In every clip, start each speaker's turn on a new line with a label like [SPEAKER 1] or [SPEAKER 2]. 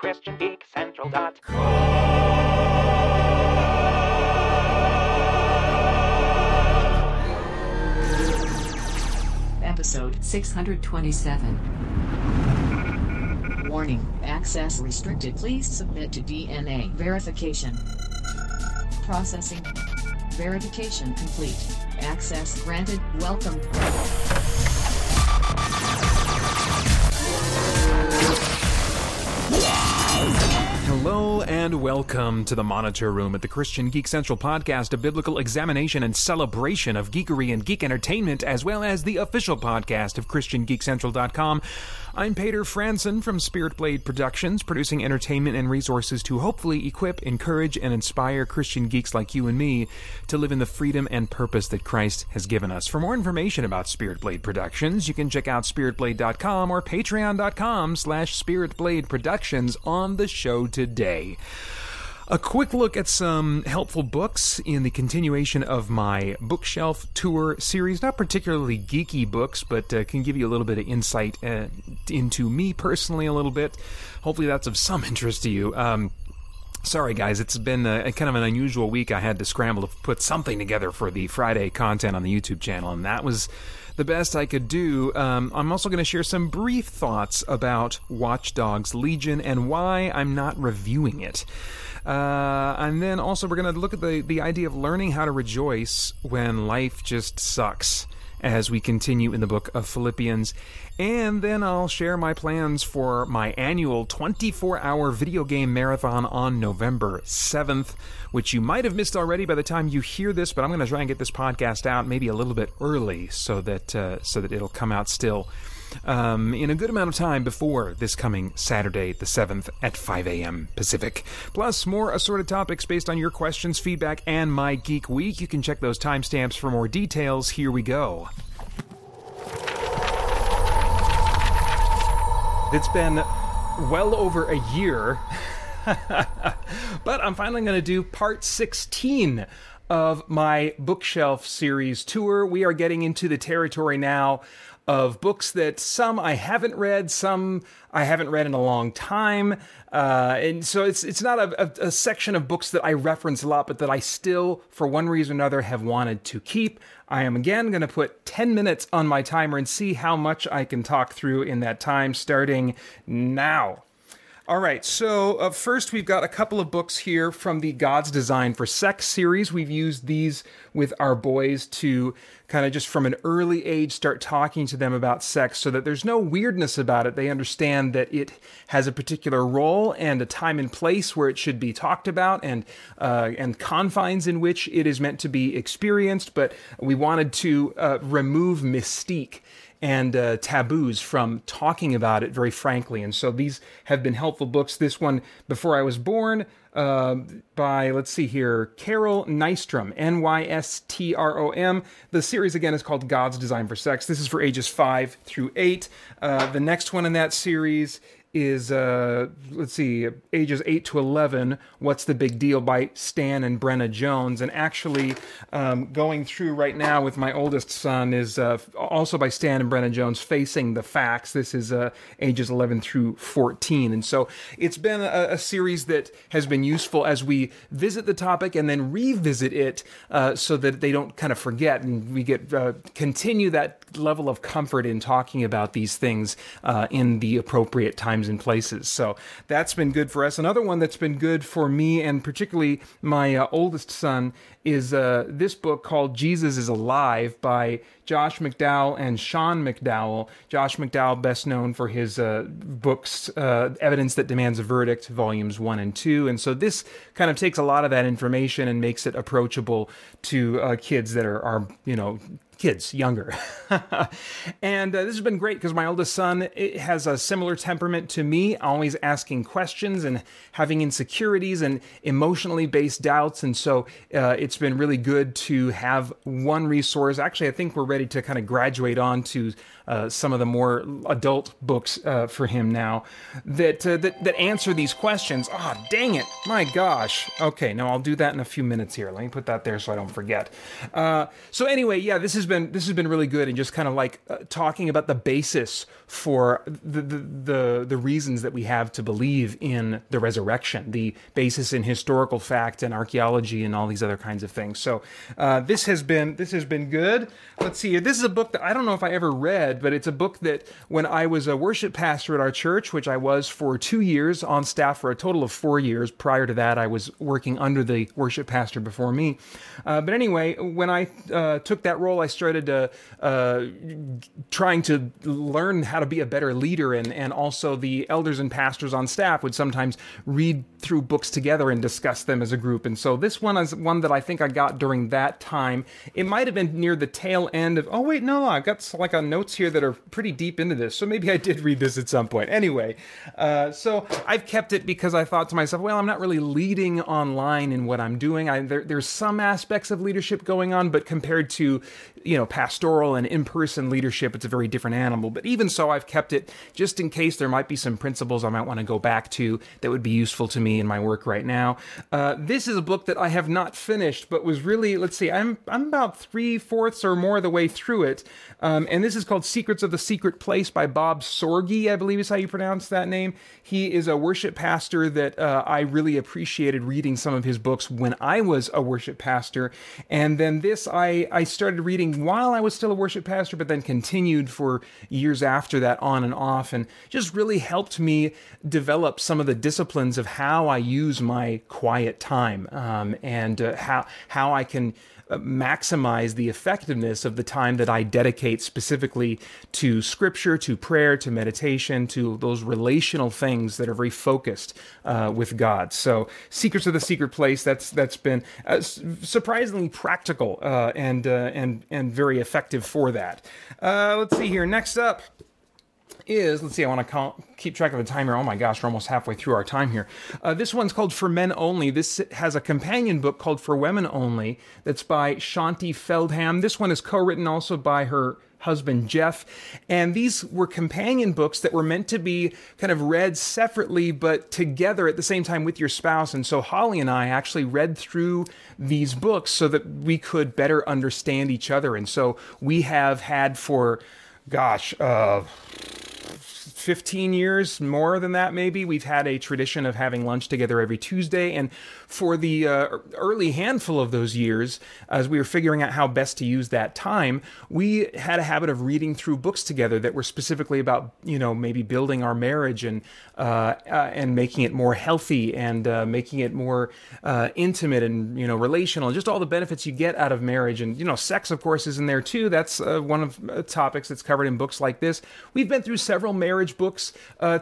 [SPEAKER 1] ChristianGeekCentral.com.
[SPEAKER 2] Episode 627. Warning, access restricted. Please submit to DNA verification. Processing. Verification complete. Access granted. Welcome.
[SPEAKER 3] Welcome to the Monitor Room at the Christian Geek Central podcast, a biblical examination and celebration of geekery and geek entertainment, as well as the official podcast of ChristianGeekCentral.com. I'm Paeter Frandsen from Spirit Blade Productions, producing entertainment and resources to hopefully equip, encourage, and inspire Christian geeks like you and me to live in the freedom and purpose that Christ has given us. For more information about Spirit Blade Productions, you can check out spiritblade.com or patreon.com slash spiritblade productions on the show today. A quick look at some helpful books in the continuation of my bookshelf tour series. Not particularly geeky books, but uh, can give you a little bit of insight uh, into me personally a little bit. Hopefully, that's of some interest to you. Um, Sorry, guys, it's been a, kind of an unusual week. I had to scramble to put something together for the Friday content on the YouTube channel, and that was the best I could do. Um, I'm also going to share some brief thoughts about Watch Dogs Legion and why I'm not reviewing it. Uh, and then also, we're going to look at the, the idea of learning how to rejoice when life just sucks as we continue in the book of Philippians. And then I'll share my plans for my annual 24 hour video game marathon on November 7th, which you might have missed already by the time you hear this, but I'm going to try and get this podcast out maybe a little bit early so that, uh, so that it'll come out still um, in a good amount of time before this coming Saturday, the 7th, at 5 a.m. Pacific. Plus, more assorted topics based on your questions, feedback, and my Geek Week. You can check those timestamps for more details. Here we go. It's been well over a year, but I'm finally going to do part 16 of my bookshelf series tour. We are getting into the territory now of books that some I haven't read, some I haven't read in a long time, uh, and so it's it's not a, a, a, section of books that I reference a lot, but that I still, for one reason or another, have wanted to keep. I am again going to put 10 minutes on my timer and see how much I can talk through in that time, starting now. All right, so uh, first we've got a couple of books here from the God's Design for Sex series. We've used these with our boys to kind of just from an early age start talking to them about sex so that there's no weirdness about it. They understand that it has a particular role and a time and place where it should be talked about and uh, and confines in which it is meant to be experienced. But we wanted to uh, remove mystique and uh, taboos from talking about it very frankly. And so these have been helpful books. This one, Before I Was Born, uh, by, let's see here, Carol Nystrom, N Y S T R O M. The series again is called God's Design for Sex. This is for ages 5 through 8. Uh, the next one in that series is uh, let's see, ages eight to eleven. What's the big deal by Stan and Brenna Jones? And actually, um, going through right now with my oldest son is uh, also by Stan and Brenna Jones. Facing the facts. This is uh, ages eleven through fourteen, and so it's been a, a, series that has been useful as we visit the topic and then revisit it, uh, so that they don't kind of forget, and we get uh, continue that level of comfort in talking about these things uh, in the appropriate times and places. So that's been good for us. Another one that's been good for me and particularly my uh, oldest son is uh, this book called Jesus is Alive by Josh McDowell and Sean McDowell. Josh McDowell, best known for his uh, books, uh, Evidence That Demands a Verdict, volumes one and two. And so this kind of takes a lot of that information and makes it approachable to uh, kids that are, are, you know, kids younger. and uh, this has been great because my oldest son has a similar temperament to me, always asking questions and having insecurities and emotionally based doubts. And so uh, it's been really good to have one resource. Actually, I think we're ready to kind of graduate on to uh, some of the more adult books uh, for him now that, uh, that that answer these questions. Oh, dang it! My gosh. Okay, now I'll do that in a few minutes here. Let me put that there so I don't forget. Uh, so anyway, yeah, this has been this has been really good and just kind of like uh, talking about the basis for the, the, the the reasons that we have to believe in the resurrection, the basis in historical fact and archaeology and all these other kinds of things. So uh, this has been this has been good. Let's see. This is a book that I don't know if I ever read, but it's a book that when I was a worship pastor at our church, which I was for two years on staff for a total of four years. Prior to that, I was working under the worship pastor before me. Uh, but anyway, when I uh, took that role, I started uh, trying to learn how to be a better leader, and and also the elders and pastors on staff would sometimes read through books together and discuss them as a group. And so this one is one that I think I got during that time. It might have been near the tail end of. Oh wait, no, I've got like a notes here that are pretty deep into this, so maybe I did read this at some point. Anyway, uh, so I've kept it because I thought to myself, well, I'm not really leading online in what I'm doing. I, there, there's some aspects of leadership going on, but compared to you know pastoral and in-person leadership, it's a very different animal. But even so, I've kept it just in case there might be some principles I might want to go back to that would be useful to me in my work right now. Uh, this is a book that I have not finished, but was really let's see, I'm I'm about three fourths or more of the way through it, um, and this is called Secrets of the Secret Place by Bob Sorge, I believe is how you pronounce that name. He is a worship pastor that uh, I really appreciated reading some of his books when I was a worship pastor, and then this I I started reading while I was still a worship pastor, but then continued for years after that on and off, and just really helped me develop some of the disciplines of how I use my quiet time um, and uh, how how I can maximize the effectiveness of the time that I dedicate specifically to scripture, to prayer, to meditation, to those relational things that are very focused uh, with God. So, Secrets of the Secret Place. That's that's been uh, surprisingly practical uh, and uh, and and very effective for that. Uh, let's see here. Next up is let's see, I want to call, keep track of the timer. Oh my gosh, we're almost halfway through our time here. Uh, this one's called For Men Only. This has a companion book called For Women Only that's by Shaunti Feldhahn. This one is co written also by her husband Jeff. And these were companion books that were meant to be kind of read separately but together at the same time with your spouse. And so Holly and I actually read through these books so that we could better understand each other. And so we have had for, gosh, uh, 15 years, more than that maybe, we've had a tradition of having lunch together every Tuesday. And for the uh, early handful of those years, as we were figuring out how best to use that time, we had a habit of reading through books together that were specifically about, you know, maybe building our marriage and uh, uh, and making it more healthy and uh, making it more uh, intimate and you know relational, just all the benefits you get out of marriage. And you know, sex, of course, is in there too. That's uh, one of the topics that's covered in books like this. We've been through several marriage books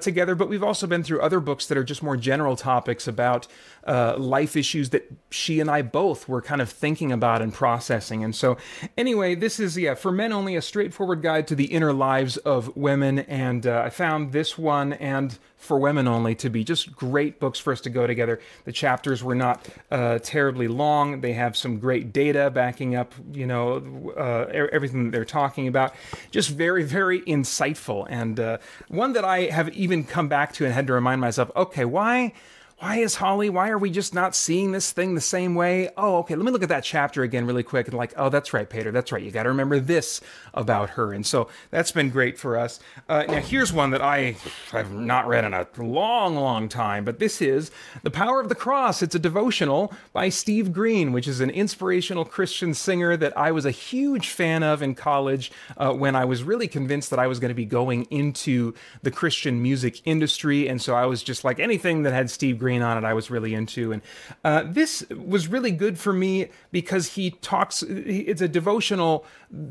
[SPEAKER 3] together, but we've also been through other books that are just more general topics about life life issues that she and I both were kind of thinking about and processing. And so, anyway, this is, yeah, for men only a straightforward guide to the inner lives of women. And uh, I found this one and for women only to be just great books for us to go together. The chapters were not uh, terribly long. They have some great data backing up, you know, uh, everything that they're talking about. Just very, very insightful, and uh, one that I have even come back to and had to remind myself, okay, why? Why is Holly, why are we just not seeing this thing the same way? Oh, okay, let me look at that chapter again really quick and like, oh, that's right, Paeter, that's right. You got to remember this about her. And so that's been great for us. Uh, now, here's one that I have not read in a long, long time, but this is The Power of the Cross. It's a devotional by Steve Green, which is an inspirational Christian singer that I was a huge fan of in college uh, when I was really convinced that I was going to be going into the Christian music industry. And so I was just like anything that had Steve Green Green on it, I was really into. And uh, this was really good for me because he talks, it's a devotional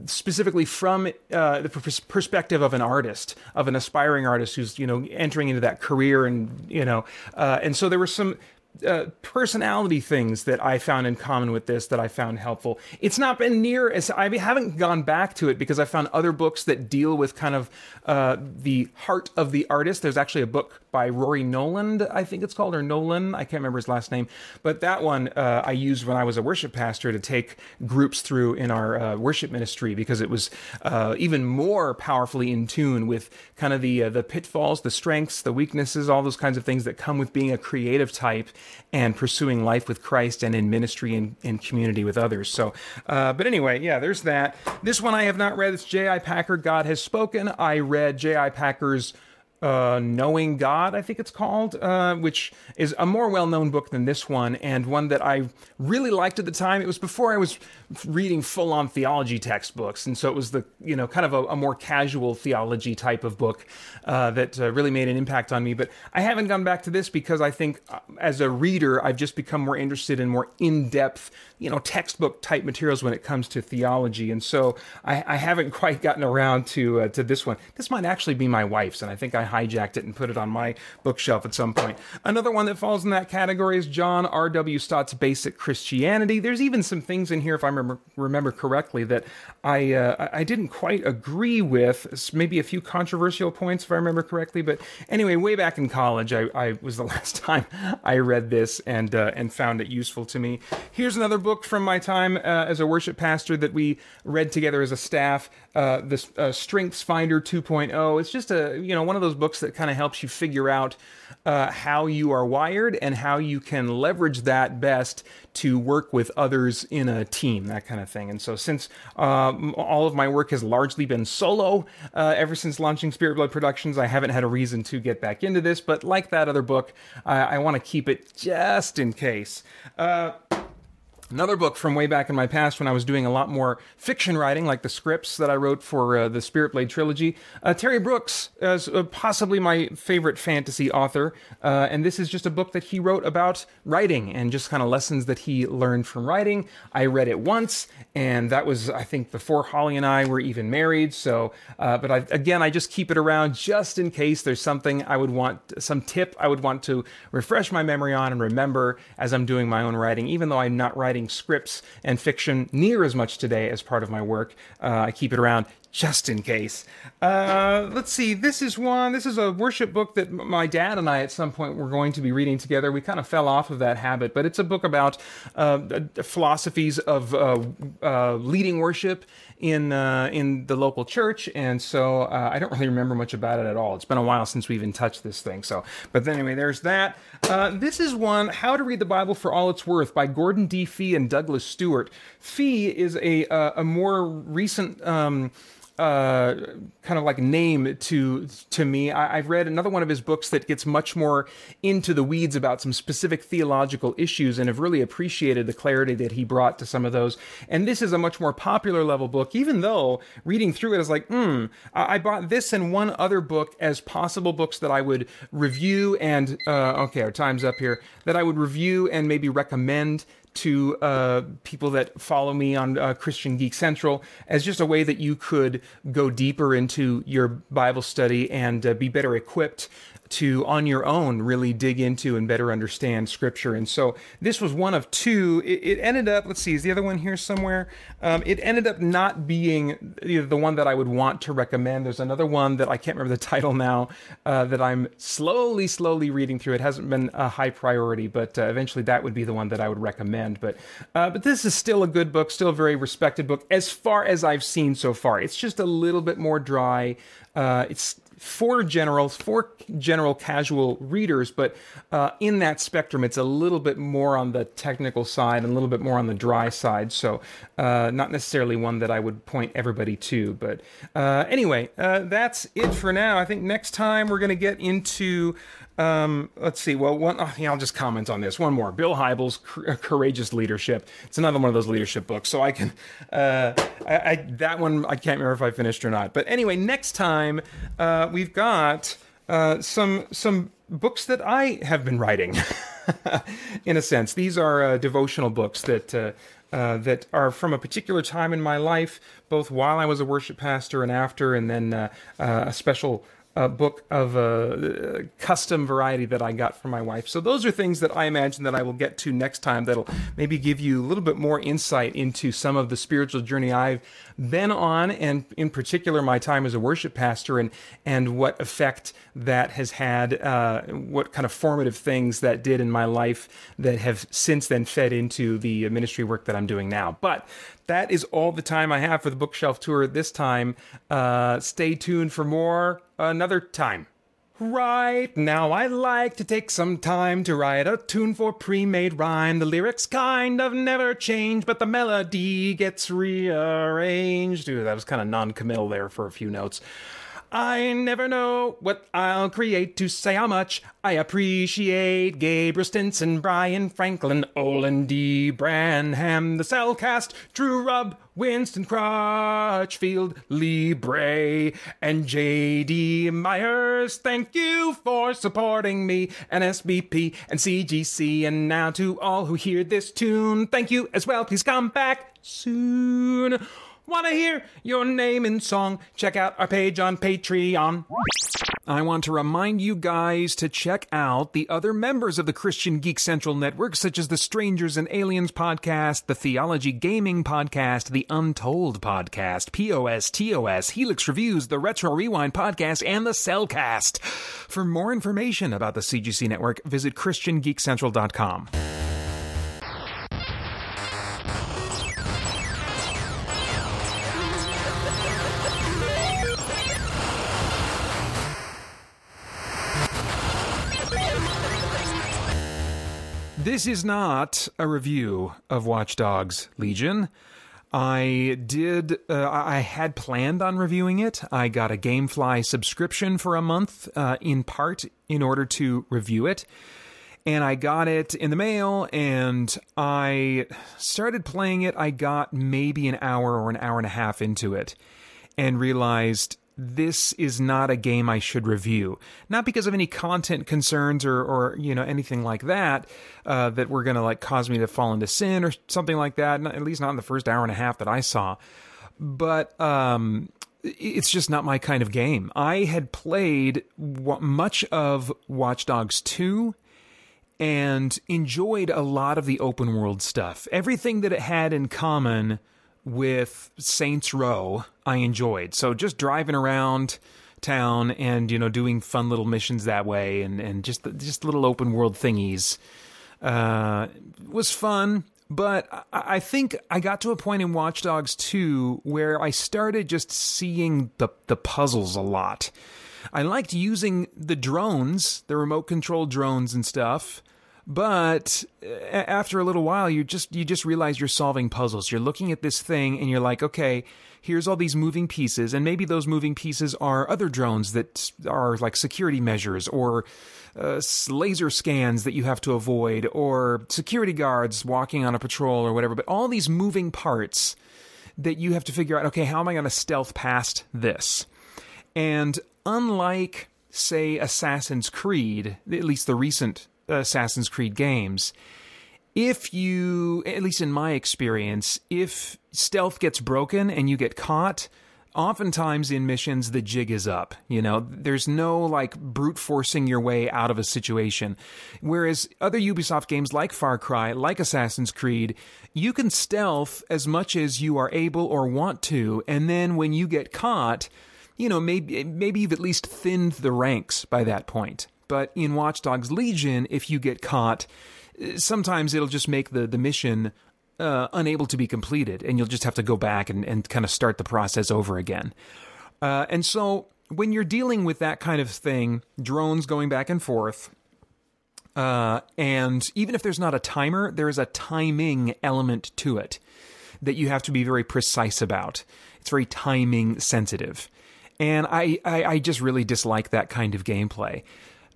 [SPEAKER 3] specifically from uh, the perspective of an artist, of an aspiring artist who's, you know, entering into that career and, you know, uh, and so there were some uh, personality things that I found in common with this that I found helpful. It's not been near as I haven't gone back to it because I found other books that deal with kind of uh, the heart of the artist. There's actually a book by Rory Noland, I think it's called, or Nolan. I can't remember his last name, but that one uh, I used when I was a worship pastor to take groups through in our uh, worship ministry because it was uh, even more powerfully in tune with kind of the uh, the pitfalls, the strengths, the weaknesses, all those kinds of things that come with being a creative type and pursuing life with Christ and in ministry and in community with others. So, uh, but anyway, yeah, there's that. This one I have not read. It's J.I. Packer, God Has Spoken. I read J.I. Packer's uh, Knowing God, I think it's called, uh, which is a more well known book than this one, and one that I really liked at the time. It was before I was reading full on theology textbooks, and so it was the, you know, kind of a, a more casual theology type of book uh, that uh, really made an impact on me. But I haven't gone back to this because I think uh, as a reader, I've just become more interested in more in depth, you know, textbook type materials when it comes to theology, and so I, I haven't quite gotten around to uh, to this one. This might actually be my wife's, and I think I hijacked it and put it on my bookshelf at some point. Another one that falls in that category is John R.W. Stott's Basic Christianity. There's even some things in here, if I remember, remember correctly, that I uh, I didn't quite agree with. Maybe a few controversial points, if I remember correctly. But anyway, way back in college, I, I was the last time I read this and uh, and found it useful to me. Here's another book from my time uh, as a worship pastor that we read together as a staff. Uh, this uh, Strengths Finder 2.0. It's just a you know one of those books that kind of helps you figure out uh, how you are wired and how you can leverage that best to work with others in a team, that kind of thing. And so, since um, all of my work has largely been solo uh, ever since launching Spirit Blade Productions, I haven't had a reason to get back into this. But like that other book, I, I want to keep it just in case. Uh, Another book from way back in my past when I was doing a lot more fiction writing, like the scripts that I wrote for uh, the Spirit Blade trilogy. Uh, Terry Brooks is uh, possibly my favorite fantasy author, uh, and this is just a book that he wrote about writing and just kind of lessons that he learned from writing. I read it once, and that was, I think, before Holly and I were even married. So, uh, but I, again, I just keep it around just in case there's something I would want, some tip I would want to refresh my memory on and remember as I'm doing my own writing, even though I'm not writing scripts and fiction near as much today as part of my work. Uh, I keep it around just in case. Uh, let's see. This is one. This is a worship book that my dad and I at some point were going to be reading together. We kind of fell off of that habit, but it's a book about uh, philosophies of uh, uh leading worship in uh, in the local church, and so uh, I don't really remember much about it at all. It's been a while since we even touched this thing. So, but anyway, there's that. this is one: How to Read the Bible for All It's Worth by Gordon D. Fee and Douglas Stuart. Fee is a a more recent. Um, uh, kind of like name to to me. I, have read another one of his books that gets much more into the weeds about some specific theological issues, and have really appreciated the clarity that he brought to some of those. And this is a much more popular level book, even though reading through it is like, hmm, I, I bought this and one other book as possible books that I would review and uh, okay, our time's up here. That I would review and maybe recommend to uh, people that follow me on uh, Christian Geek Central as just a way that you could go deeper into your Bible study and uh, be better equipped to on your own really dig into and better understand scripture. And so this was one of two. It, it ended up let's see is the other one here somewhere? Um, it ended up not being the one that i would want to recommend. There's another one that i can't remember the title now uh, that i'm slowly slowly reading through. It hasn't been a high priority but uh, eventually that would be the one that i would recommend. But uh, but this is still a good book still a very respected book as far as i've seen so far. It's just a little bit more dry. Uh, it's for generals, for general casual readers, but uh, in that spectrum, it's a little bit more on the technical side and a little bit more on the dry side. So, uh, not necessarily one that I would point everybody to. But uh, anyway, uh, that's it for now. I think next time we're going to get into um, let's see. Well, oh, yeah, I'll just comment on this. One more. Bill Hybels' Courageous Leadership. It's another one of those leadership books. So I can, uh, I, I, that one I can't remember if I finished or not. But anyway, next time uh, we've got uh, some some books that I have been writing. in a sense, these are uh, devotional books that. Uh, uh, that are from a particular time in my life, both while I was a worship pastor and after, and then uh, uh, a special a book of a custom variety that I got from my wife. So those are things that I imagine that I will get to next time that'll maybe give you a little bit more insight into some of the spiritual journey I've been on and in particular my time as a worship pastor and and what effect that has had uh, what kind of formative things that did in my life that have since then fed into the ministry work that I'm doing now. But that is all the time I have for the bookshelf tour this time. Uh, stay tuned for more another time. Right now, I like to take some time to write a tune for pre made rhyme. The lyrics kind of never change, but the melody gets rearranged. That was kind of non committal there for a few notes. I never know what I'll create to say how much I appreciate Gabriel Stinson, Brian Franklin, Olin D. Branham, the Cellcast, Drew Rubb, Winston Crutchfield, Lee Bray, and J.D. Myers. Thank you for supporting me and SBP and CGC. And now to all who hear this tune, thank you as well. Please come back soon. Want to hear your name in song? Check out our page on Patreon. I want to remind you guys to check out the other members of the Christian Geek Central Network, such as the Strangers and Aliens podcast, the Theology Gaming podcast, the Untold podcast, POS, TOS, Helix Reviews, the Retro Rewind podcast, and the Cellcast. For more information about the CGC Network, visit ChristianGeekCentral.com. This is not a review of Watch Dogs Legion. I did, uh, I had planned on reviewing it. I got a Gamefly subscription for a month, uh, in part in order to review it. And I got it in the mail and I started playing it. I got maybe an hour or an hour and a half into it and realized this is not a game I should review. Not because of any content concerns or, or you know anything like that uh, that were going to like cause me to fall into sin or something like that. At least not in the first hour and a half that I saw. But um, it's just not my kind of game. I had played much of Watch Dogs 2 and enjoyed a lot of the open world stuff. Everything that it had in common with Saints Row, I enjoyed. So just driving around town and you know doing fun little missions that way, and and just just little open world thingies uh, was fun. But I, think I got to a point in Watch Dogs 2 where I started just seeing the the puzzles a lot. I liked using the drones, the remote control drones and stuff but after a little while you just you just realize you're solving puzzles. You're looking at this thing and you're like okay here's all these moving pieces. And maybe those moving pieces are other drones that are like security measures or uh, laser scans that you have to avoid or security guards walking on a patrol or whatever. But all these moving parts that you have to figure out okay how am i going to stealth past this? And unlike say assassin's creed at least the recent Assassin's Creed games, if you, at least in my experience, if stealth gets broken and you get caught, oftentimes in missions the jig is up you know? There's no like brute forcing your way out of a situation. Whereas other ubisoft games like far cry like assassin's creed you can stealth as much as you are able or want to and then when you get caught you know maybe maybe you've at least thinned the ranks by that point but in Watch Dogs Legion, if you get caught, sometimes it'll just make the, the mission uh, unable to be completed, and you'll just have to go back and, and kind of start the process over again. Uh, and so when you're dealing with that kind of thing, drones going back and forth, uh, and even if there's not a timer, there is a timing element to it that you have to be very precise about. It's very timing sensitive. And I, I, I just really dislike that kind of gameplay.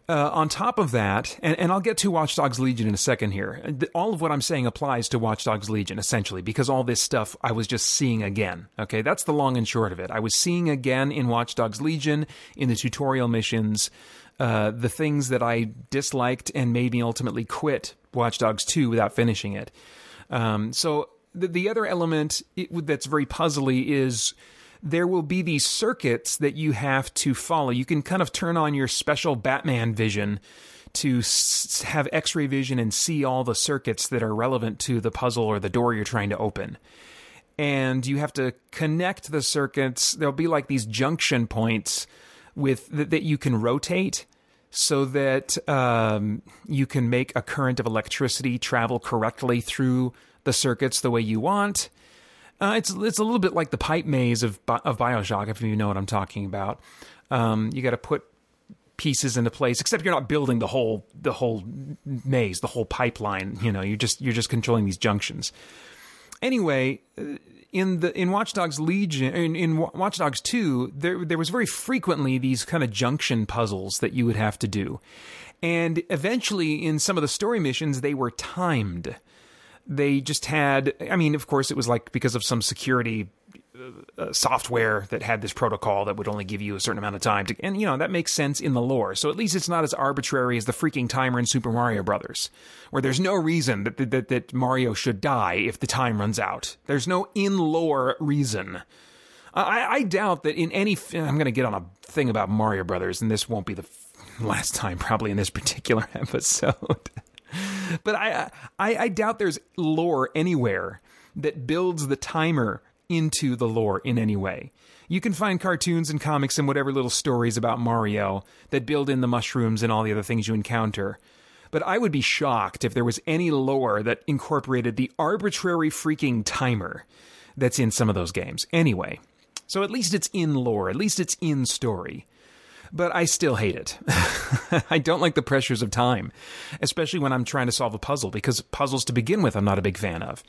[SPEAKER 3] Uh, on top of that, and, and I'll get to Watch Dogs Legion in a second here. All of what I'm saying applies to Watch Dogs Legion, essentially, because all this stuff I was just seeing again. Okay, that's the long and short of it. I was seeing again in Watch Dogs Legion, in the tutorial missions, uh, the things that I disliked and made me ultimately quit Watch Dogs 2 without finishing it. Um, so the, the other element that's very puzzly is there will be these circuits that you have to follow. You can kind of turn on your special Batman vision to s- have x ray vision and see all the circuits that are relevant to the puzzle or the door you're trying to open. And you have to connect the circuits. There'll be like these junction points with th- that you can rotate so that um, you can make a current of electricity travel correctly through the circuits the way you want. Uh, it's it's a little bit like the pipe maze of of Bioshock, if you know what I'm talking about. Um, you got to put pieces into place. Except you're not building the whole the whole maze, the whole pipeline. You know, you're just you're just controlling these junctions. Anyway, uh, in the in Watch Dogs Legion in, in Watch Dogs 2 there there was very frequently these kind of junction puzzles that you would have to do. And eventually in some of the story missions they were timed. They just had I mean of course it was like because of some security uh, software that had this protocol that would only give you a certain amount of time to, and you know that makes sense in the lore. So at least it's not as arbitrary as the freaking timer in Super Mario Brothers, where there's no reason that that, that Mario should die if the time runs out. There's no in lore reason. I, I doubt that in any. I'm going to get on a thing about Mario Brothers, and this won't be the last time, probably in this particular episode. but I, I I doubt there's lore anywhere that builds the timer into the lore in any way. You can find cartoons and comics and whatever little stories about Mario that build in the mushrooms and all the other things you encounter. But I would be shocked if there was any lore that incorporated the arbitrary freaking timer that's in some of those games. Anyway, so at least it's in lore, at least it's in story. But I still hate it. I don't like the pressures of time, especially when I'm trying to solve a puzzle, because puzzles to begin with, I'm not a big fan of.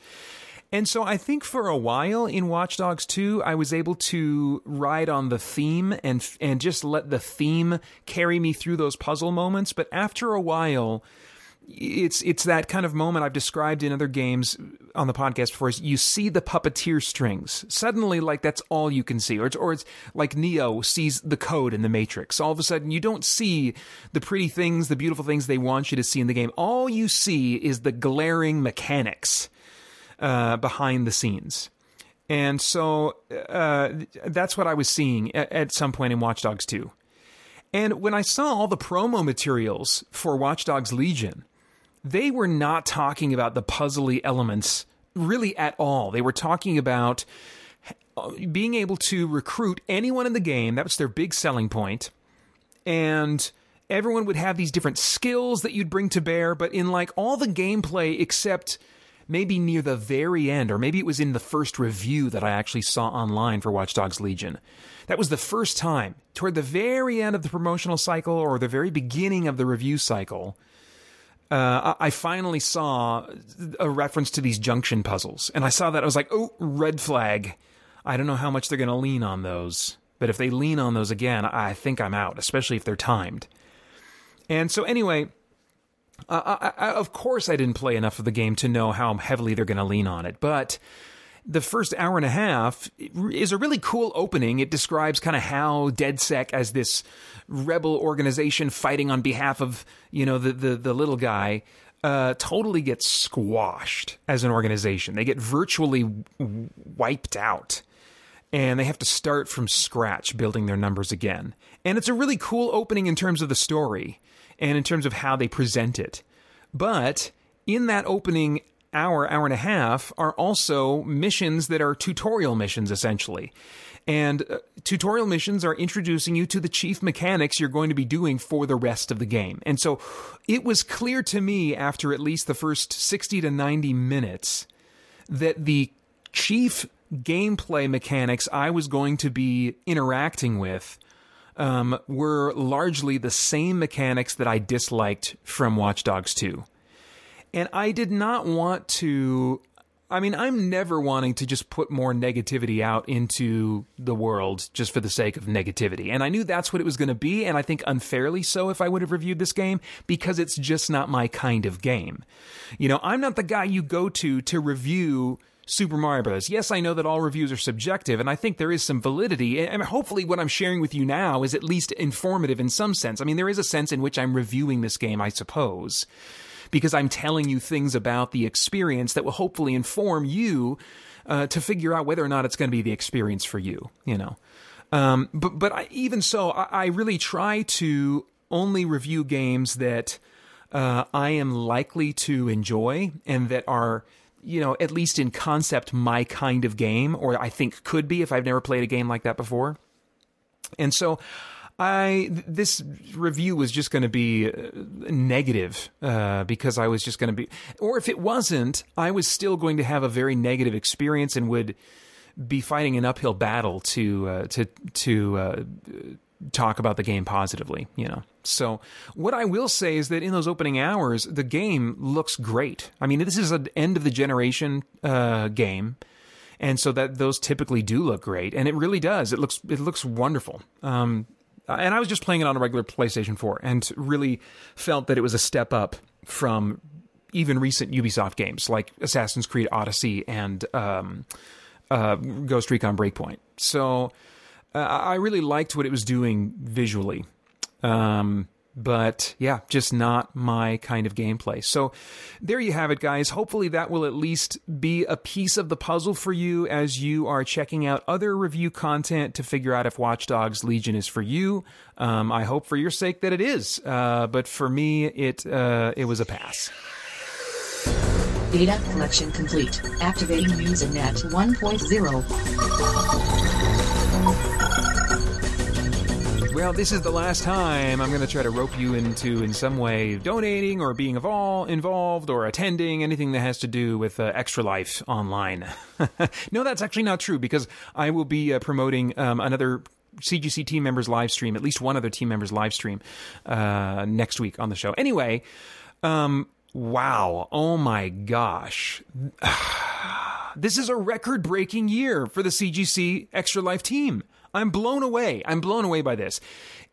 [SPEAKER 3] And so I think for a while in Watch Dogs 2, I was able to ride on the theme and and just let the theme carry me through those puzzle moments. But after a while, it's it's that kind of moment I've described in other games on the podcast before. Is you see the puppeteer strings suddenly, like that's all you can see, or it's, or it's like Neo sees the code in the Matrix. All of a sudden, you don't see the pretty things, the beautiful things they want you to see in the game. All you see is the glaring mechanics uh, behind the scenes. And so uh, that's what I was seeing at, at, some point in Watch Dogs 2. And when I saw all the promo materials for Watch Dogs Legion, they were not talking about the puzzly elements really at all. They were talking about uh, being able to recruit anyone in the game. That was their big selling point. And everyone would have these different skills that you'd bring to bear, but in like all the gameplay except maybe near the very end, or maybe it was in the first review that I actually saw online for Watch Dogs Legion. That was the first time, toward the very end of the promotional cycle or the very beginning of the review cycle, uh, I finally saw a reference to these junction puzzles. And I saw that, I was like, oh, red flag. I don't know how much they're going to lean on those. But if they lean on those again, I think I'm out, especially if they're timed. And so, anyway, uh, I, I, of course, I didn't play enough of the game to know how heavily they're going to lean on it, but the first hour and a half is a really cool opening. It describes kind of how DedSec, as this rebel organization fighting on behalf of you know the the, the little guy, uh, totally gets squashed as an organization. They get virtually wiped out. And they have to start from scratch building their numbers again. And it's a really cool opening in terms of the story and in terms of how they present it. But in that opening hour, hour and a half are also missions that are tutorial missions essentially. And uh, tutorial missions are introducing you to the chief mechanics you're going to be doing for the rest of the game. And so it was clear to me after at least the first 60 to 90 minutes that the chief gameplay mechanics I was going to be interacting with um, were largely the same mechanics that I disliked from Watch Dogs 2. And I did not want to. I mean, I'm never wanting to just put more negativity out into the world just for the sake of negativity. And I knew that's what it was going to be, and I think unfairly so if I would have reviewed this game because it's just not my kind of game. You know, I'm not the guy you go to to review Super Mario Bros. Yes, I know that all reviews are subjective, and I think there is some validity. And hopefully, what I'm sharing with you now is at least informative in some sense. I mean, there is a sense in which I'm reviewing this game, I suppose, because I'm telling you things about the experience that will hopefully inform you uh, to figure out whether or not it's going to be the experience for you. You know, um, but but I, even so, I, I really try to only review games that uh, I am likely to enjoy and that are you know, at least in concept, my kind of game, or I think could be if I've never played a game like that before. And so, I this review was just going to be uh, negative uh, because I was just going to be, or if it wasn't, I was still going to have a very negative experience and would be fighting an uphill battle to uh, to to uh, talk about the game positively, you know. So, what I will say is that in those opening hours, the game looks great. I mean, this is an end of the generation uh, game, and so that those typically do look great, and it really does. It looks it looks wonderful. Um, and I was just playing it on a regular PlayStation 4, and really felt that it was a step up from even recent Ubisoft games like Assassin's Creed Odyssey and um, uh, Ghost Recon Breakpoint. So uh, I really liked what it was doing visually. Um, but yeah, just not my kind of gameplay. So there you have it, guys. Hopefully, that will at least be a piece of the puzzle for you as you are checking out other review content to figure out if Watch Dogs Legion is for you. Um, I hope for your sake that it is, uh, but for me, it uh, it was a pass.
[SPEAKER 2] Data collection complete. Activating Usenet 1.0.
[SPEAKER 3] Well, this is the last time I'm going to try to rope you into, in some way, donating or being involved or attending anything that has to do with uh, Extra Life online. no, that's actually not true because I will be uh, promoting um, another CGC team members live stream, at least one other team members live stream uh, next week on the show. Anyway, um, Wow. Oh my gosh. this is a record breaking year for the CGC Extra Life team. I'm blown away. I'm blown away by this.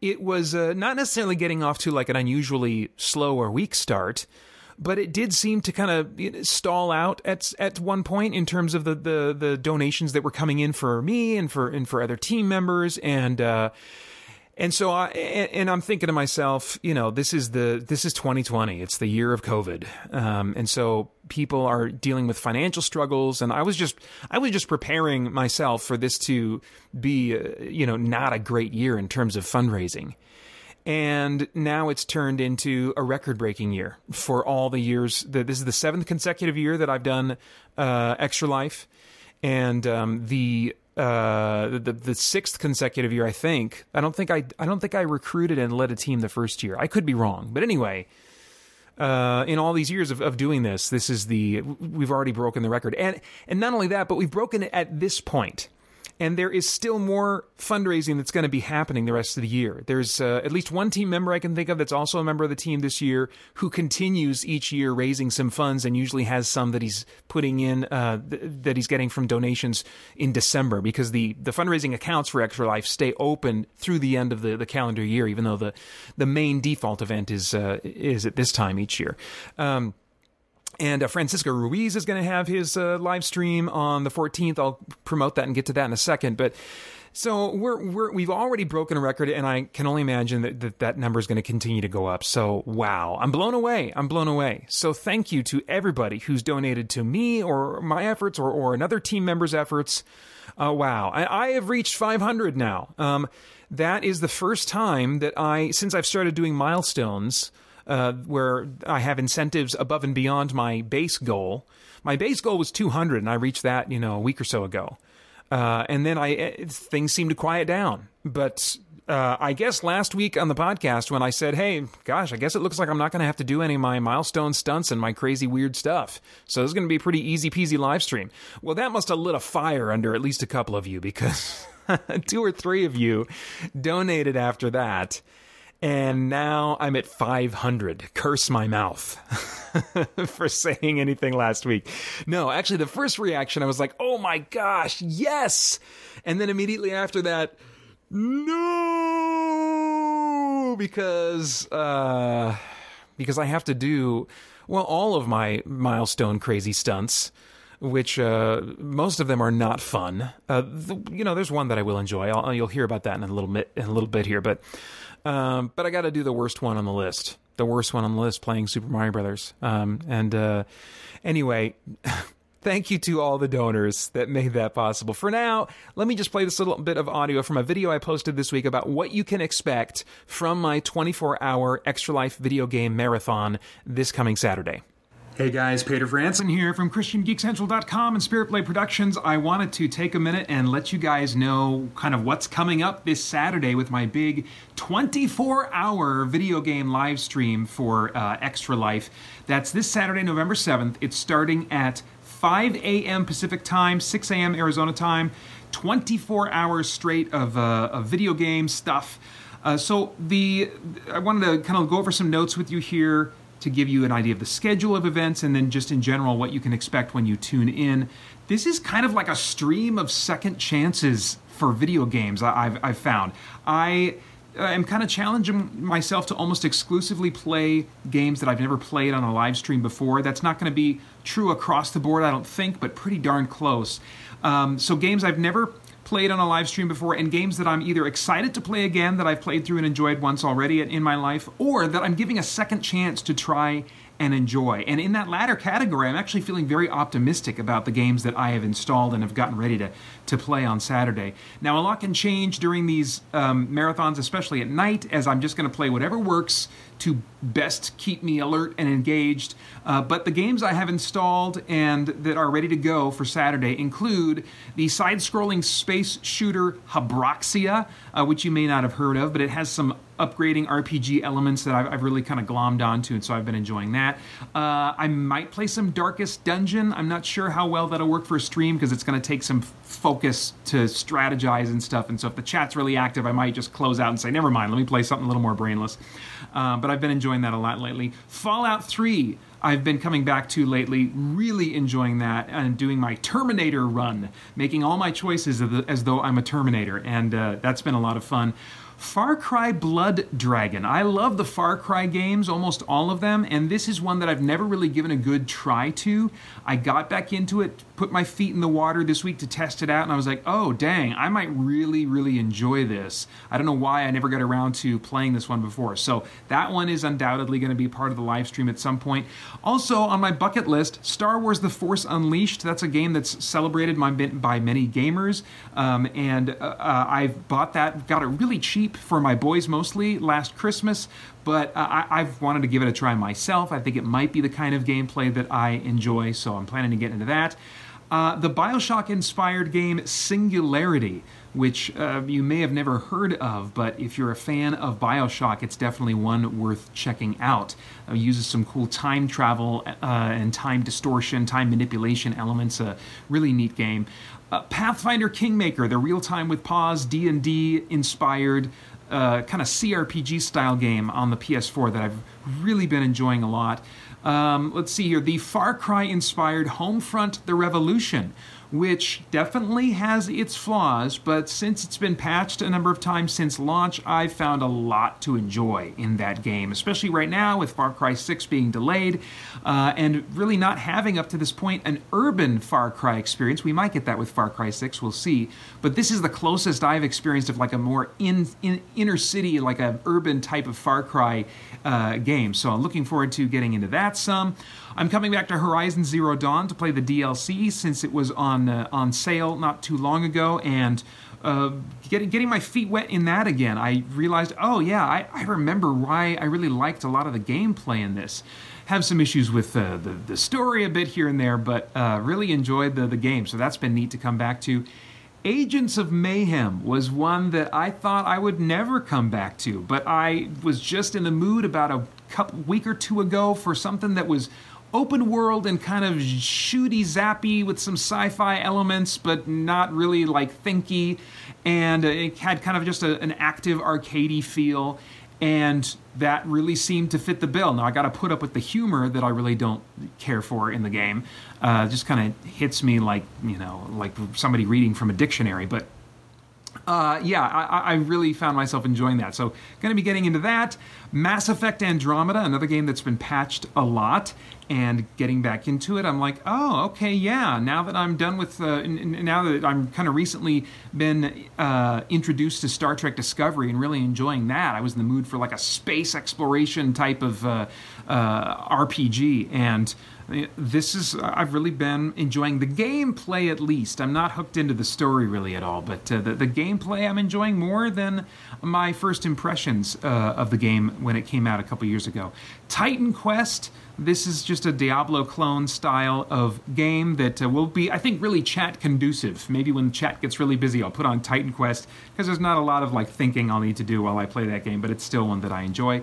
[SPEAKER 3] It was uh, not necessarily getting off to like an unusually slow or weak start, but it did seem to kind of stall out at at one point in terms of the, the the donations that were coming in for me and for and for other team members and uh, and so I and I'm thinking to myself, you know, this is the this is 2020. It's the year of COVID, um, and so people are dealing with financial struggles. And I was just I was just preparing myself for this to be, uh, you know, not a great year in terms of fundraising. And now it's turned into a record breaking year for all the years. That this is the seventh consecutive year that I've done uh, Extra Life, and um, the uh, the the sixth consecutive year, I think. I don't think I I don't think I recruited and led a team the first year. I could be wrong, but anyway. Uh, in all these years of, of doing this, this is the we've already broken the record, and and not only that, but we've broken it at this point and there is still more fundraising that's going to be happening the rest of the year. There's uh, at least one team member I can think of that's also a member of the team this year who continues each year raising some funds and usually has some that he's putting in uh, th- that he's getting from donations in December because the, the fundraising accounts for Extra Life stay open through the end of the, the calendar year, even though the, the main default event is uh, is at this time each year. Um, and uh, Francisco Ruiz is going to have his uh, live stream on the 14th. I'll promote that and get to that in a second. But so we're, we're we've already broken a record, and I can only imagine that that, that number is going to continue to go up. So wow, I'm blown away. I'm blown away. So thank you to everybody who's donated to me or my efforts or or another team member's efforts. Uh, wow, I, I, have reached 500 now. Um, that is the first time that I since I've started doing milestones uh, where I have incentives above and beyond my base goal. My base goal was 200, and I reached that, you know, a week or so ago. Uh, and then I eh, things seemed to quiet down. But uh, I guess last week on the podcast when I said, "Hey, gosh, I guess it looks like I'm not going to have to do any of my milestone stunts and my crazy weird stuff, so this is going to be a pretty easy peasy live stream." Well, that must have lit a fire under at least a couple of you because two or three of you donated after that and now I'm at 500. Curse my mouth for saying anything last week. No, actually, the first reaction, I was like, oh my gosh, yes. And then immediately after that, no, because, uh, because I have to do, well, all of my milestone crazy stunts which uh, most of them are not fun. Uh, the, you know, there's one that I will enjoy. I'll, you'll hear about that in a little bit. In a little bit here, but um, but I got to do the worst one on the list. The worst one on the list, playing Super Mario Brothers. Um, and uh, anyway, thank you to all the donors that made that possible. For now, let me just play this little bit of audio from a video I posted this week about what you can expect from my 24 hour Extra Life video game marathon this coming Saturday. Hey guys, Paeter Frandsen here from ChristianGeekCentral.com and Spirit Blade Productions. I wanted to take a minute and let you guys know kind of what's coming up this Saturday with my big 24 hour video game live stream for uh, Extra Life. That's this Saturday, November 7th. It's starting at 5 a.m. Pacific time, 6 a.m. Arizona time. 24 hours straight of, uh, of video game stuff. Uh, so the I wanted to kind of go over some notes with you here to give you an idea of the schedule of events and then just in general what you can expect when you tune in. This is kind of like a stream of second chances for video games I've, I've found. I am kind of challenging myself to almost exclusively play games that I've never played on a live stream before. That's not going to be true across the board, I don't think, but pretty darn close. Um, so, games I've never played on a live stream before and games that I'm either excited to play again that I've played through and enjoyed once already in my life or that I'm giving a second chance to try and enjoy. And in that latter category, I'm actually feeling very optimistic about the games that I have installed and have gotten ready to, to play on Saturday. Now, a lot can change during these um, marathons, especially at night, as I'm just going to play whatever works to best keep me alert and engaged. Uh, but the games I have installed and that are ready to go for Saturday include the side scrolling space shooter Habroxia, uh, which you may not have heard of, but it has some upgrading RPG elements that I've, I've really kind of glommed onto, and so I've been enjoying that. Uh, I might play some Darkest Dungeon. I'm not sure how well that'll work for a stream because it's going to take some focus to strategize and stuff. And so if the chat's really active, I might just close out and say, never mind, let me play something a little more brainless. Uh, but I've been enjoying that a lot lately. Fallout 3. I've been coming back to lately, really enjoying that and doing my Terminator run, making all my choices as though I'm a Terminator, and uh, that's been a lot of fun. Far Cry Blood Dragon. I love the Far Cry games, almost all of them, and this is one that I've never really given a good try to. I got back into it, put my feet in the water this week to test it out, and I was like, oh, dang, I might really, really enjoy this. I don't know why I never got around to playing this one before. So that one is undoubtedly going to be part of the live stream at some point. Also, on my bucket list, Star Wars The Force Unleashed. That's a game that's celebrated by many gamers, um, and uh, uh, I've bought that, got it really cheap for my boys mostly last Christmas, but uh, I, have wanted to give it a try myself. I think it might be the kind of gameplay that I enjoy, so I'm planning to get into that. Uh, the Bioshock inspired game Singularity, which uh, you may have never heard of, but if you're a fan of Bioshock, it's definitely one worth checking out. It uses some cool time travel uh, and time distortion, time manipulation elements. A really neat game. Uh, Pathfinder Kingmaker, the real-time with pause D&D inspired uh, kind of CRPG style game on the PS4 that I've really been enjoying a lot. Um, let's see here, the Far Cry inspired Homefront: The Revolution which definitely has its flaws, but since it's been patched a number of times since launch, I've found a lot to enjoy in that game, especially right now with Far Cry 6 being delayed uh, and really not having up to this point an urban Far Cry experience. We might get that with Far Cry 6, we'll see. But this is the closest I've experienced of like a more in, in inner city, like an urban type of Far Cry uh, game. So I'm looking forward to getting into that some. I'm coming back to Horizon Zero Dawn to play the DLC since it was on uh, on sale not too long ago, and uh, getting getting my feet wet in that again. I realized, oh yeah, I, I remember why I really liked a lot of the gameplay in this. Have some issues with uh, the the story a bit here and there, but uh, really enjoyed the the game. So that's been neat to come back to. Agents of Mayhem was one that I thought I would never come back to, but I was just in the mood about a couple week or two ago for something that was open world and kind of shooty zappy with some sci-fi elements but not really like thinky. And it had kind of just a, an active arcadey feel and that really seemed to fit the bill. Now i got to put up with the humor that i really don't care for in the game. Uh, just kind of hits me like you know like somebody reading from a dictionary but uh, yeah, I, I, really found myself enjoying that. So, going to be getting into that. Mass Effect Andromeda, another game that's been patched a lot, and getting back into it, I'm like, oh, okay, yeah. Now that I'm done with, uh, now that I'm kind of recently been uh, introduced to Star Trek Discovery and really enjoying that, I was in the mood for like a space exploration type of uh, uh RPG, and this is I've really been enjoying the gameplay at least. I'm not hooked into the story really at all, but uh, the, the gameplay I'm enjoying more than my first impressions uh, of the game when it came out a couple years ago. Titan Quest. this is just a Diablo clone style of game that uh, will be, I think, really chat conducive. Maybe when chat gets really busy, I'll put on Titan Quest because there's not a lot of like thinking I'll need to do while I play that game, but it's still one that I enjoy.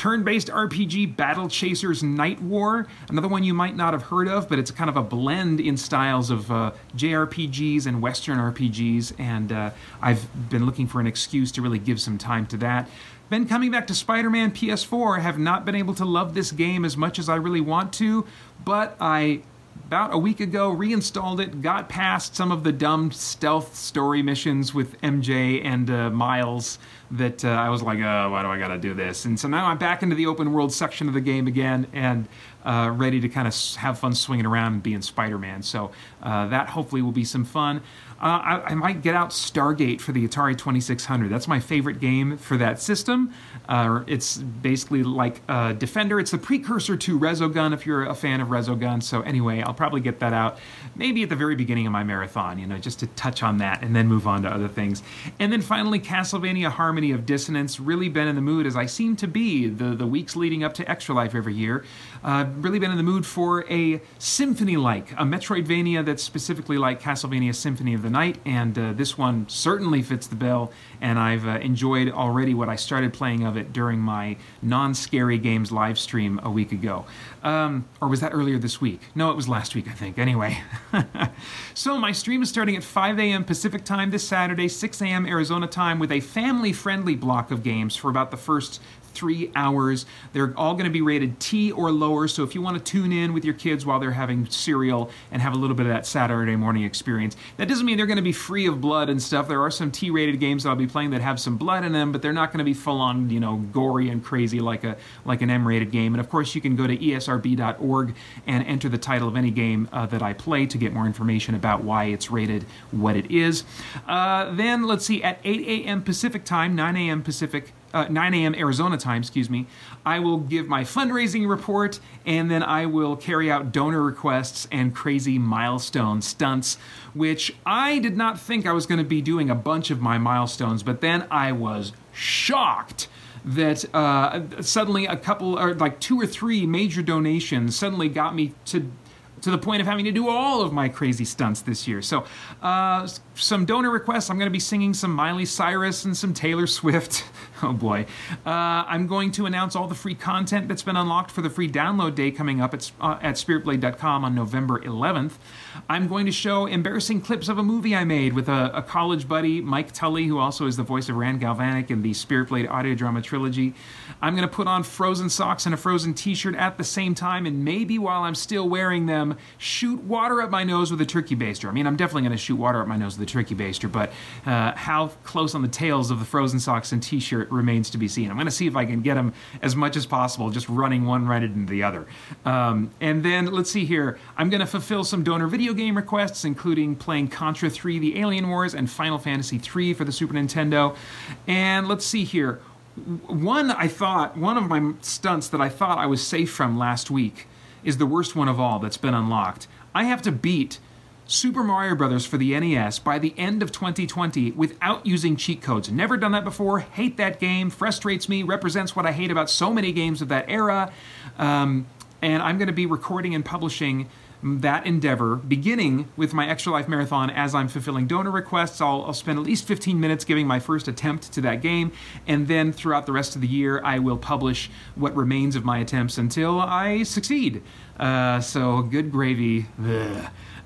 [SPEAKER 3] Turn based RPG Battle Chasers Night War, another one you might not have heard of, but it's kind of a blend in styles of uh, JRPGs and Western RPGs, and uh, I've been looking for an excuse to really give some time to that. Been coming back to Spider Man PS4, have not been able to love this game as much as I really want to, but I about a week ago, reinstalled it, got past some of the dumb stealth story missions with MJ and uh, Miles that uh, I was like, oh, why do I got to do this? And so now I'm back into the open world section of the game again and uh, ready to kind of have fun swinging around and being Spider Man. So uh, that hopefully will be some fun. Uh, I, I, might get out Stargate for the Atari 2600. That's my favorite game for that system. Uh, it's basically like Defender. It's the precursor to Resogun if you're a fan of Resogun. So anyway, I'll probably get that out maybe at the very beginning of my marathon, you know, just to touch on that and then move on to other things. And then finally, Castlevania Harmony of Dissonance. Really been in the mood as I seem to be the, the weeks leading up to Extra Life every year. Uh, really been in the mood for a symphony like, a Metroidvania that's specifically like Castlevania Symphony of the Night, and uh, this one certainly fits the bill, and I've uh, enjoyed already what I started playing of it during my non scary games live stream a week ago. Um, or was that earlier this week? No, it was last week, I think. Anyway. so, my stream is starting at 5 a.m. Pacific time this Saturday, 6 a.m. Arizona time, with a family friendly block of games for about the first three hours. They're all going to be rated T or lower, so if you want to tune in with your kids while they're having cereal and have a little bit of that Saturday morning experience, that doesn't mean they're going to be free of blood and stuff. There are some T rated games that I'll be playing that have some blood in them, but they're not going to be full on, you know, gory and crazy like a like an M rated game. And of course, you can go to esrb.org and enter the title of any game uh, that I play to get more information about why it's rated what it is. Uh, then let's see, at 8 a.m. Pacific time, 9 a.m. Pacific uh, 9 a.m. Arizona time, excuse me, I will give my fundraising report and then I will carry out donor requests and crazy milestone stunts, which I did not think I was going to be doing a bunch of my milestones, but then I was shocked that uh, suddenly a couple or like two or three major donations suddenly got me to to the point of having to do all of my crazy stunts this year. So, uh, some donor requests. I'm going to be singing some Miley Cyrus and some Taylor Swift. oh boy. Uh, I'm going to announce all the free content that's been unlocked for the free download day coming up at, uh, at spiritblade.com on November 11th. I'm going to show embarrassing clips of a movie I made with a, a college buddy, Mike Tully, who also is the voice of Rand Galvanic in the Spirit Blade audio drama trilogy. I'm going to put on frozen socks and a frozen t shirt at the same time, and maybe while I'm still wearing them, shoot water up my nose with a turkey baster. I mean, I'm definitely going to shoot water up my nose with a turkey baster, but uh, how close on the tails of the frozen socks and t shirt remains to be seen. I'm going to see if I can get them as much as possible, just running one right into the other. Um, and then let's see here. I'm going to fulfill some donor video game requests, including playing Contra 3 The Alien Wars and Final Fantasy 3 for the Super Nintendo. And let's see here. One I thought, one of my stunts that I thought I was safe from last week is the worst one of all that's been unlocked. I have to beat Super Mario Brothers for the NES by the end of 2020 without using cheat codes. Never done that before. Hate that game. Frustrates me. Represents what I hate about so many games of that era. Um, and I'm going to be recording and publishing that endeavor, beginning with my Extra Life Marathon as I'm fulfilling donor requests. I'll, I'll, spend at least 15 minutes giving my first attempt to that game, and then throughout the rest of the year, I will publish what remains of my attempts until I succeed. Uh, so, good gravy.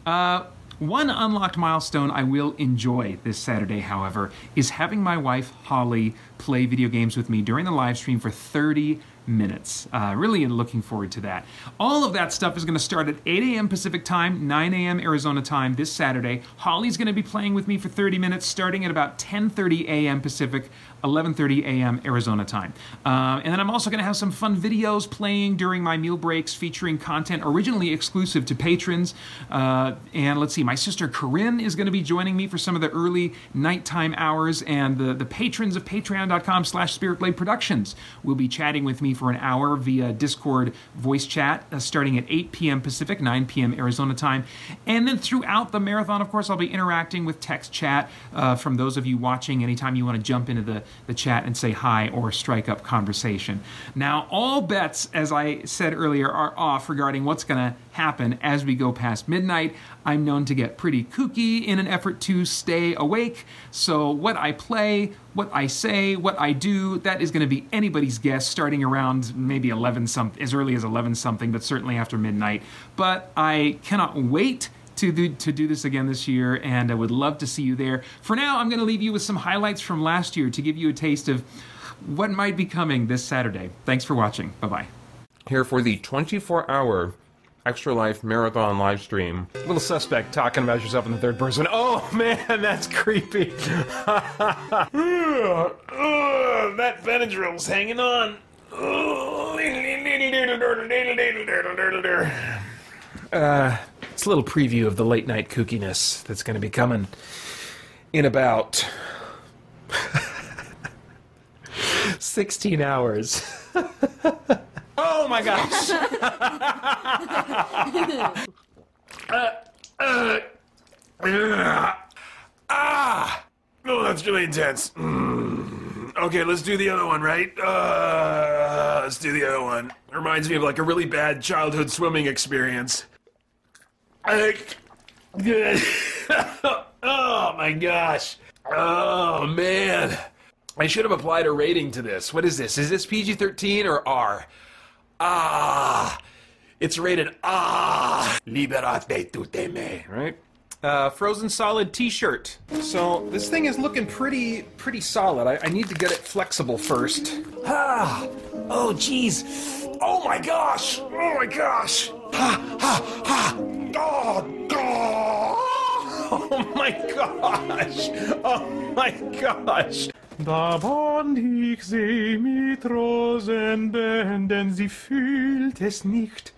[SPEAKER 3] Uh, one unlocked milestone I will enjoy this Saturday, however, is having my wife Holly play video games with me during the live stream for 30 minutes. Uh, really looking forward to that. All of that stuff is going to start at 8 a.m. Pacific time, 9 a.m. Arizona time this Saturday. Holly's going to be playing with me for 30 minutes, starting at about 10:30 a.m. Pacific. 11:30 a.m. Arizona time. Uh, and then I'm also going to have some fun videos playing during my meal breaks, featuring content originally exclusive to patrons. Uh, and let's see, my sister Corinne is going to be joining me for some of the early nighttime hours, and the the patrons of patreon.com slash spiritblade productions. We'll be chatting with me for an hour via Discord voice chat uh, starting at 8 p.m. Pacific, 9 p.m. Arizona time. And then throughout the marathon, of course, I'll be interacting with text chat uh, from those of you watching anytime you want to jump into the, the chat and say hi or strike up conversation. Now, all bets, as I said earlier, are off regarding what's going to happen as we go past midnight. I'm known to get pretty kooky in an effort to stay awake. So, what I play, what I say, what I do, that is going to be anybody's guess starting around maybe 11 something, as early as 11 something, but certainly after midnight. But I cannot wait to do, to do this again this year, and I would love to see you there. For now, I'm going to leave you with some highlights from last year to give you a taste of what might be coming this Saturday. Thanks for watching. Bye bye.
[SPEAKER 4] Here for the 24 hour Extra Life Marathon live stream.
[SPEAKER 3] Little suspect talking about yourself in the third person. Oh man, that's creepy.
[SPEAKER 4] that Benadryl's hanging on.
[SPEAKER 3] Uh, it's a little preview of the late night kookiness that's going to be coming in about 16 hours. oh my gosh.
[SPEAKER 4] Ah! Oh, that's really intense. Mm. Okay, let's do the other one, right? Uh, let's do the other one. Reminds me of like a really bad childhood swimming experience. Oh my gosh. Oh man. I should have applied a rating to this. What is this? Is this PG 13 or R? Ah. It's rated Ah. Liberate tu teme.
[SPEAKER 3] right? Uh, frozen solid T-shirt. So this thing is looking pretty pretty solid. I, I need to get it flexible first.
[SPEAKER 4] Ah! Oh, jeez! Oh my gosh! Oh my gosh! Ha! Ha! Ha! Oh! Oh!
[SPEAKER 3] Oh my gosh! Oh my gosh! Da band ich sie mit Rosenbänden, sie fühlt es nicht.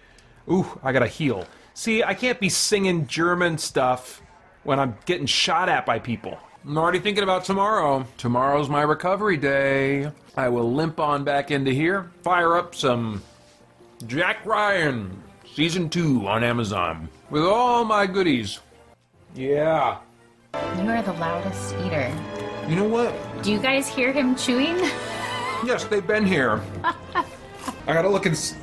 [SPEAKER 3] Ooh, I gotta heal. See, I can't be singing German stuff when I'm getting shot at by people.
[SPEAKER 4] I'm already thinking about tomorrow. Tomorrow's my recovery day. I will limp on back into here, fire up some Jack Ryan season two on Amazon with all my goodies. Yeah.
[SPEAKER 5] You are the loudest eater.
[SPEAKER 4] You know what?
[SPEAKER 5] Do you guys hear him chewing?
[SPEAKER 4] Yes, they've been here.
[SPEAKER 3] I gotta look and s-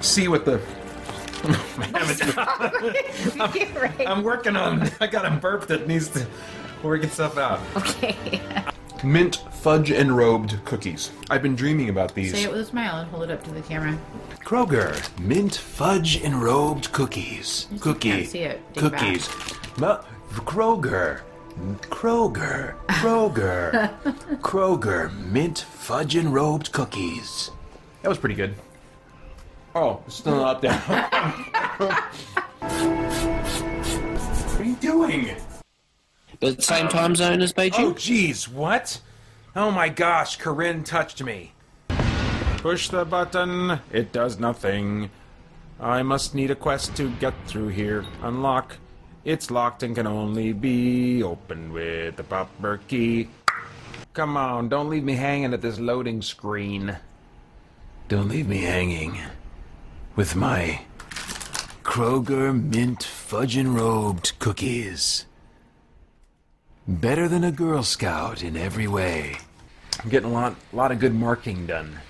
[SPEAKER 3] see what the.
[SPEAKER 5] right.
[SPEAKER 3] I'm working on. I got a burp that needs to work itself out.
[SPEAKER 5] Okay.
[SPEAKER 4] Mint fudge enrobed cookies. I've been dreaming about these.
[SPEAKER 5] Say it with a smile and hold it up to the camera.
[SPEAKER 4] Kroger mint fudge enrobed cookies. Cookie.
[SPEAKER 5] can't see it. Dig
[SPEAKER 4] Cookies. Ma- Kroger. Kroger. Kroger. Kroger mint fudge enrobed cookies. That was pretty good. Oh, it's still not up there. what are you doing?
[SPEAKER 6] But same time zone as Beijing?
[SPEAKER 3] Oh,
[SPEAKER 6] Beijing?
[SPEAKER 3] jeez, what? Oh my gosh, Corinne touched me. Push the button. It does nothing. I must need a quest to get through here. Unlock. It's locked and can only be opened with the proper key. Come on, don't leave me hanging at this loading screen.
[SPEAKER 4] Don't leave me hanging with my Kroger mint fudge enrobed cookies. Better than a Girl Scout in every way.
[SPEAKER 3] I'm getting a lot, lot of good marking done.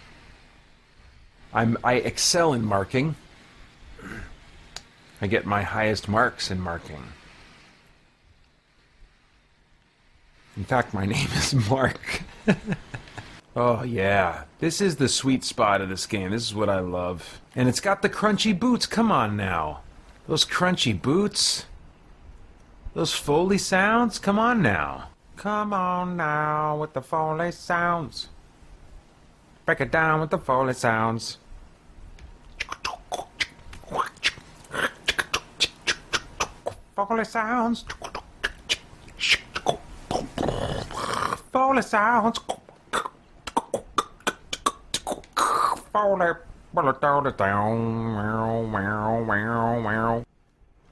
[SPEAKER 3] I'm, I excel in marking. I get my highest marks in marking. In fact, my name is Mark. oh, yeah. This is the sweet spot of this game. This is what I love. And it's got the crunchy boots. Come on now. Those crunchy boots. Those Foley sounds. Come on now. Come on now with the Foley sounds. Break it down with the Foley sounds. Foley sounds. Foley sounds. Foley.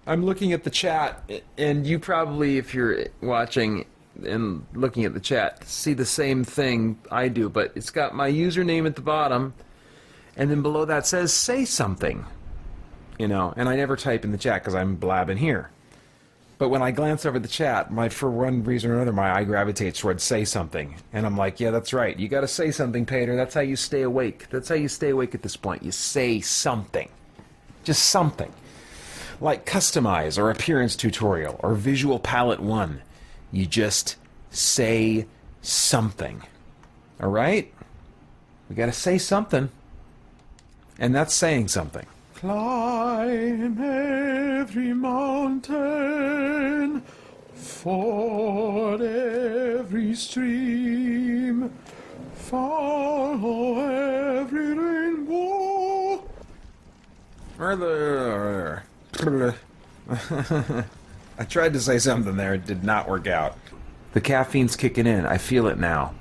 [SPEAKER 3] I'm looking at the chat, and you probably, if you're watching, and looking at the chat see the same thing I do, but it's got my username at the bottom, and then below that says say something. You know, and I never type in the chat because I'm blabbing here. But when I glance over the chat, my for one reason or another, my eye gravitates towards say something, and I'm like, yeah, that's right. You got to say something, Paeter. That's how you stay awake. That's how you stay awake at this point. You say something, just something, like customize or appearance tutorial or visual palette one. You just say something. All right? We got to say something, and that's saying something.
[SPEAKER 4] Climb every mountain, ford every stream, follow every rainbow.
[SPEAKER 3] I tried to say something there, it did not work out. The caffeine's kicking in. I feel it now.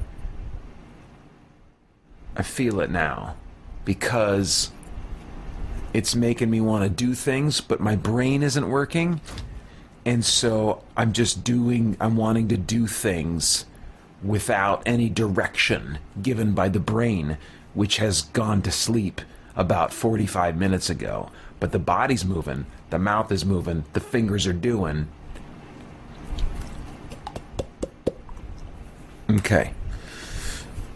[SPEAKER 3] I feel it now. Because it's making me want to do things, but my brain isn't working. And so I'm just doing, I'm wanting to do things without any direction given by the brain, which has gone to sleep about 45 minutes ago. But the body's moving, the mouth is moving, the fingers are doing. Okay.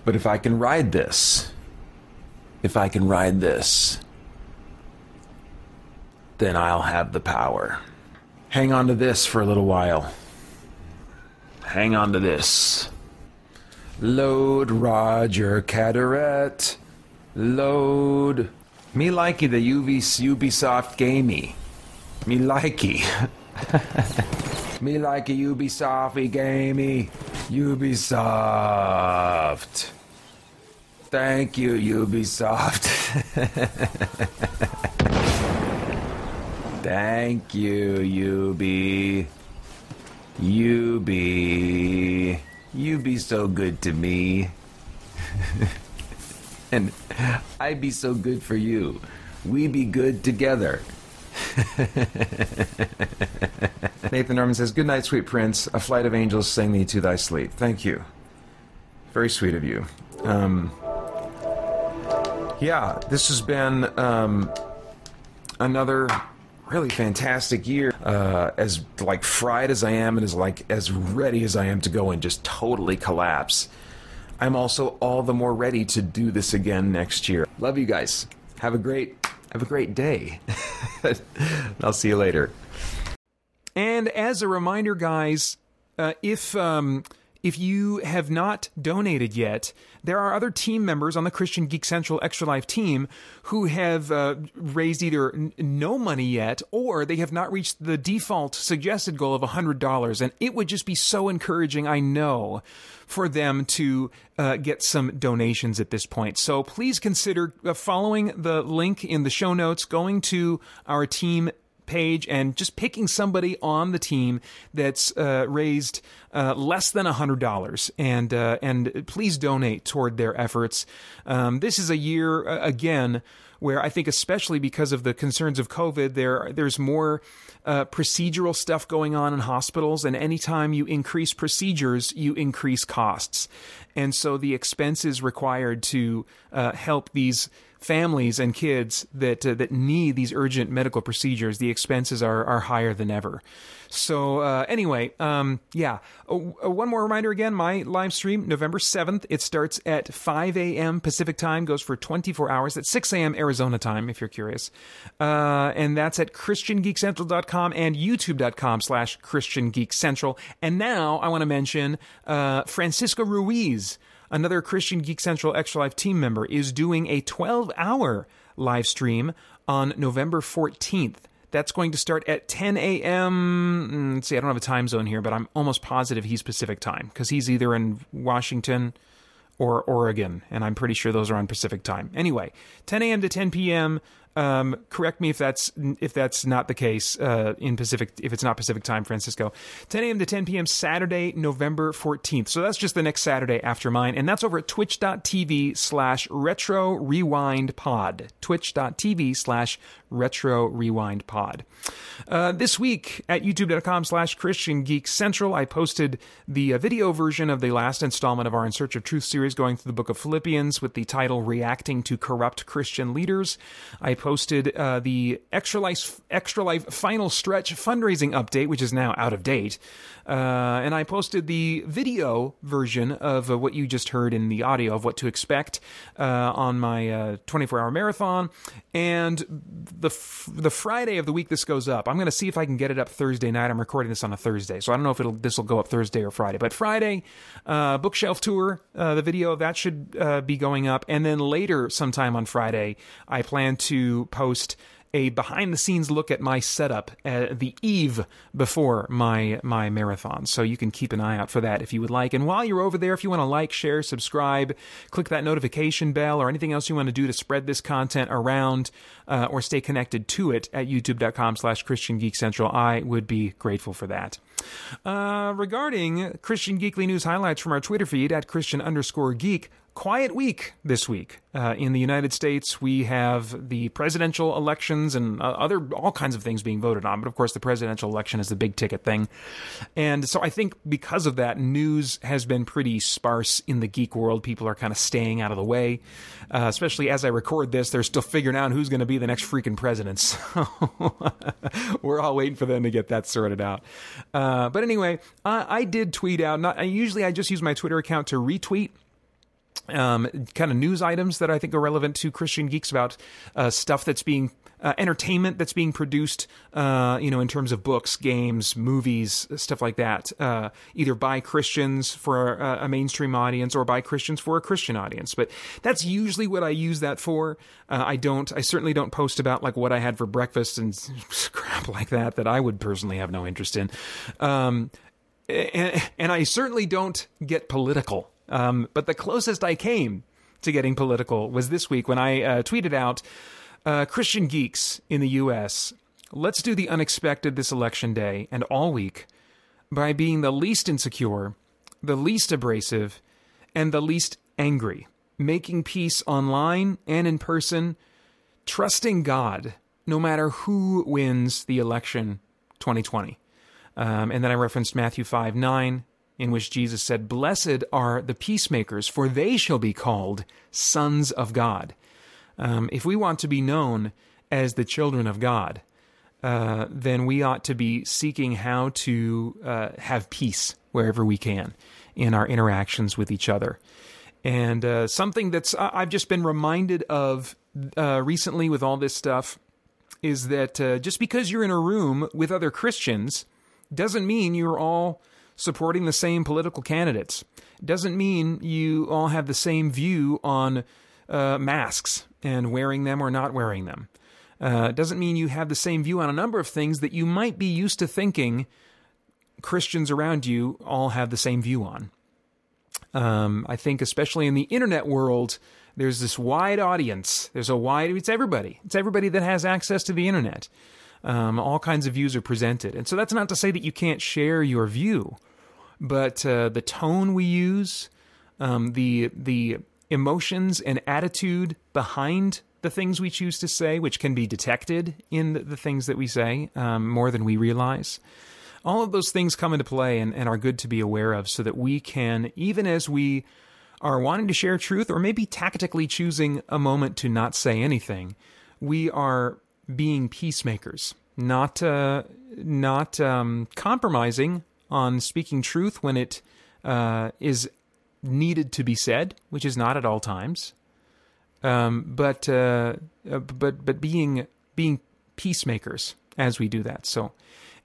[SPEAKER 3] But if I can ride this, if I can ride this, then I'll have the power. Hang on to this for a little while. Hang on to this. Load Roger Caderet. Load. Me likey the UV Ubisoft gamey. Me likey. Me likey Ubisofty gamey. Ubisoft. Thank you, Ubisoft. Thank you, UB. UB. You be so good to me. and I be so good for you. We be good together. Nathan Norman says, Good night, sweet prince. A flight of angels sing thee to thy sleep. Thank you. Very sweet of you. Um, yeah, this has been um, another really fantastic year. Uh, as like fried as I am, and as like as ready as I am to go and just totally collapse. I'm also all the more ready to do this again next year. Love you guys. Have a great have a great day. I'll see you later. And as a reminder, guys, uh, if um, if you have not donated yet, there are other team members on the Christian Geek Central Extra Life team who have uh, raised either n- no money yet or they have not reached the default suggested goal of $100. And it would just be so encouraging, I know, for them to uh, get some donations at this point. So please consider uh, following the link in the show notes, going to our team page and just picking somebody on the team that's uh, raised uh, less than hundred dollars, and uh, and please donate toward their efforts. Um, this is a year uh, again where I think, especially because of the concerns of COVID, there there's more uh, procedural stuff going on in hospitals, and anytime you increase procedures, you increase costs, and so the expenses required to uh, help these families and kids that uh, that need these urgent medical procedures, the expenses are are higher than ever. So uh, anyway, um, yeah. Uh, one more reminder again: my live stream November seventh. It starts at 5 a.m. Pacific time, goes for 24 hours. At 6 a.m. Arizona time, if you're curious, uh, and that's at ChristianGeekCentral.com and YouTube.com/slash ChristianGeekCentral. And now I want to mention uh, Francisco Ruiz another Christian Geek Central Extra Life team member, is doing a 12 hour live stream on November 14th. That's going to start at 10 a.m. Mm, let's see, I don't have a time zone here, but I'm almost positive he's Pacific time because he's either in Washington or Oregon, and I'm pretty sure those are on Pacific time. Anyway, 10 a.m. to 10 p.m. Um, correct me if that's if that's not the case uh, in Pacific if it's not Pacific time, Francisco. 10 a.m. to 10 p.m. Saturday, November 14th. So that's just the next Saturday after mine, and that's over at twitch.tv slash retro rewind pod. Twitch.tv slash retro rewind pod. Uh, this week at youtube.com slash Christian Geek Central, I posted the uh, video version of the last installment of our In Search of Truth series going through the book of Philippians with the title Reacting to Corrupt Christian Leaders. I posted uh, the Extra Life, Extra Life Final Stretch fundraising update, which is now out of date. Uh, and I posted the video version of uh, what you just heard in the audio of what to expect uh, on my 24 hour marathon. And the f- the Friday of the week this goes up, I'm going to see if I can get it up Thursday night. I'm recording this on a Thursday, so I don't know if it'll this will go up Thursday or Friday. But Friday, uh, bookshelf tour, uh, the video of that should uh, be going up, and then later, sometime on Friday, I plan to post a behind the scenes look at my setup at the eve before my my marathon. So you can keep an eye out for that if you would like. And while you're over there, if you want to like, share, subscribe, click that notification bell or anything else you want to do to spread this content around uh, or stay connected to it at youtube.com slash Christian Geek Central, I would be grateful for that. Uh, regarding Christian Geekly News highlights from our Twitter feed at Christian underscore geek, quiet week this week. Uh, in the United States, we have the presidential elections and uh, other all kinds of things being voted on. But of course, the presidential election is the big ticket thing. And so I think because of that, news has been pretty sparse in the geek world. People are kind of staying out of the way. Uh, especially as I record this, they're still figuring out who's going to be the next freaking president. So we're all waiting for them to get that sorted out. Uh, but anyway, I, I did tweet out. Not usually I just use my Twitter account to retweet um, kind of news items that I think are relevant to Christian geeks about uh, stuff that's being uh, entertainment that's being produced, uh, you know, in terms of books, games, movies, stuff like that, uh, either by Christians for a, a, mainstream audience or by Christians for a Christian audience. But that's usually what I use that for. Uh, I don't, I certainly don't post about like what I had for breakfast and crap like that that I would personally have no interest in. Um, and, and I certainly don't get political. Um, but the closest I came to getting political was this week when I uh, tweeted out uh, Christian geeks in the U.S. Let's do the unexpected this election day and all week by being the least insecure, the least abrasive, and the least angry, making peace online and in person, trusting God no matter who wins the election 2020. Um, and then I referenced Matthew 5 9, in which Jesus said, Blessed are the peacemakers, for they shall be called sons of God. Um, if we want to be known as the children of God, uh, then we ought to be seeking how to uh, have peace wherever we can in our interactions with each other. And uh, something that's I've just been reminded of uh, recently with all this stuff is that uh, just because you're in a room with other Christians doesn't mean you're all supporting the same political candidates. Doesn't mean you all have the same view on uh, masks and wearing them or not wearing them. Uh, doesn't mean you have the same view on a number of things that you might be used to thinking Christians around you all have the same view on. Um, I think, especially in the internet world, there's this wide audience. There's a wide, it's everybody. It's everybody that has access to the internet. Um, all kinds of views are presented. And so that's not to say that you can't share your view, but uh, the tone we use, um, the, the emotions and attitude behind the things we choose to say, which can be detected in the things that we say um, more than we realize. All of those things come into play and, and are good to be aware of so that we can, even as we are wanting to share truth or maybe tactically choosing a moment to not say anything, we are being peacemakers, not uh, not um, compromising on speaking truth when it uh, is needed to be said, which is not at all times, um, but uh, but but being being peacemakers as we do that. So,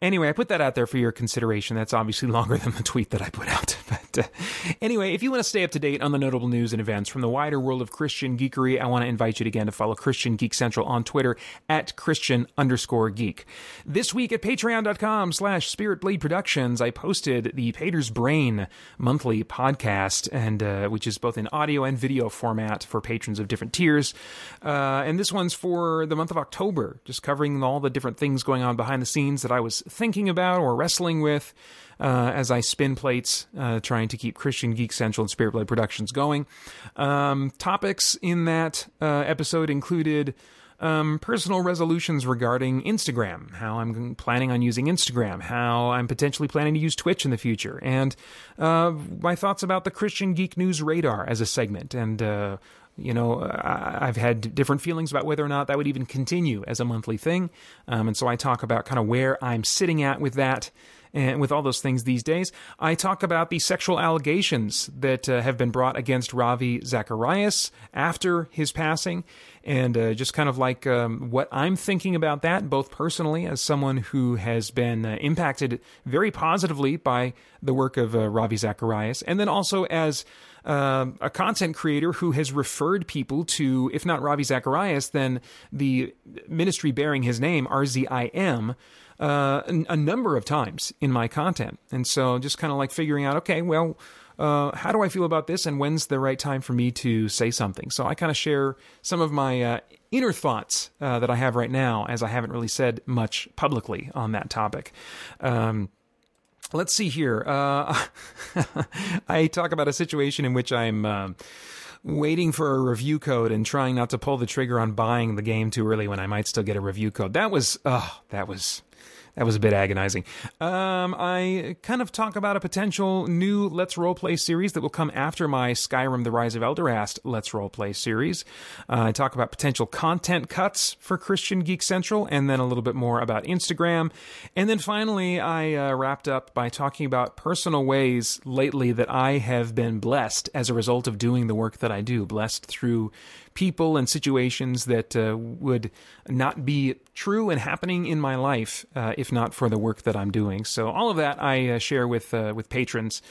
[SPEAKER 3] Anyway, I put that out there for your consideration. That's obviously longer than the tweet that I put out. But uh, anyway, if you want to stay up to date on the notable news and events from the wider world of Christian geekery, I want to invite you again to follow Christian Geek Central on Twitter at Christian underscore geek. This week at patreon.com slash spiritblade productions, I posted the Paeter's Brain monthly podcast, and uh, which is both in audio and video format for patrons of different tiers. Uh, and this one's for the month of October, just covering all the different things going on behind the scenes that I was thinking about or wrestling with uh, as I spin plates, uh, trying to keep Christian Geek Central and Spirit Blade Productions going. Um, topics in that uh, episode included um, personal resolutions regarding Instagram, how I'm planning on using Instagram, how I'm potentially planning to use Twitch in the future, and uh, my thoughts about the Christian Geek News Radar as a segment, and uh, you know, I- I've had different feelings about whether or not that would even continue as a monthly thing. Um, and so I talk about kind of where I'm sitting at with that and with all those things these days. I talk about the sexual allegations that uh, have been brought against Ravi Zacharias after his passing, and uh, just kind of like um, what I'm thinking about that, both personally as someone who has been uh, impacted very positively by the work of uh, Ravi Zacharias, and then also as um, a content creator who has referred people to, if not Ravi Zacharias, then the ministry bearing his name, RZIM, uh, a, number of times in my content. And so just kind of like figuring out, okay, well, uh, how do I feel about this and when's the right time for me to say something? So I kind of share some of my uh, inner thoughts uh, that I have right now, as I haven't really said much publicly on that topic. Um, let's see here. Uh, I talk about a situation in which I'm. um Waiting for a review code and trying not to pull the trigger on buying the game too early when I might still get a review code. That was, oh, that was that was a bit agonizing. Um, I kind of talk about a potential new Let's Roleplay series that will come after my Skyrim The Rise of Elderast Let's Roleplay series. Uh, I talk about potential content cuts for Christian Geek Central and then a little bit more about Instagram. And then finally, I uh, wrapped up by talking about personal ways lately that I have been blessed as a result of doing the work that I do, blessed through people and situations that uh, would not be true and happening in my life uh, if not for the work that I'm doing. So all of that I uh, share with uh, with patrons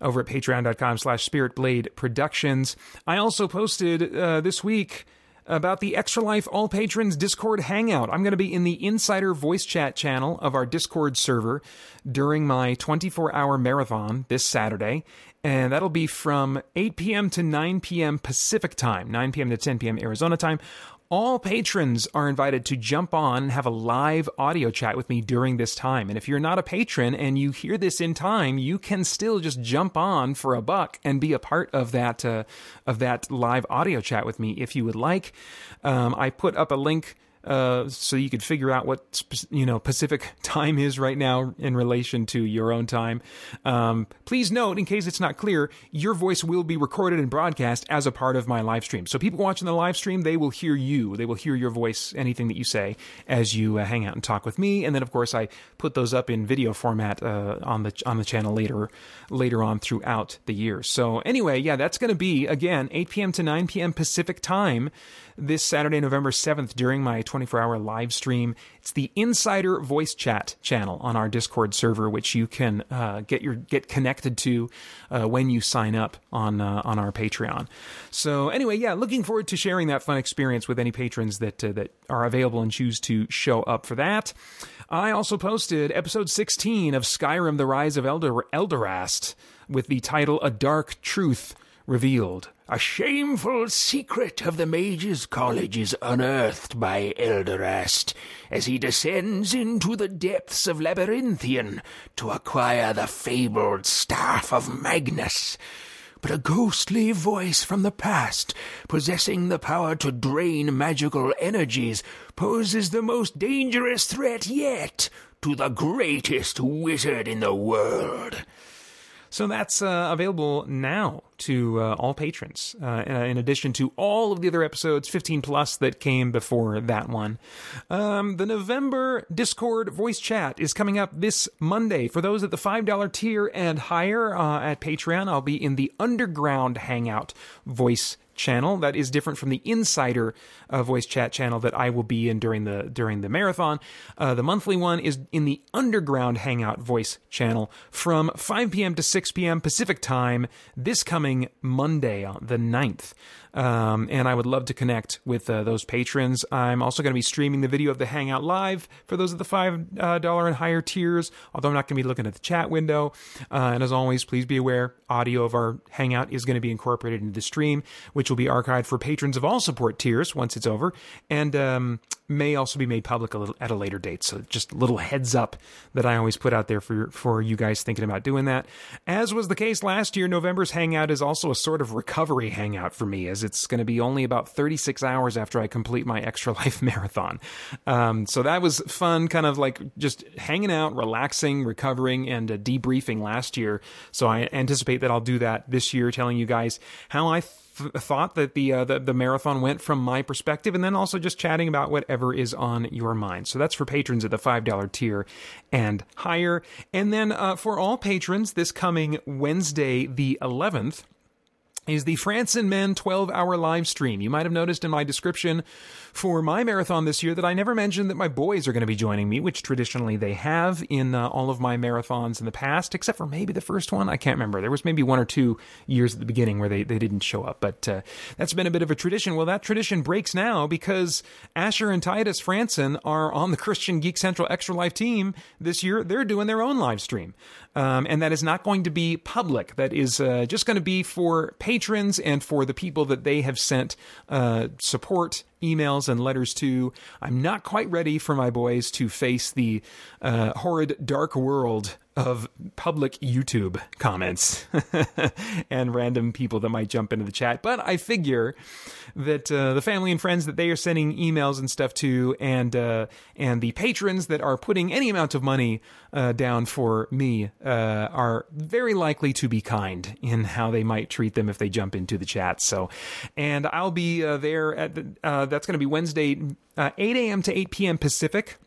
[SPEAKER 3] over at patreon.com slash spiritblade productions. I also posted uh, this week about the Extra Life All Patrons Discord Hangout. I'm going to be in the Insider voice chat channel of our Discord server during my 24 hour marathon this Saturday. And that'll be from 8 p.m. to 9 p.m. Pacific time, 9 p.m. to 10 p.m. Arizona time. All patrons are invited to jump on and have a live audio chat with me during this time. And if you're not a patron and you hear this in time, you can still just jump on for a buck and be a part of that uh, of that live audio chat with me if you would like. Um, I put up a link uh, so you could figure out what you know Pacific time is right now in relation to your own time. Um, please note, in case it's not clear, your voice will be recorded and broadcast as a part of my live stream. So people watching the live stream, they will hear you, they will hear your voice, anything that you say as you uh, hang out and talk with me. And then, of course, I put those up in video format uh, on the on the channel later later on throughout the year. So anyway, yeah, that's going to be again 8 p.m. to 9 p.m. Pacific time this Saturday, November 7th, during my 24 hour live stream. It's the Insider Voice Chat channel on our Discord server, which you can uh, get your get connected to uh, when you sign up on uh, on our Patreon. So anyway, yeah, looking forward to sharing that fun experience with any patrons that uh, that are available and choose to show up for that. I also posted episode 16 of Skyrim: The Rise of Elder Elderast with the title "A Dark Truth." Revealed.
[SPEAKER 1] A shameful secret of the Mages' College is unearthed by Elderast as he descends into the depths of Labyrinthian to acquire the fabled Staff of Magnus. But a ghostly voice from the past, possessing the power to drain magical energies, poses the most dangerous threat yet to the greatest wizard in the world.
[SPEAKER 3] So that's uh, available now to uh, all patrons, uh, in addition to all of the other episodes, 15 plus, that came before that one. Um, the November Discord voice chat is coming up this Monday. For those at the $5 tier and higher uh, at Patreon, I'll be in the Underground Hangout voice channel that is different from the insider uh, voice chat channel that I will be in during the during the marathon. Uh, the monthly one is in the underground hangout voice channel from 5 p.m. to 6 p.m. Pacific time this coming Monday, uh, the 9th. Um, and I would love to connect with uh, those patrons. I'm also going to be streaming the video of the Hangout live for those of the five uh, dollar and higher tiers. Although I'm not going to be looking at the chat window. Uh, and as always, please be aware audio of our Hangout is going to be incorporated into the stream, which will be archived for patrons of all support tiers once it's over, and um, may also be made public a little, at a later date. So just a little heads up that I always put out there for for you guys thinking about doing that. As was the case last year, November's Hangout is also a sort of recovery hangout for me, as it's going to be only about 36 hours after I complete my Extra Life marathon. Um, so that was fun, kind of like just hanging out, relaxing, recovering, and uh, debriefing last year. So I anticipate that I'll do that this year, telling you guys how I. Th- thought that the, uh, the the marathon went from my perspective, and then also just chatting about whatever is on your mind. So that's for patrons at the five dollar tier and higher, and then uh, for all patrons, this coming Wednesday the eleventh is the Frandsen Men 12 hour live stream. You might have noticed in my description for my marathon this year that I never mentioned that my boys are going to be joining me, which traditionally they have in uh, all of my marathons in the past, except for maybe the first one. I can't remember. There was maybe one or two years at the beginning where they, they didn't show up, but uh, that's been a bit of a tradition. Well, that tradition breaks now because Asher and Titus Frandsen are on the Christian Geek Central Extra Life team this year. They're doing their own live stream. Um, and that is not going to be public. That is uh, just going to be for patrons and for the people that they have sent uh, support emails and letters to. I'm not quite ready for my boys to face the uh, horrid dark world of public YouTube comments and random people that might jump into the chat. But I figure that uh, the family and friends that they are sending emails and stuff to, and uh, and the patrons that are putting any amount of money uh, down for me, uh, are very likely to be kind in how they might treat them if they jump into the chat. So, and I'll be uh, there at the, uh, that's going to be Wednesday, 8 a.m. to 8 p.m. Pacific.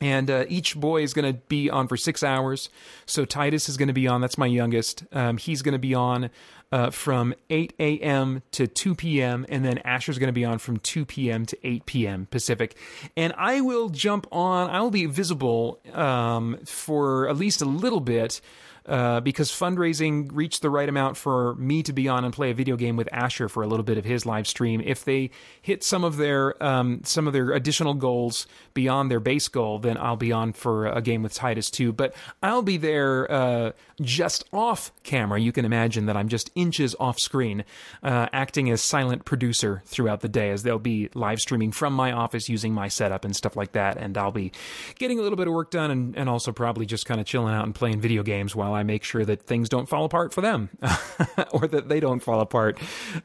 [SPEAKER 3] And uh, each boy is going to be on for six hours. So Titus is going to be on. That's my youngest. Um, he's going to be on uh, from 8 a.m. to 2 p.m. And then Asher's going to be on from 2 p.m. to 8 p.m. Pacific. And I will jump on. I will be visible um, for at least a little bit uh, because fundraising reached the right amount for me to be on and play a video game with Asher for a little bit of his live stream. If they hit some of their um, some of their additional goals beyond their base goal, then I'll be on for a game with Titus too. But I'll be there uh, just off camera. You can imagine that I'm just inches off screen, uh, acting as silent producer throughout the day, as they'll be live streaming from my office using my setup and stuff like that. And I'll be getting a little bit of work done, and, and also probably just kind of chilling out and playing video games while I make sure that things don't fall apart for them, or that they don't fall apart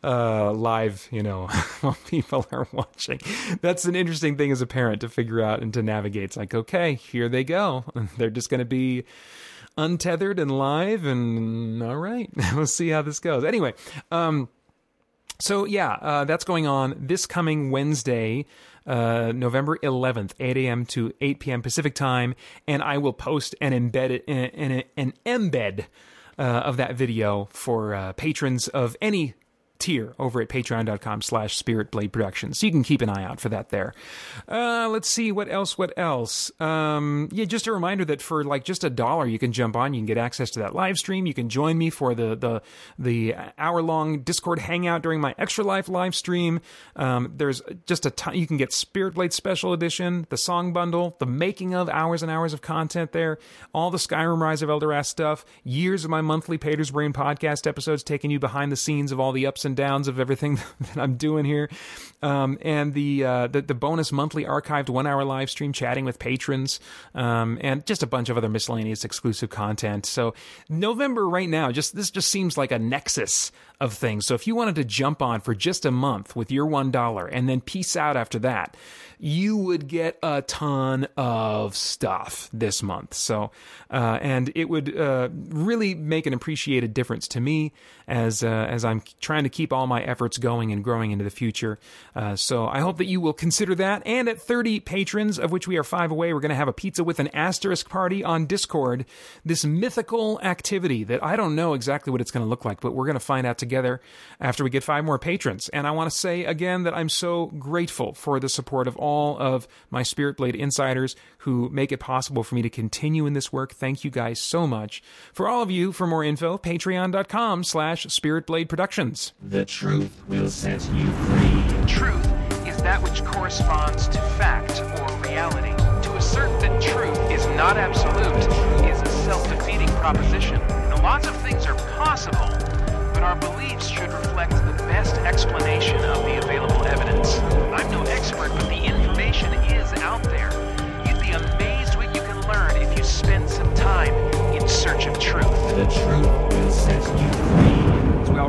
[SPEAKER 3] uh, live. You know, while people are watching. That's an interesting thing as a parent to figure out and to navigate. It's like, okay, here they go. They're just going to be untethered and live and all right we'll see how this goes anyway um so yeah uh, that's going on this coming wednesday uh, November 11th, 8 a.m. to 8 p.m. Pacific time, and I will post an embed an, an embed uh, of that video for uh, patrons of any tier over at patreon.com slash spiritblade productions. So you can keep an eye out for that there. Uh, let's see what else what else? Um, yeah just a reminder that for like just a dollar you can jump on you can get access to that live stream. You can join me for the the the hour long discord hangout during my extra life live stream. Um, there's just a ton you can get spirit blade special edition the song bundle the making of hours and hours of content there all the skyrim rise of eldoras stuff years of my monthly Paeter's Brain podcast episodes taking you behind the scenes of all the ups and downs of everything that I'm doing here, um, and the, uh, the the bonus monthly archived one hour live stream chatting with patrons, um, and just a bunch of other miscellaneous exclusive content. So November right now, just this just seems like a nexus of things. So if you wanted to jump on for just a month with your one dollar and then peace out after that, you would get a ton of stuff this month. So, uh, and it would uh, really make an appreciated difference to me as uh, as I'm trying to keep keep all my efforts going and growing into the future. Uh, so I hope that you will consider that. And at 30 patrons, of which we are five away, we're going to have a pizza with an asterisk party on Discord. This mythical activity that I don't know exactly what it's going to look like, but we're going to find out together after we get five more patrons. And I want to say again that I'm so grateful for the support of all of my Spirit Blade insiders who make it possible for me to continue in this work. Thank you guys so much. For all of you, for more info, patreon.com slash spiritblade productions.
[SPEAKER 7] The truth will set you free.
[SPEAKER 3] Truth is that which corresponds to fact or reality. To assert that truth is not absolute is a self-defeating proposition. Now, lots of things are possible, but our beliefs should reflect the best explanation of the available evidence. I'm no expert, but the information is out there. You'd be amazed what you can learn if you spend some time in search of truth.
[SPEAKER 7] The truth will set you free.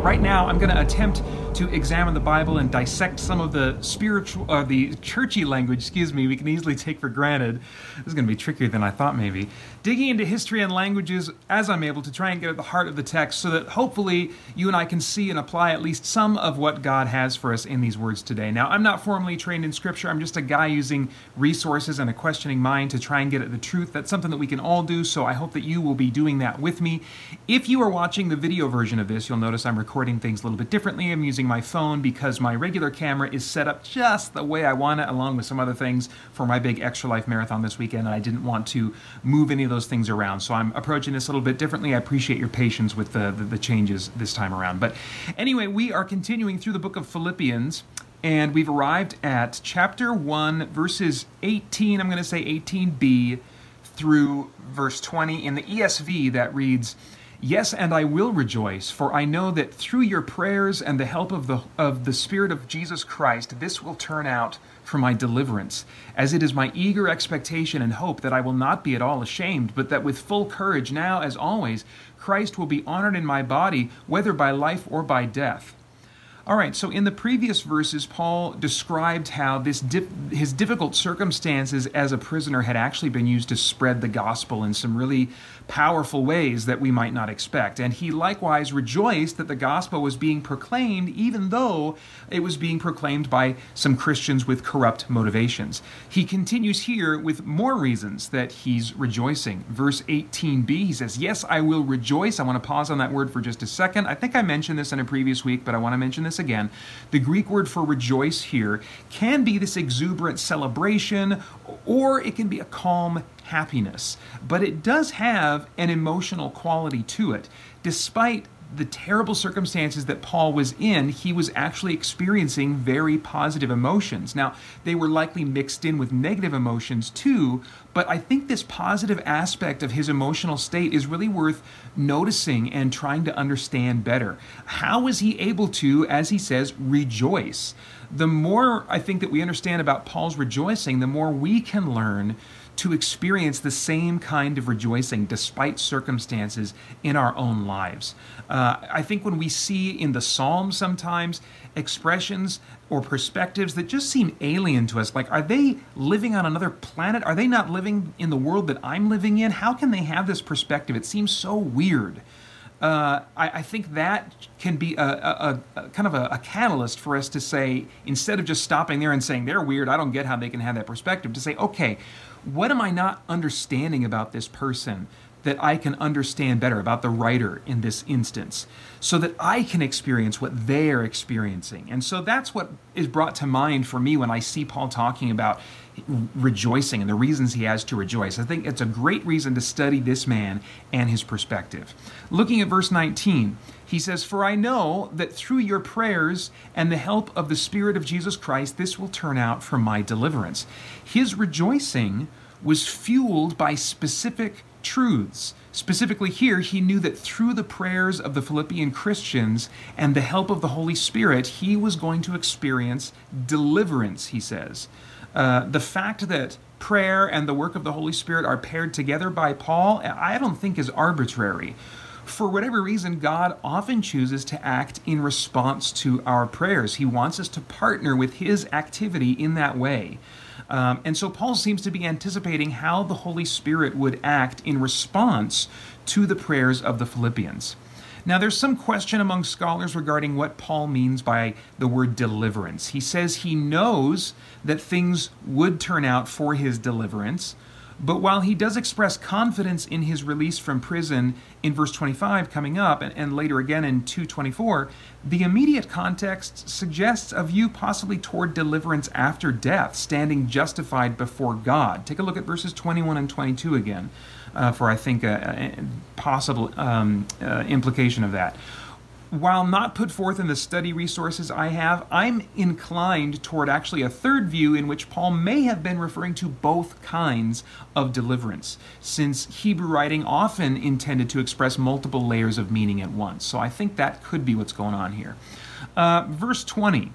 [SPEAKER 3] Right now I'm going to attempt to examine the Bible and dissect some of the spiritual, uh, the churchy language, excuse me, we can easily take for granted. This is going to be trickier than I thought, maybe. Digging into history and languages as I'm able to try and get at the heart of the text so that hopefully you and I can see and apply at least some of what God has for us in these words today. Now, I'm not formally trained in Scripture, I'm just a guy using resources and a questioning mind to try and get at the truth. That's something that we can all do, so I hope that you will be doing that with me. If you are watching the video version of this, you'll notice I'm recording things a little bit differently. I'm using my phone because my regular camera is set up just the way I want it, along with some other things for my big Extra Life marathon this weekend, and I didn't want to move any of those things around. So I'm approaching this a little bit differently. I appreciate your patience with the, the, the changes this time around. But anyway, we are continuing through the book of Philippians. And we've arrived at chapter 1, verses 18, I'm going to say 18b through verse 20. In the ESV, that reads, Yes, and I will rejoice, for I know that through your prayers and the help of the, of the Spirit of Jesus Christ, this will turn out for my deliverance, as it is my eager expectation and hope that I will not be at all ashamed, but that with full courage, now as always, Christ will be honored in my body, whether by life or by death. All right, so in the previous verses, Paul described how this dif- his difficult circumstances as a prisoner had actually been used to spread the gospel in some really powerful ways that we might not expect. And he likewise rejoiced that the gospel was being proclaimed, even though it was being proclaimed by some Christians with corrupt motivations. He continues here with more reasons that he's rejoicing. Verse 18b, he says, Yes, I will rejoice. I want to pause on that word for just a second. I think I mentioned this in a previous week, but I want to mention this again. The Greek word for rejoice here can be this exuberant celebration, or it can be a calm happiness. But it does have an emotional quality to it. Despite the terrible circumstances that Paul was in, he was actually experiencing very positive emotions. Now, they were likely mixed in with negative emotions too, but I think this positive aspect of his emotional state is really worth noticing and trying to understand better. How was he able to, as he says, rejoice? The more I think that we understand about Paul's rejoicing, the more we can learn to experience the same kind of rejoicing despite circumstances in our own lives. Uh, I think when we see in the Psalms sometimes expressions or perspectives that just seem alien to us, like are they living on another planet? Are they not living in the world that I'm living in? How can they have this perspective? It seems so weird. Uh, I, I, think that can be a, a, a kind of a, a, catalyst for us to say, instead of just stopping there and saying they're weird, I don't get how they can have that perspective, to say, okay, what am I not understanding about this person that I can understand better about the writer in this instance so that I can experience what they're experiencing. And so that's what is brought to mind for me when I see Paul talking about rejoicing and the reasons he has to rejoice. I think it's a great reason to study this man and his perspective. Looking at verse 19, he says, For I know that through your prayers and the help of the Spirit of Jesus Christ, this will turn out for my deliverance. His rejoicing was fueled by specific truths. Specifically, here, he knew that through the prayers of the Philippian Christians and the help of the Holy Spirit, he was going to experience deliverance, he says. Uh, the fact that prayer and the work of the Holy Spirit are paired together by Paul, I don't think is arbitrary. For whatever reason, God often chooses to act in response to our prayers. He wants us to partner with His activity in that way. Um, and so Paul seems to be anticipating how the Holy Spirit would act in response to the prayers of the Philippians. Now, there's some question among scholars regarding what Paul means by the word deliverance. He says he knows that things would turn out for his deliverance, but while he does express confidence in his release from prison in verse 25 coming up, and, and later again in 224, the immediate context suggests a view possibly toward deliverance after death, standing justified before God. Take a look at verses 21 and 22 again uh, for, I think, a, a possible um, uh, implication of that. While not put forth in the study resources I have, I'm inclined toward actually a third view in which Paul may have been referring to both kinds of deliverance, since Hebrew writing often intended to express multiple layers of meaning at once. So I think that could be what's going on here. Uh, verse 20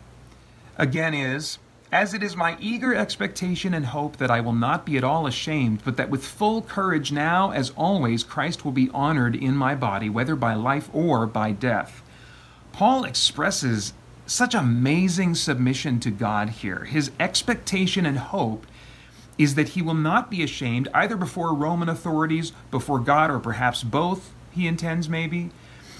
[SPEAKER 3] again is as it is my eager expectation and hope that I will not be at all ashamed, but that with full courage now, as always, Christ will be honored in my body, whether by life or by death. Paul expresses such amazing submission to God here. His expectation and hope is that he will not be ashamed either before Roman authorities, before God, or perhaps both, he intends maybe.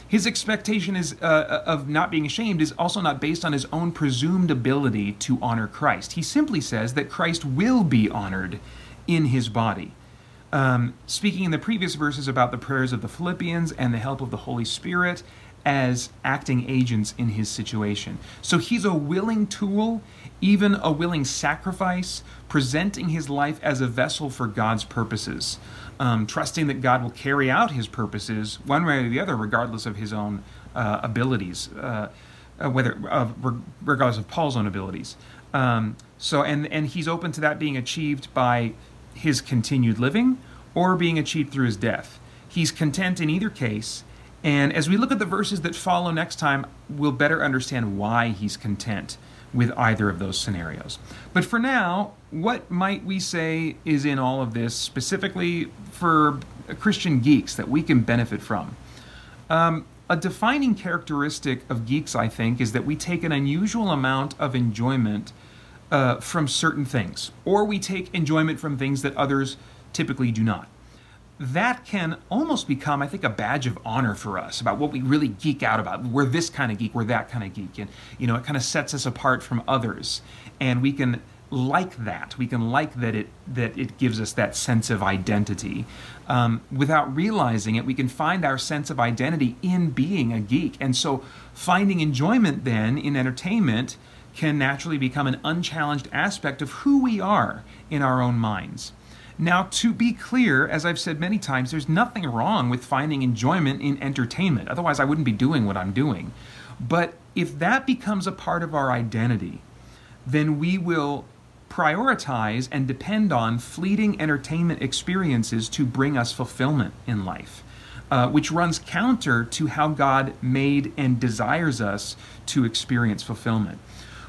[SPEAKER 3] His expectation is uh, of not being ashamed is also not based on his own presumed ability to honor Christ. He simply says that Christ will be honored in his body. Um, speaking in the previous verses about the prayers of the Philippians and the help of the Holy Spirit as acting agents in his situation. So he's a willing tool, even a willing sacrifice, presenting his life as a vessel for God's purposes, um, trusting that God will carry out his purposes one way or the other, regardless of his own uh, abilities, uh, uh, whether uh, regardless of Paul's own abilities. Um, so, and and he's open to that being achieved by his continued living or being achieved through his death. He's content in either case and as we look at the verses that follow next time, we'll better understand why he's content with either of those scenarios. But for now, what might we say is in all of this specifically for Christian geeks that we can benefit from? Um, a defining characteristic of geeks, I think, is that we take an unusual amount of enjoyment uh, from certain things, or we take enjoyment from things that others typically do not that can almost become, I think, a badge of honor for us about what we really geek out about. We're this kind of geek, we're that kind of geek. And, you know, it kind of sets us apart from others. And we can like that. We can like that it that it gives us that sense of identity. Um, without realizing it, we can find our sense of identity in being a geek. And so finding enjoyment then in entertainment can naturally become an unchallenged aspect of who we are in our own minds. Now, to be clear, as I've said many times, there's nothing wrong with finding enjoyment in entertainment. Otherwise, I wouldn't be doing what I'm doing. But if that becomes a part of our identity, then we will prioritize and depend on fleeting entertainment experiences to bring us fulfillment in life, uh, which runs counter to how God made and desires us to experience fulfillment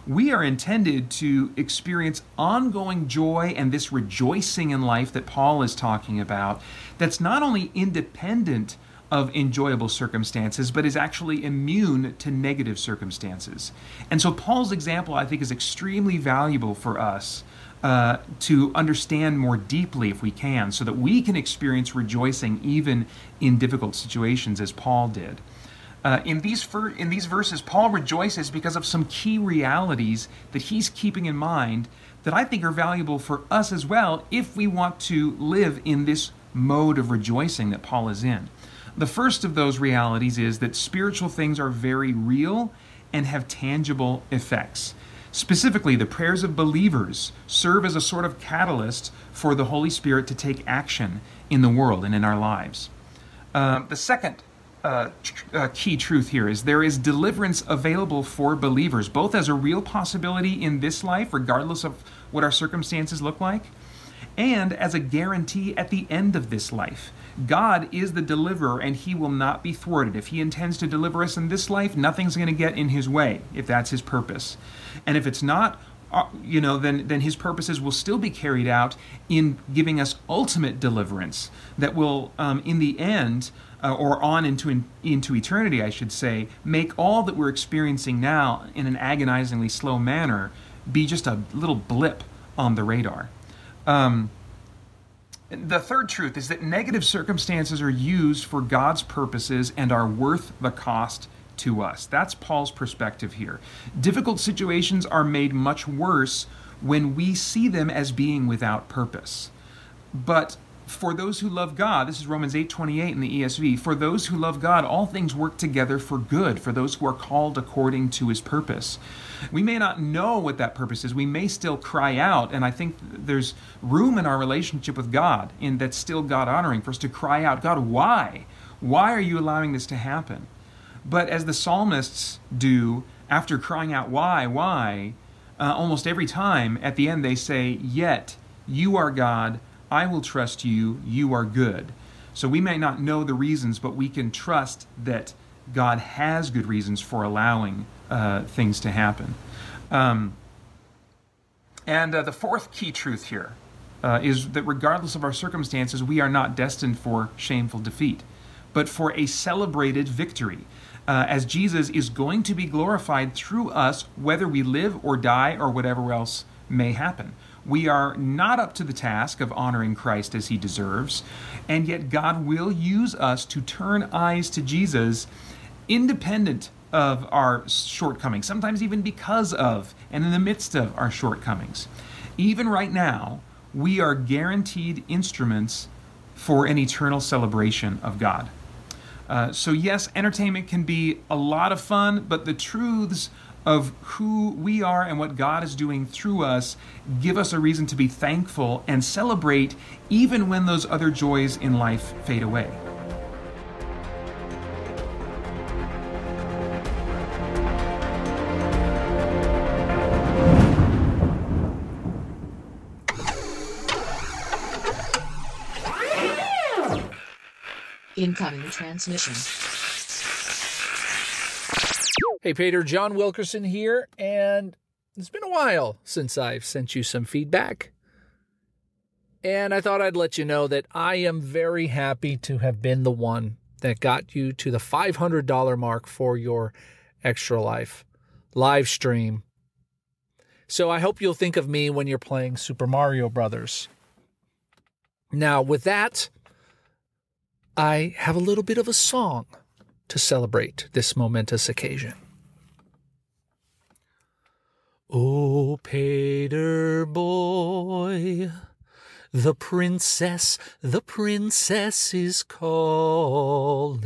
[SPEAKER 3] we are intended to experience ongoing joy and this rejoicing in life that Paul is talking about, that's not only independent of enjoyable circumstances, but is actually immune to negative circumstances. And so, Paul's example, I think, is extremely valuable for us uh, to understand more deeply if we can, so that we can experience rejoicing even in difficult situations, as Paul did. Uh, in these fir- in these verses, Paul rejoices because of some key realities that he's keeping in mind that I think are valuable for us as well if we want to live in this mode of rejoicing that Paul is in. The first of those realities is that spiritual things are very real and have tangible effects. Specifically, the prayers of believers serve as a sort of catalyst for the Holy Spirit to take action in the world and in our lives. Uh, the second uh, uh, key truth here is there is deliverance available for believers, both as a real possibility in this life, regardless of what our circumstances look like, and as a guarantee at the end of this life. God is the deliverer and he will not be thwarted. If he intends to deliver us in this life, nothing's going to get in his way if that's his purpose. And if it's not, uh, you know, then, then his purposes will still be carried out in giving us ultimate deliverance that will, um, in the end, uh, or on into in, into eternity, I should say, make all that we're experiencing now in an agonizingly slow manner be just a little blip on the radar. Um, The third truth is that negative circumstances are used for God's purposes and are worth the cost to us. That's Paul's perspective here. Difficult situations are made much worse when we see them as being without purpose. But for those who love God, this is Romans 8:28 in the ESV, for those who love God, all things work together for good for those who are called according to his purpose. We may not know what that purpose is. We may still cry out, and I think there's room in our relationship with God in that's still God honoring for us to cry out, God, why? Why are you allowing this to happen? But as the psalmists do, after crying out, why, why, uh, almost every time at the end they say, Yet you are God, I will trust you, you are good. So we may not know the reasons, but we can trust that God has good reasons for allowing uh, things to happen. Um, and uh, the fourth key truth here uh, is that regardless of our circumstances, we are not destined for shameful defeat, but for a celebrated victory. Uh, as Jesus is going to be glorified through us, whether we live or die or whatever else may happen. We are not up to the task of honoring Christ as he deserves, and yet God will use us to turn eyes to Jesus independent of our shortcomings, sometimes even because of and in the midst of our shortcomings. Even right now, we are guaranteed instruments for an eternal celebration of God. Uh, so, yes, entertainment can be a lot of fun, but the truths of who we are and what God is doing through us give us a reason to be thankful and celebrate even when those other joys in life fade away.
[SPEAKER 2] Incoming transmission.
[SPEAKER 8] Hey, Paeter, John Wilkerson here, and it's been a while since I've sent you some feedback. And I thought I'd let you know that I am very happy to have been the one that got you to the $500 mark for your Extra Life live stream. So I hope you'll think of me when you're playing Super Mario Brothers. Now, with that, I have a little bit of a song to celebrate this momentous occasion. Oh, Paeter boy, the princess, the princess is calling.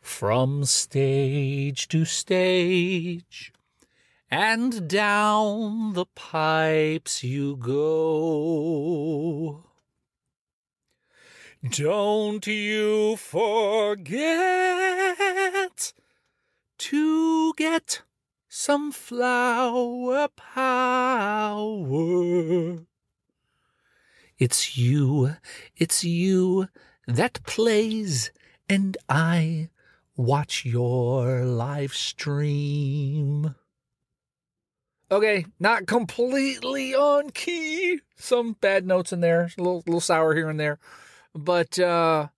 [SPEAKER 8] From stage to stage, and down the pipes you go. Don't you forget to get some flower power. It's you, it's you that plays, and I watch your live stream. Okay, not completely on key. Some bad notes in there, a little, little sour here and there. But uh,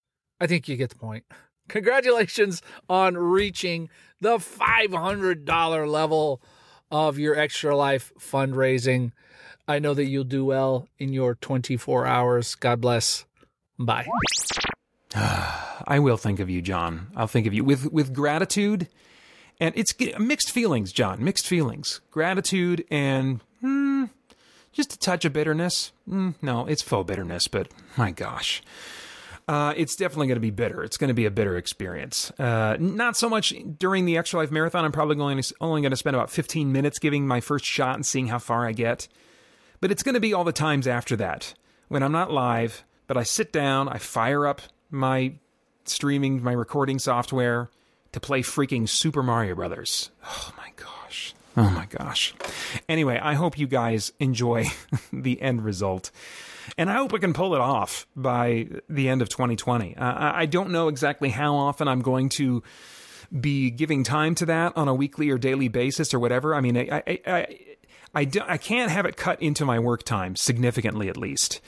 [SPEAKER 8] I think you get the point. Congratulations on reaching the $500 level of your Extra Life fundraising. I know that you'll do well in your 24 hours. God bless. Bye.
[SPEAKER 3] I will think of you, John. I'll think of you with with gratitude, and it's mixed feelings, John. Mixed feelings, gratitude, and hmm, just a touch of bitterness. Mm, no, it's faux bitterness, but my gosh. Uh, it's definitely going to be bitter. It's going to be a bitter experience. Uh, not so much during the Extra Life Marathon. I'm probably going only going to spend about 15 minutes giving my first shot and seeing how far I get. But it's going to be all the times after that when I'm not live, but I sit down, I fire up my streaming, my recording software to play freaking Super Mario Brothers. Oh my gosh. Oh my gosh. Anyway, I hope you guys enjoy the end result. And I hope we can pull it off by the end of 2020. Uh, I don't know exactly how often I'm going to be giving time to that on a weekly or daily basis or whatever. I mean, I, I, I, I, do, I can't have it cut into my work time significantly, at least.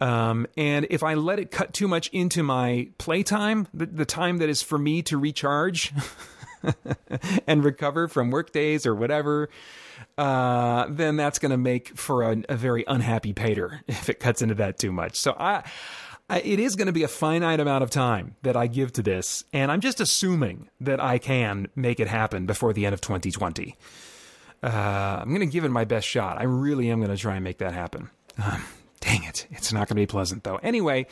[SPEAKER 3] Um, and if I let it cut too much into my playtime, the, the time that is for me to recharge, and recover from work days or whatever, uh, then that's going to make for a, a very unhappy Paeter if it cuts into that too much. So I, I it is going to be a finite amount of time that I give to this, and I'm just assuming that I can make it happen before the end of 2020. Uh, I'm going to give it my best shot. I really am going to try and make that happen. Um, dang it. It's not going to be pleasant, though. Anyway,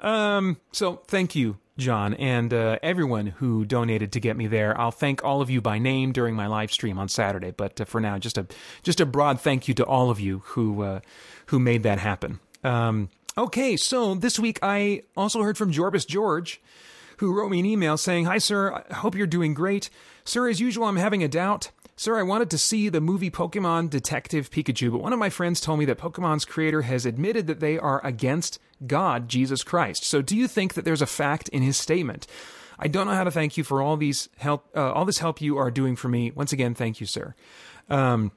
[SPEAKER 3] um, so thank you, John, and uh, everyone who donated to get me there. I'll thank all of you by name during my live stream on Saturday. But uh, for now, just a just a broad thank you to all of you who uh, who made that happen. Um, okay, so this week I also heard from Jorbus George who wrote me an email saying, Hi, sir. I hope you're doing great. Sir, as usual, I'm having a doubt. Sir, I wanted to see the movie Pokemon Detective Pikachu, but one of my friends told me that Pokemon's creator has admitted that they are against God, Jesus Christ. So do you think that there's a fact in his statement? I don't know how to thank you for all these help, uh, all this help you are doing for me. Once again, thank you, sir. Um,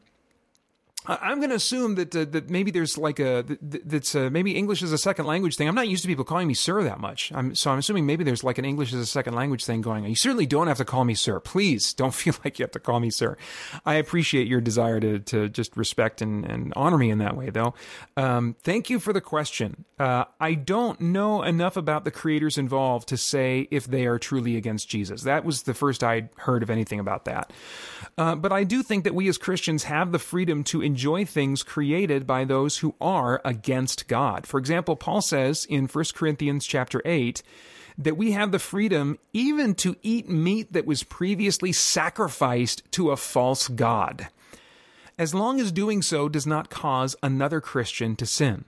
[SPEAKER 3] I'm going to assume that uh, that maybe there's like a that, that's uh, maybe English is a second language thing. I'm not used to people calling me sir that much. I'm, so I'm assuming maybe there's like an English as a second language thing going. on. You certainly don't have to call me sir. Please don't feel like you have to call me sir. I appreciate your desire to to just respect and, and honor me in that way, though. Um, thank you for the question. Uh, I don't know enough about the creators involved to say if they are truly against Jesus. That was the first I'd heard of anything about that. Uh, but I do think that we as Christians have the freedom to enjoy things created by those who are against God. For example, Paul says in 1 Corinthians chapter 8 that we have the freedom even to eat meat that was previously sacrificed to a false god, as long as doing so does not cause another Christian to sin.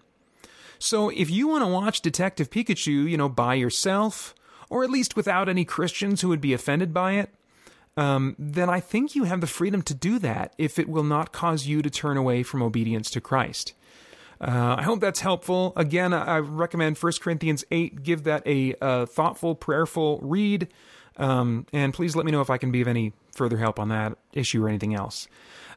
[SPEAKER 3] So if you want to watch Detective Pikachu, you know, by yourself, or at least without any Christians who would be offended by it, um, then I think you have the freedom to do that if it will not cause you to turn away from obedience to Christ. Uh, I hope that's helpful. Again, I recommend 1 Corinthians 8. Give that a uh, thoughtful, prayerful read. Um, and please let me know if I can be of any further help on that issue or anything else.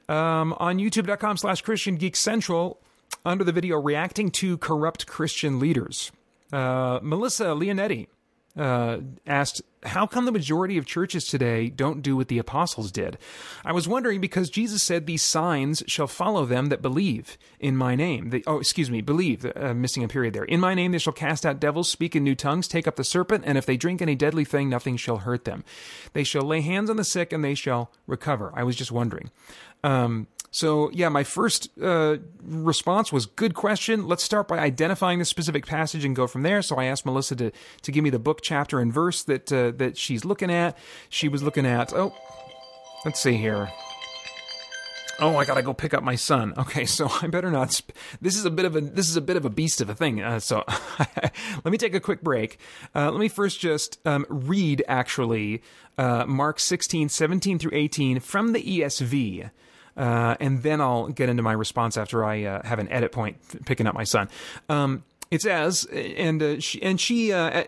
[SPEAKER 3] Um, on youtube.com slash Christian Geek Central, under the video reacting to corrupt Christian leaders, uh, Melissa Leonetti uh, asked, How come the majority of churches today don't do what the apostles did? I was wondering because Jesus said, These signs shall follow them that believe in my name. They, oh, excuse me, believe, uh, missing a period there. In my name they shall cast out devils, speak in new tongues, take up the serpent, and if they drink any deadly thing, nothing shall hurt them. They shall lay hands on the sick, and they shall recover. I was just wondering. Um, so, yeah, my first uh, response was good question. Let's start by identifying the specific passage and go from there. So I asked Melissa to, to give me the book, chapter, and verse that uh, that she's looking at. She was looking at, oh, let's see here. Oh, I gotta go pick up my son. Okay, so I better not. Sp- this is a bit of a this is a bit of a beast of a thing. Uh, so let me take a quick break. Uh, let me first just um, read actually uh, Mark 16, 17 through 18 from the ESV. Uh, and then I'll get into my response after I uh, have an edit point picking up my son. Um, it says, and uh, she, and she, uh,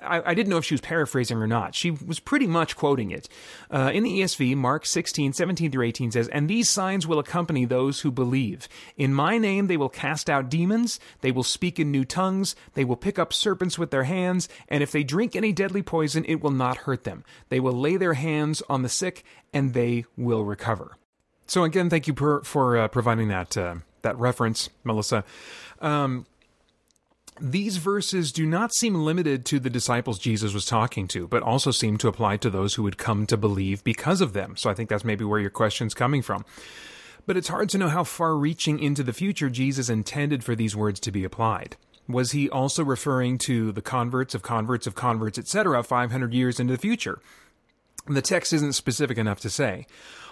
[SPEAKER 3] I, I, didn't know if she was paraphrasing or not. She was pretty much quoting it. Uh, in the ESV, Mark 16, 17 through 18 says, And these signs will accompany those who believe. In my name they will cast out demons, they will speak in new tongues, they will pick up serpents with their hands, and if they drink any deadly poison, it will not hurt them. They will lay their hands on the sick, and they will recover. So again, thank you per, for uh, providing that uh, that reference, Melissa. Um, these verses do not seem limited to the disciples Jesus was talking to, but also seem to apply to those who would come to believe because of them. So I think that's maybe where your question's coming from. But it's hard to know how far reaching into the future Jesus intended for these words to be applied. Was he also referring to the converts of converts of converts, etc., 500 years into the future? The text isn't specific enough to say.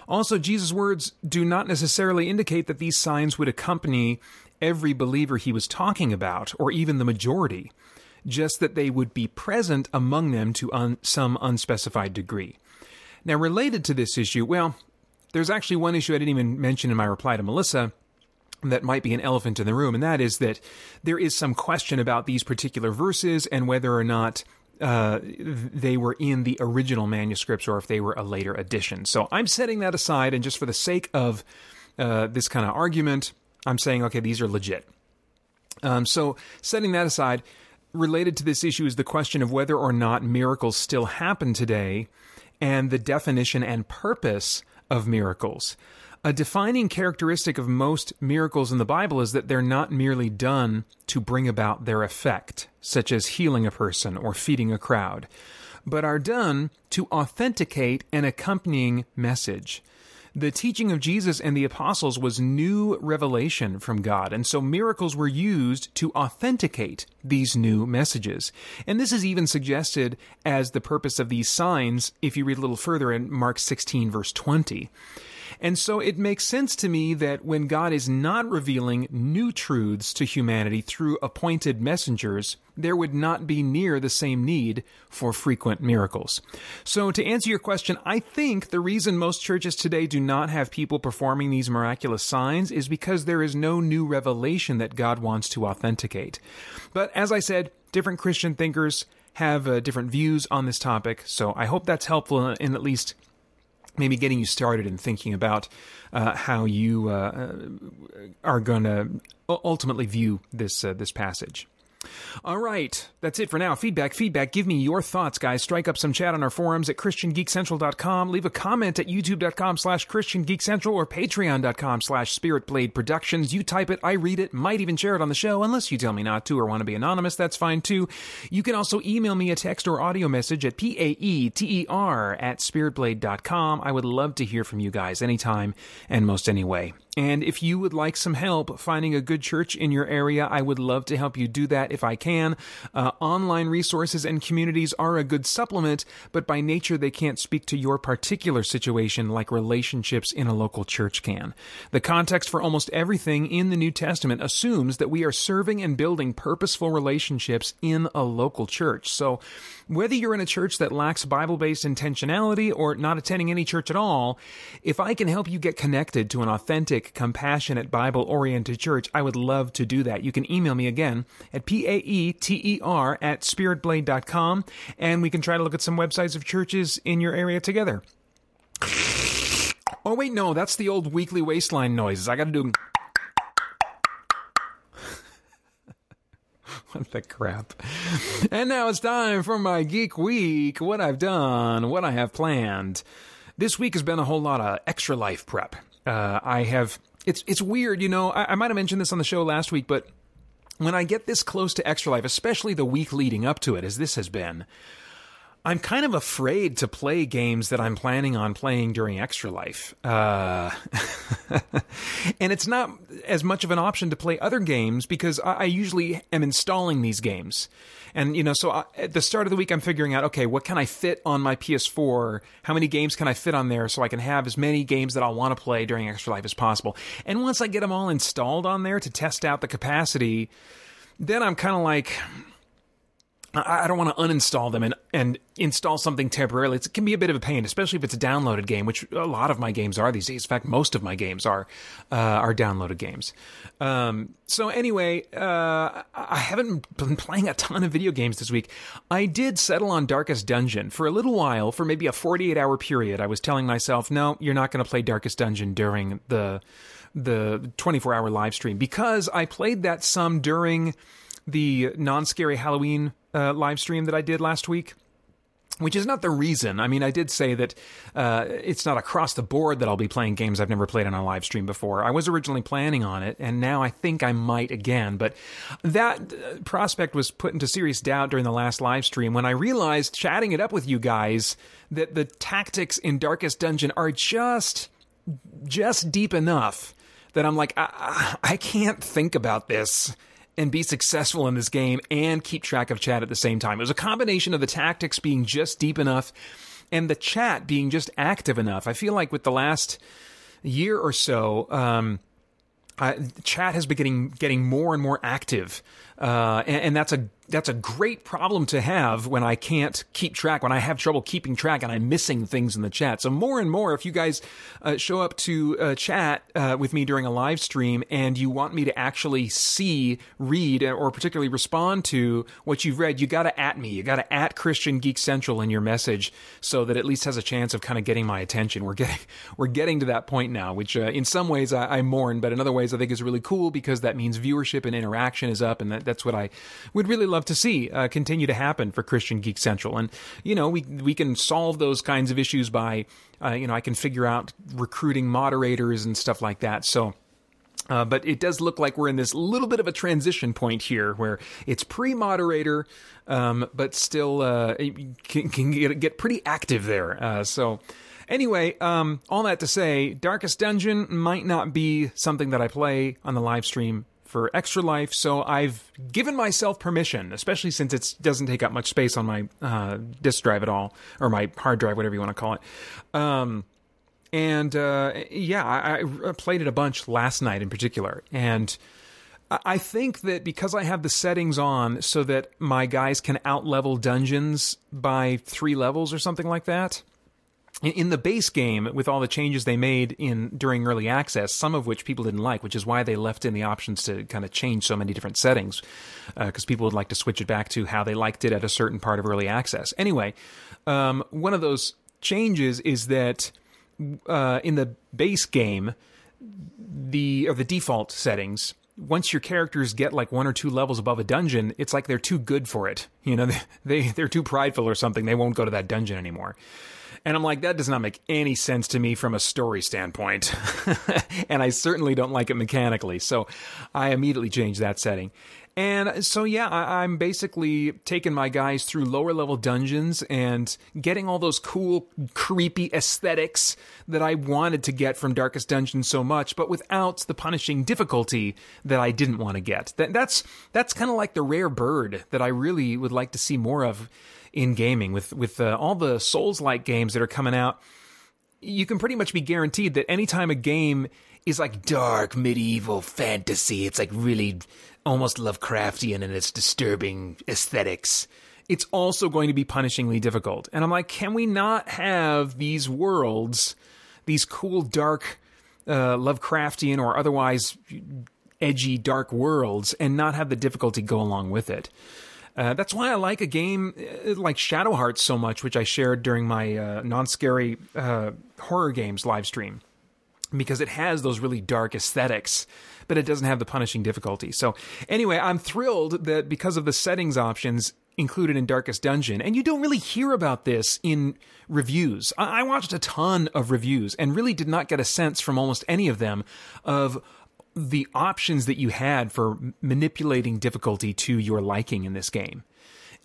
[SPEAKER 3] Also, Jesus' words do not necessarily indicate that these signs would accompany every believer he was talking about, or even the majority, just that they would be present among them to un- some unspecified degree. Now, related to this issue, well, there's actually one issue I didn't even mention in my reply to Melissa that might be an elephant in the room, and that is that there is some question about these particular verses and whether or not uh, they were in the original manuscripts or if they were a later addition. So I'm setting that aside, and just for the sake of uh, this kind of argument, I'm saying, okay, these are legit. Um, so setting that aside, related to this issue is the question of whether or not miracles still happen today and the definition and purpose of miracles. A defining characteristic of most miracles in the Bible is that they're not merely done to bring about their effect, such as healing a person or feeding a crowd, but are done to authenticate an accompanying message. The teaching of Jesus and the apostles was new revelation from God, and so miracles were used to authenticate these new messages. And this is even suggested as the purpose of these signs if you read a little further in Mark 16, verse 20. And so it makes sense to me that when God is not revealing new truths to humanity through appointed messengers, there would not be near the same need for frequent miracles. So to answer your question, I think the reason most churches today do not have people performing these miraculous signs is because there is no new revelation that God wants to authenticate. But as I said, different Christian thinkers have uh, different views on this topic, so I hope that's helpful in at least maybe getting you started in thinking about uh, how you uh, are going to ultimately view this uh, this passage. All right, that's it for now. Feedback, feedback. Give me your thoughts, guys. Strike up some chat on our forums at ChristianGeekCentral.com. Leave a comment at YouTube.com slash ChristianGeekCentral or Patreon.com slash SpiritBlade Productions. You type it, I read it, might even share it on the show, unless you tell me not to or want to be anonymous. That's fine too. You can also email me a text or audio message at P-A-E-T-E-R at SpiritBlade.com. I would love to hear from you guys anytime and most any way. And if you would like some help finding a good church in your area, I would love to help you do that if I can. Uh, online resources and communities are a good supplement, but by nature they can't speak to your particular situation like relationships in a local church can. The context for almost everything in the New Testament assumes that we are serving and building purposeful relationships in a local church. So, whether you're in a church that lacks Bible based intentionality or not attending any church at all, if I can help you get connected to an authentic, compassionate, Bible oriented church, I would love to do that. You can email me again at P A E T E R at spiritblade.com and we can try to look at some websites of churches in your area together. Oh, wait, no, that's the old weekly waistline noises. I gotta do. what the crap? And now it's time for my Geek Week. What I've done, what I have planned. This week has been a whole lot of extra life prep. Uh, I have. It's it's weird, you know. I, I might have mentioned this on the show last week, but when I get this close to extra life, especially the week leading up to it, as this has been, I'm kind of afraid to play games that I'm planning on playing during Extra Life. Uh, and it's not as much of an option to play other games because I, I usually am installing these games. And, you know, so I, at the start of the week, I'm figuring out, okay, what can I fit on my PS4? How many games can I fit on there so I can have as many games that I want to play during Extra Life as possible? And once I get them all installed on there to test out the capacity, then I'm kind of like, I don't want to uninstall them and, and install something temporarily. It's, it can be a bit of a pain, especially if it's a downloaded game, which a lot of my games are these days. In fact, most of my games are uh, are downloaded games. Um, so anyway, uh, I haven't been playing a ton of video games this week. I did settle on Darkest Dungeon for a little while, for maybe a 48 hour period. I was telling myself, no, you're not going to play Darkest Dungeon during the the 24 hour live stream because I played that some during the non scary Halloween uh, live stream that I did last week. Which is not the reason. I mean, I did say that uh, it's not across the board that I'll be playing games I've never played on a live stream before. I was originally planning on it, and now I think I might again. But that uh, prospect was put into serious doubt during the last live stream when I realized, chatting it up with you guys, that the tactics in Darkest Dungeon are just just deep enough that I'm like, I, I can't think about this and be successful in this game and keep track of chat at the same time. It was a combination of the tactics being just deep enough and the chat being just active enough. I feel like with the last year or so, um, uh, chat has been getting getting more and more active, uh, and, and, that's a that's a great problem to have when I can't keep track, when I have trouble keeping track and I'm missing things in the chat. So more and more, if you guys uh, show up to uh, chat uh, with me during a live stream and you want me to actually see, read, or particularly respond to what you've read, you got to at me. You got to at Christian Geek Central in your message so that at least has a chance of kind of getting my attention. We're getting we're getting to that point now, which uh, in some ways I, I mourn, but in other ways I think is really cool because that means viewership and interaction is up, and that, that's what I would really love to see uh, continue to happen for Christian Geek Central. And you know, we we can solve those kinds of issues by, uh, you know, I can figure out recruiting moderators and stuff like that. So. Uh, but it does look like we're in this little bit of a transition point here where it's pre moderator, um, but still uh, can, can get, get pretty active there. Uh, so, anyway, um, all that to say, Darkest Dungeon might not be something that I play on the live stream for Extra Life, so I've given myself permission, especially since it doesn't take up much space on my uh, disk drive at all, or my hard drive, whatever you want to call it. Um, and uh, yeah, I, I played it a bunch last night in particular, and I- I think that because I have the settings on so that my guys can outlevel dungeons by three levels or something like that. In- the base game, with all the changes they made in during early access, some of which people didn't like, which is why they left in the options to kind of change so many different settings, because people would like to switch it back to how they liked it at a certain part of early access. Anyway, um, one of those changes is that uh, in the base game, the or the default settings, once your characters get like one or two levels above a dungeon, it's like they're too good for it. You know, they, they they're too prideful or something. They won't go to that dungeon anymore. And I'm like, that does not make any sense to me from a story standpoint. and I certainly don't like it mechanically. So I immediately changed that setting. And so, yeah, I, I'm basically taking my guys through lower level dungeons and getting all those cool, creepy aesthetics that I wanted to get from Darkest Dungeon so much, but without the punishing difficulty that I didn't want to get. That, that's that's kind of like the rare bird that I really would like to see more of in gaming with with uh, all the Souls like games that are coming out. You can pretty much be guaranteed that anytime a game is like dark medieval fantasy, it's like really almost Lovecraftian in its disturbing aesthetics. It's also going to be punishingly difficult. And I'm like, can we not have these worlds, these cool, dark, uh, Lovecraftian or otherwise edgy, dark worlds, and not have the difficulty go along with it? Uh, that's why I like a game uh, like Shadow Hearts so much, which I shared during my uh, non scary uh, horror games live stream, because it has those really dark aesthetics, but it doesn't have the punishing difficulty. So, anyway, I'm thrilled that because of the settings options included in Darkest Dungeon, and you don't really hear about this in reviews. I, I watched a ton of reviews and really did not get a sense from almost any of them of the options that you had for manipulating difficulty to your liking in this game.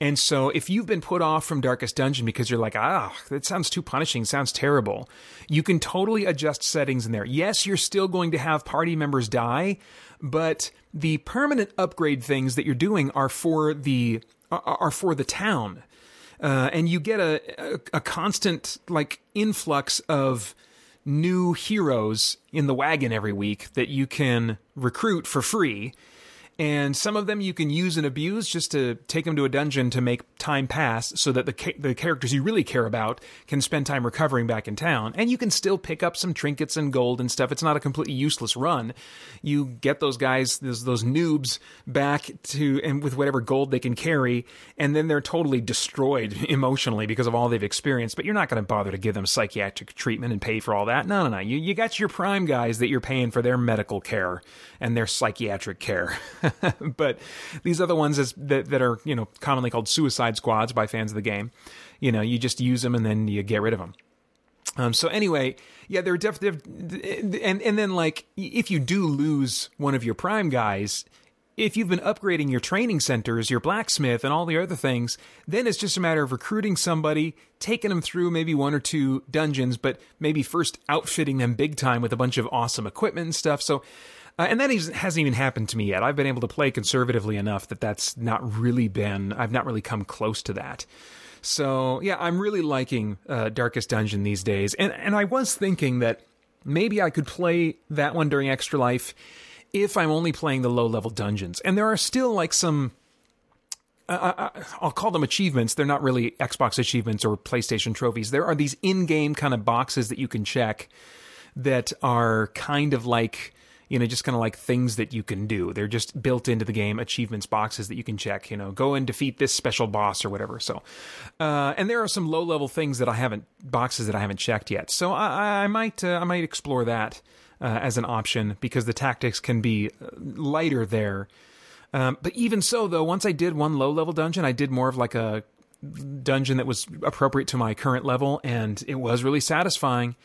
[SPEAKER 3] And so, if you've been put off from Darkest Dungeon because you're like, ah, that sounds too punishing, sounds terrible, you can totally adjust settings in there. Yes, you're still going to have party members die, but the permanent upgrade things that you're doing are for the are, for the town, uh, and you get a, a a constant like influx of new heroes in the wagon every week that you can recruit for free. And some of them you can use and abuse just to take them to a dungeon to make time pass so that the ca- the characters you really care about can spend time recovering back in town. And you can still pick up some trinkets and gold and stuff. It's not a completely useless run. You get those guys, those, those noobs back to, and with whatever gold they can carry, and then they're totally destroyed emotionally because of all they've experienced. But you're not going to bother to give them psychiatric treatment and pay for all that. No, no, no. You, you got your prime guys that you're paying for their medical care and their psychiatric care. but these other ones is, that, that are, you know, commonly called suicide squads by fans of the game, you know, you just use them and then you get rid of them. Um, so anyway, yeah, they're def, def, and and then like if you do lose one of your prime guys, if you've been upgrading your training centers, your blacksmith, and all the other things, then it's just a matter of recruiting somebody, taking them through maybe one or two dungeons, but maybe first outfitting them big time with a bunch of awesome equipment and stuff. So. Uh, and that is, hasn't even happened to me yet. I've been able to play conservatively enough that that's not really been, I've not really come close to that. So yeah, I'm really liking uh, Darkest Dungeon these days, and and I was thinking that maybe I could play that one during Extra Life if I'm only playing the low level dungeons, and there are still like some. Uh, I- I'll call them achievements. They're not really Xbox achievements or PlayStation trophies. There are these in-game kind of boxes that you can check that are kind of like you know just kind of like things that you can do. They're just built into the game achievements boxes that you can check you know go and defeat this special boss or whatever. So uh, and there are some low level things that i haven't boxes that i haven't checked yet. So i, I might uh, i might explore that uh, as an option because the tactics can be uh, lighter there. Um, but even so, though, once I did one low level dungeon, I did more of like a dungeon that was appropriate to my current level, and it was really satisfying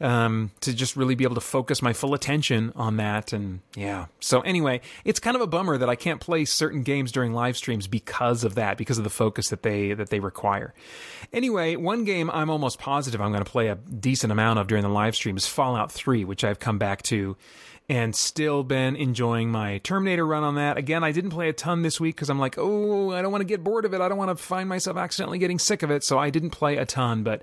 [SPEAKER 3] um, to just really be able to focus my full attention on that. And yeah, so anyway, it's kind of a bummer that I can't play certain games during live streams because of that, because of the focus that they that they require. Anyway, one game I'm almost positive I'm going to play a decent amount of during the live stream is Fallout 3, which I've come back to and still been enjoying my Terminator run on that. Again, I didn't play a ton this week because I'm like, oh, I don't want to get bored of it. I don't want to find myself accidentally getting sick of it. So I didn't play a ton, but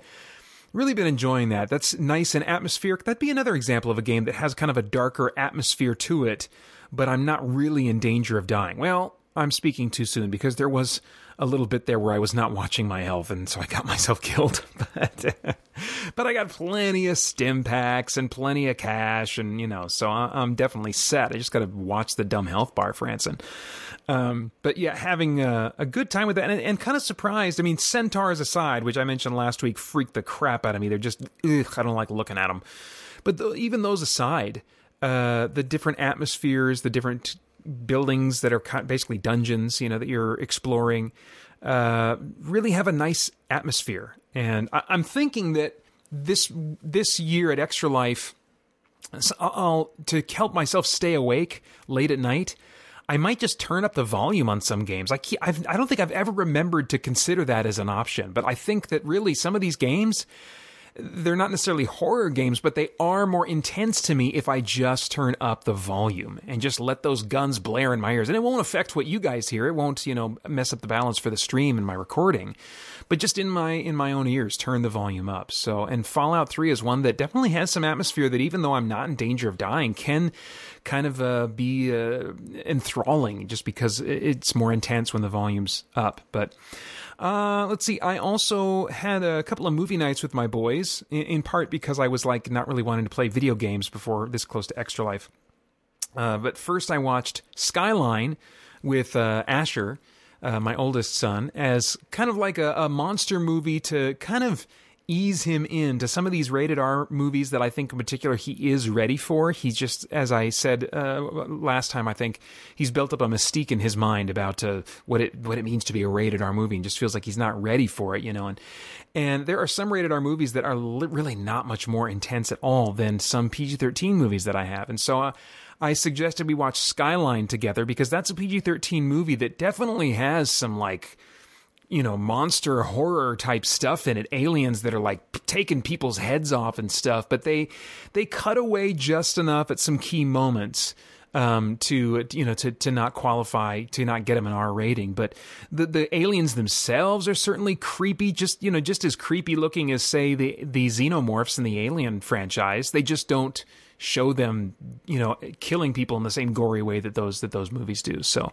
[SPEAKER 3] really been enjoying that. That's nice and atmospheric. That'd be another example of a game that has kind of a darker atmosphere to it, but I'm not really in danger of dying. Well, I'm speaking too soon because there was a little bit there where I was not watching my health, and so I got myself killed. but, but I got plenty of stim packs and plenty of cash, and you know, so I- I'm definitely set. I just got to watch the dumb health bar, Frandsen. Um, but yeah, having a, a good time with that, and, and kind of surprised. I mean, centaurs aside, which I mentioned last week, freaked the crap out of me. They're just, ugh, I don't like looking at them. But th- even those aside, uh, the different atmospheres, the different buildings that are basically dungeons, you know, that you're exploring, uh, really have a nice atmosphere. And I- I'm thinking that this this year at Extra Life, I'll to help myself stay awake late at night. I might just turn up the volume on some games. I keep, I've, I don't think I've ever remembered to consider that as an option, but I think that really some of these games they're not necessarily horror games, but they are more intense to me if I just turn up the volume and just let those guns blare in my ears. And it won't affect what you guys hear. It won't, you know, mess up the balance for the stream and my recording. But just in my in my own ears, turn the volume up. So, and Fallout 3 is one that definitely has some atmosphere that even though I'm not in danger of dying, can kind of uh, be uh, enthralling just because it's more intense when the volume's up. But uh, let's see. I also had a couple of movie nights with my boys, in, in part because I was like not really wanting to play video games before this close to Extra Life. Uh, but first, I watched Skyline with uh, Asher, uh, my oldest son, as kind of like a, a monster movie to kind of ease him into some of these rated R movies that I think in particular he is ready for. He's just, as I said uh, last time, I think he's built up a mystique in his mind about uh, what it what it means to be a rated R movie, and just feels like he's not ready for it, you know. And and there are some rated R movies that are li- really not much more intense at all than some PG thirteen movies that I have, and so. Uh, I suggested we watch Skyline together because that's a PG 13 movie that definitely has some like you know, monster horror type stuff in it, aliens that are like taking people's heads off and stuff, but they they cut away just enough at some key moments um, to you know to to not qualify to not get them an R rating. But the the aliens themselves are certainly creepy, just you know just as creepy looking as say the the xenomorphs in the Alien franchise. They just don't show them you know killing people in the same gory way that those that those movies do. So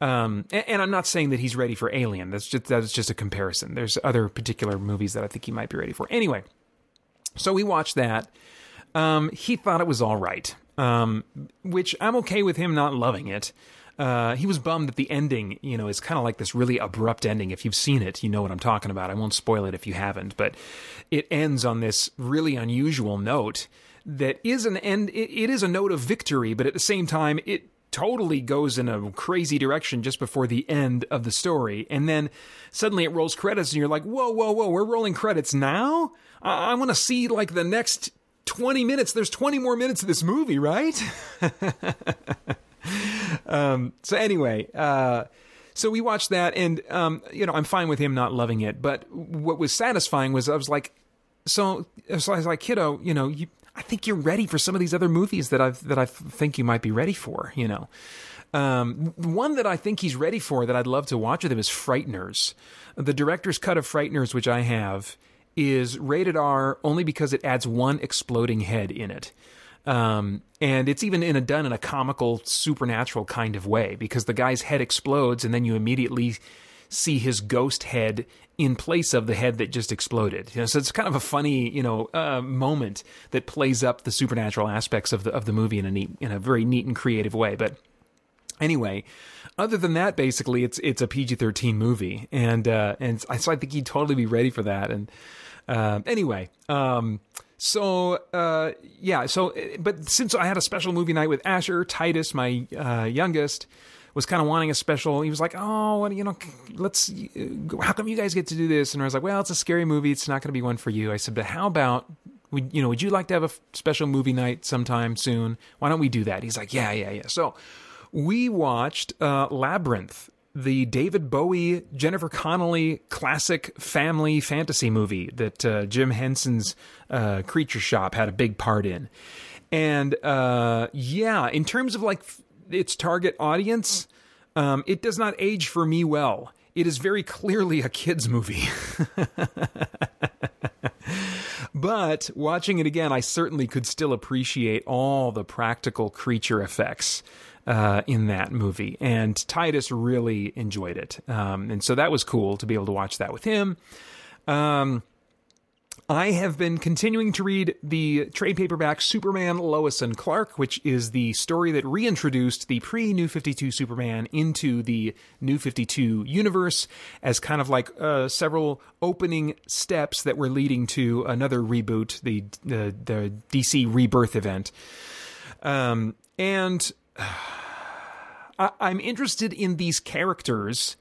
[SPEAKER 3] um and, and i'm not saying that he's ready for alien. That's just that's just a comparison. There's other particular movies that i think he might be ready for. Anyway so we watched that. Um he thought it was all right um which i'm okay with him not loving it. Uh, he was bummed that the ending, you know, is kind of like this really abrupt ending. If you've seen it, you know what I'm talking about. I won't spoil it if you haven't, but it ends on this really unusual note that is an end. It, is a note of victory, but at the same time, it totally goes in a crazy direction just before the end of the story, and then suddenly it rolls credits, and you're like, "Whoa, whoa, whoa! We're rolling credits now! I, I want to see like the next." 20 minutes there's 20 more minutes of this movie right um so anyway uh so we watched that and um you know i'm fine with him not loving it but what was satisfying was i was like so, so I was like, kiddo, you know, you, I think you're ready for some of these other movies that I that I think you might be ready for. You know, um, one that I think he's ready for that I'd love to watch with him is Frighteners. The director's cut of Frighteners, which I have, is rated R only because it adds one exploding head in it. Um, and it's even in a done in a comical, supernatural kind of way because the guy's head explodes, and then you immediately see his ghost head in place of the head that just exploded. You know, so it's kind of a funny, you know, uh, moment that plays up the supernatural aspects of the of the movie in a neat, in a very neat and creative way. But anyway, other than that, basically, it's it's a PG thirteen movie, and uh, and so I think he'd totally be ready for that. And uh, anyway, um, so uh, yeah, so but since I had a special movie night with Asher, Titus, my uh, youngest was kind of wanting a special. He was like, "Oh, you know, let's. uh, How come you guys get to do this?" And I was like, "Well, it's a scary movie. It's not going to be one for you." I said, "But how about would you know? Would you like to have a special movie night sometime soon? Why don't we do that?" He's like, "Yeah, yeah, yeah." So we watched uh, Labyrinth, the David Bowie, Jennifer Connelly classic family fantasy movie that uh, Jim Henson's uh, Creature Shop had a big part in. And uh, yeah, in terms of like its target audience, um, it does not age for me well. It is very clearly a kids' movie. But watching it again, I certainly could still appreciate all the practical creature effects uh, in that movie. And Titus really enjoyed it. Um, and so that was cool to be able to watch that with him. Um, I have been continuing to read the trade paperback Superman Lois and Clark, which is the story that reintroduced the pre New 52 Superman into the New 52 universe as kind of like uh, several opening steps that were leading to another reboot, the the, the DC Rebirth event. Um, and I, I'm interested in these characters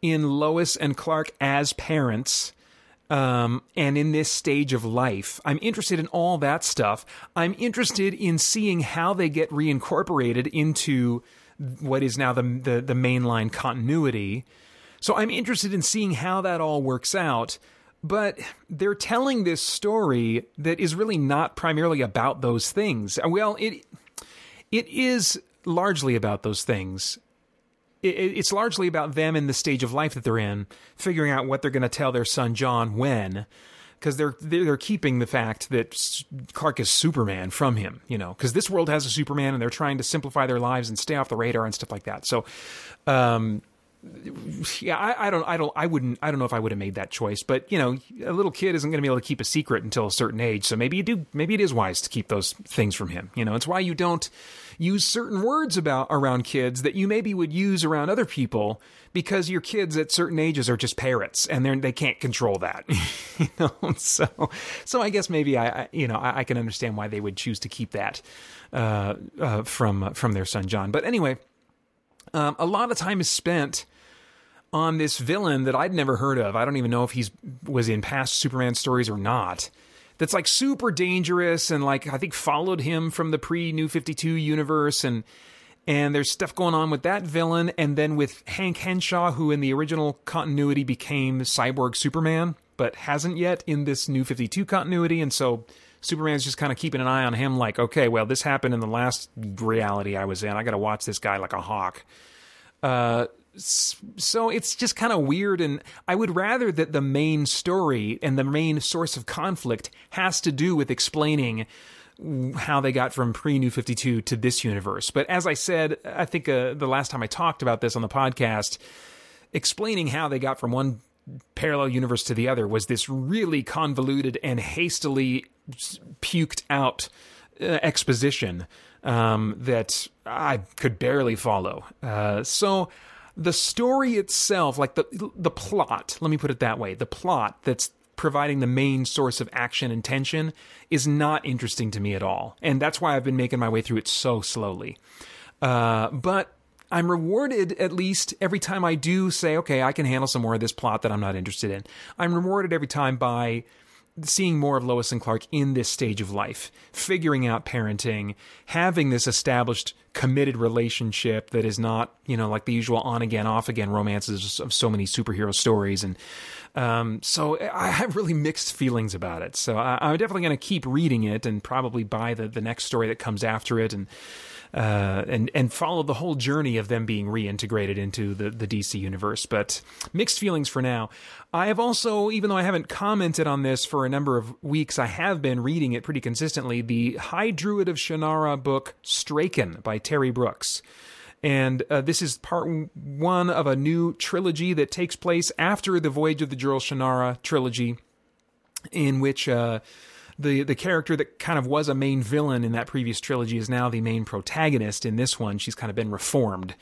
[SPEAKER 3] in Lois and Clark as parents um, and in this stage of life. I'm interested in all that stuff. I'm interested in seeing how they get reincorporated into what is now the the, the mainline continuity. So I'm interested in seeing how that all works out. But they're telling this story that is really not primarily about those things. Well, it it is largely about those things it's largely about them in the stage of life that they're in, figuring out what they're going to tell their son John when, because they're they're keeping the fact that Clark is Superman from him, you know, because this world has a Superman, and they're trying to simplify their lives and stay off the radar and stuff like that. So, um, yeah, I, I don't, I don't, I wouldn't, I don't know if I would have made that choice, but you know, a little kid isn't going to be able to keep a secret until a certain age. So maybe you do, maybe it is wise to keep those things from him. You know, it's why you don't use certain words about around kids that you maybe would use around other people because your kids at certain ages are just parrots and they're they can't control that. you know, so so I guess maybe I, I you know I, I can understand why they would choose to keep that uh, uh, from from their son John. But anyway, um, a lot of time is spent on this villain that I'd never heard of. I don't even know if he's was in past Superman stories or not. That's like super dangerous and like I think followed him from the pre New 52 universe and and there's stuff going on with that villain. And then with Hank Henshaw who in the original continuity became Cyborg Superman but hasn't yet in this New 52 continuity. And so Superman's just kind of keeping an eye on him like okay well this happened in the last reality I was in. I got to watch this guy like a hawk. Uh so it's just kind of weird and i would rather that the main story and the main source of conflict has to do with explaining how they got from pre new 52 to this universe but as i said i think uh, the last time i talked about this on the podcast explaining how they got from one parallel universe to the other was this really convoluted and hastily puked out uh, exposition um, that I could barely follow. Uh, so the story itself, like the the plot, let me put it that way, the plot that's providing the main source of action and tension is not interesting to me at all, and that's why I've been making my way through it so slowly. Uh, but I'm rewarded at least every time I do say, okay, I can handle some more of this plot that I'm not interested in. I'm rewarded every time by seeing more of Lois and Clark in this stage of life, figuring out parenting, having this established committed relationship that is not, you know, like the usual on again, off again romances of so many superhero stories. And um, so I have really mixed feelings about it. So I, I'm definitely going to keep reading it and probably buy the, the next story that comes after it and uh, and and follow the whole journey of them being reintegrated into the, the DC universe. But mixed feelings for now. I have also, even though I haven't commented on this for a number of weeks, I have been reading it pretty consistently. The High Druid of Shannara book Straken by Terry Brooks. And uh, this is part one of a new trilogy that takes place after the Voyage of the Jerle Shannara trilogy, in which uh, the the character that kind of was a main villain in that previous trilogy is now the main protagonist in this one. She's kind of been reformed,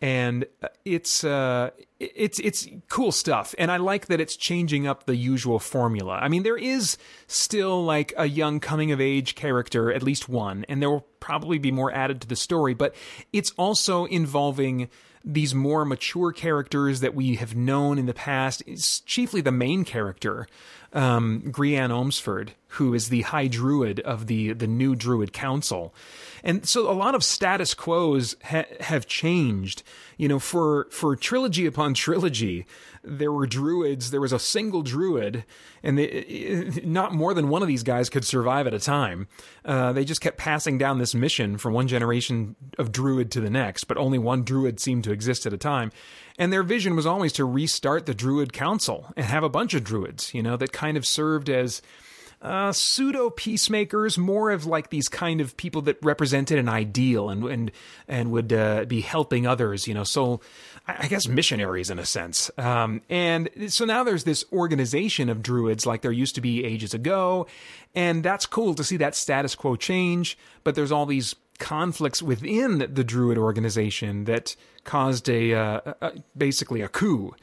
[SPEAKER 3] and it's uh, it's it's cool stuff. And i like that it's changing up the usual formula. I mean there is still like a young coming of age character at least one and there will probably be more added to the story but it's also involving these more mature characters that we have known in the past. It's chiefly the main character um, Grianne Ohmsford, who is the High Druid of the the new Druid Council, and so a lot of status quos ha- have changed. You know, for for trilogy upon trilogy, there were druids. There was a single druid, and they, not more than one of these guys could survive at a time. Uh, they just kept passing down this mission from one generation of druid to the next, but only one druid seemed to exist at a time. And their vision was always to restart the druid council and have a bunch of druids, you know, that kind of served as uh, pseudo peacemakers, more of like these kind of people that represented an ideal and and and would uh, be helping others, you know. So I guess missionaries in a sense. Um, and so now there's this organization of druids like there used to be ages ago, and that's cool to see that status quo change. But there's all these conflicts within the druid organization that caused a, uh, a basically a coup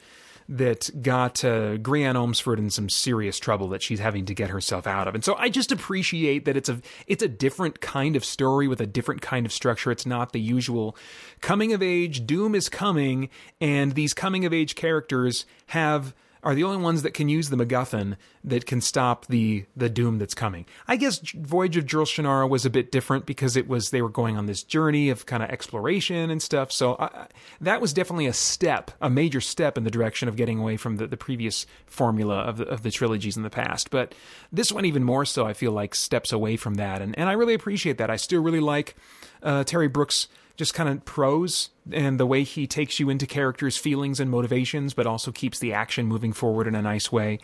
[SPEAKER 3] that got uh, Grianne Ohmsford in some serious trouble that she's having to get herself out of. And so I just appreciate that it's a it's a different kind of story with a different kind of structure. It's not the usual coming of age, doom is coming, and these coming of age characters have are the only ones that can use the MacGuffin that can stop the the doom that's coming. I guess Voyage of Jerle Shannara was a bit different because it was they were going on this journey of kind of exploration and stuff. So I, that was definitely a step, a major step in the direction of getting away from the, the previous formula of the, of the trilogies in the past. But this one even more so, I feel like steps away from that, and and I really appreciate that. I still really like uh, Terry Brooks just kind of prose and the way he takes you into characters' feelings and motivations, but also keeps the action moving forward in a nice way.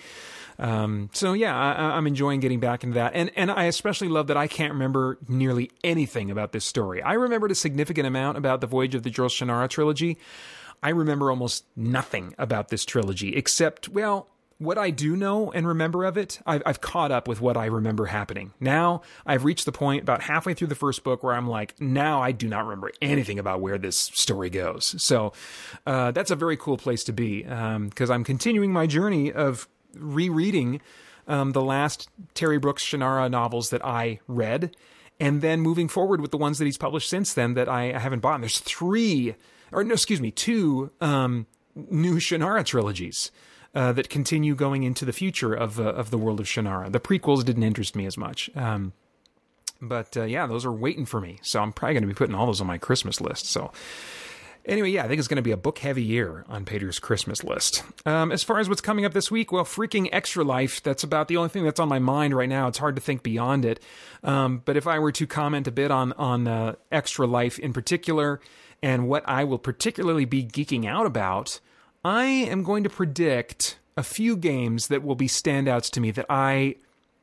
[SPEAKER 3] Um, so yeah, I, I'm enjoying getting back into that, and and I especially love that I can't remember nearly anything about this story. I remembered a significant amount about the Voyage of the Jerle Shannara trilogy. I remember almost nothing about this trilogy except, well, what I do know and remember of it, I've, I've, caught up with what I remember happening. Now I've reached the point about halfway through the first book where I'm like, now I do not remember anything about where this story goes. So uh, that's a very cool place to be because um, I'm continuing my journey of rereading um, the last Terry Brooks Shannara novels that I read, and then moving forward with the ones that he's published since then that I, I haven't bought. And there's three, or no, excuse me, two um, new Shannara trilogies uh, that continue going into the future of uh, of the world of Shannara. The prequels didn't interest me as much. Um, but uh, yeah, those are waiting for me. So I'm probably going to be putting all those on my Christmas list. So anyway, yeah, I think it's going to be a book heavy year on Paeter's Christmas list. Um, as far as what's coming up this week, well, freaking Extra Life, that's about the only thing that's on my mind right now. It's hard to think beyond it. Um, but if I were to comment a bit on, on uh, Extra Life in particular, and what I will particularly be geeking out about, I am going to predict a few games that will be standouts to me that I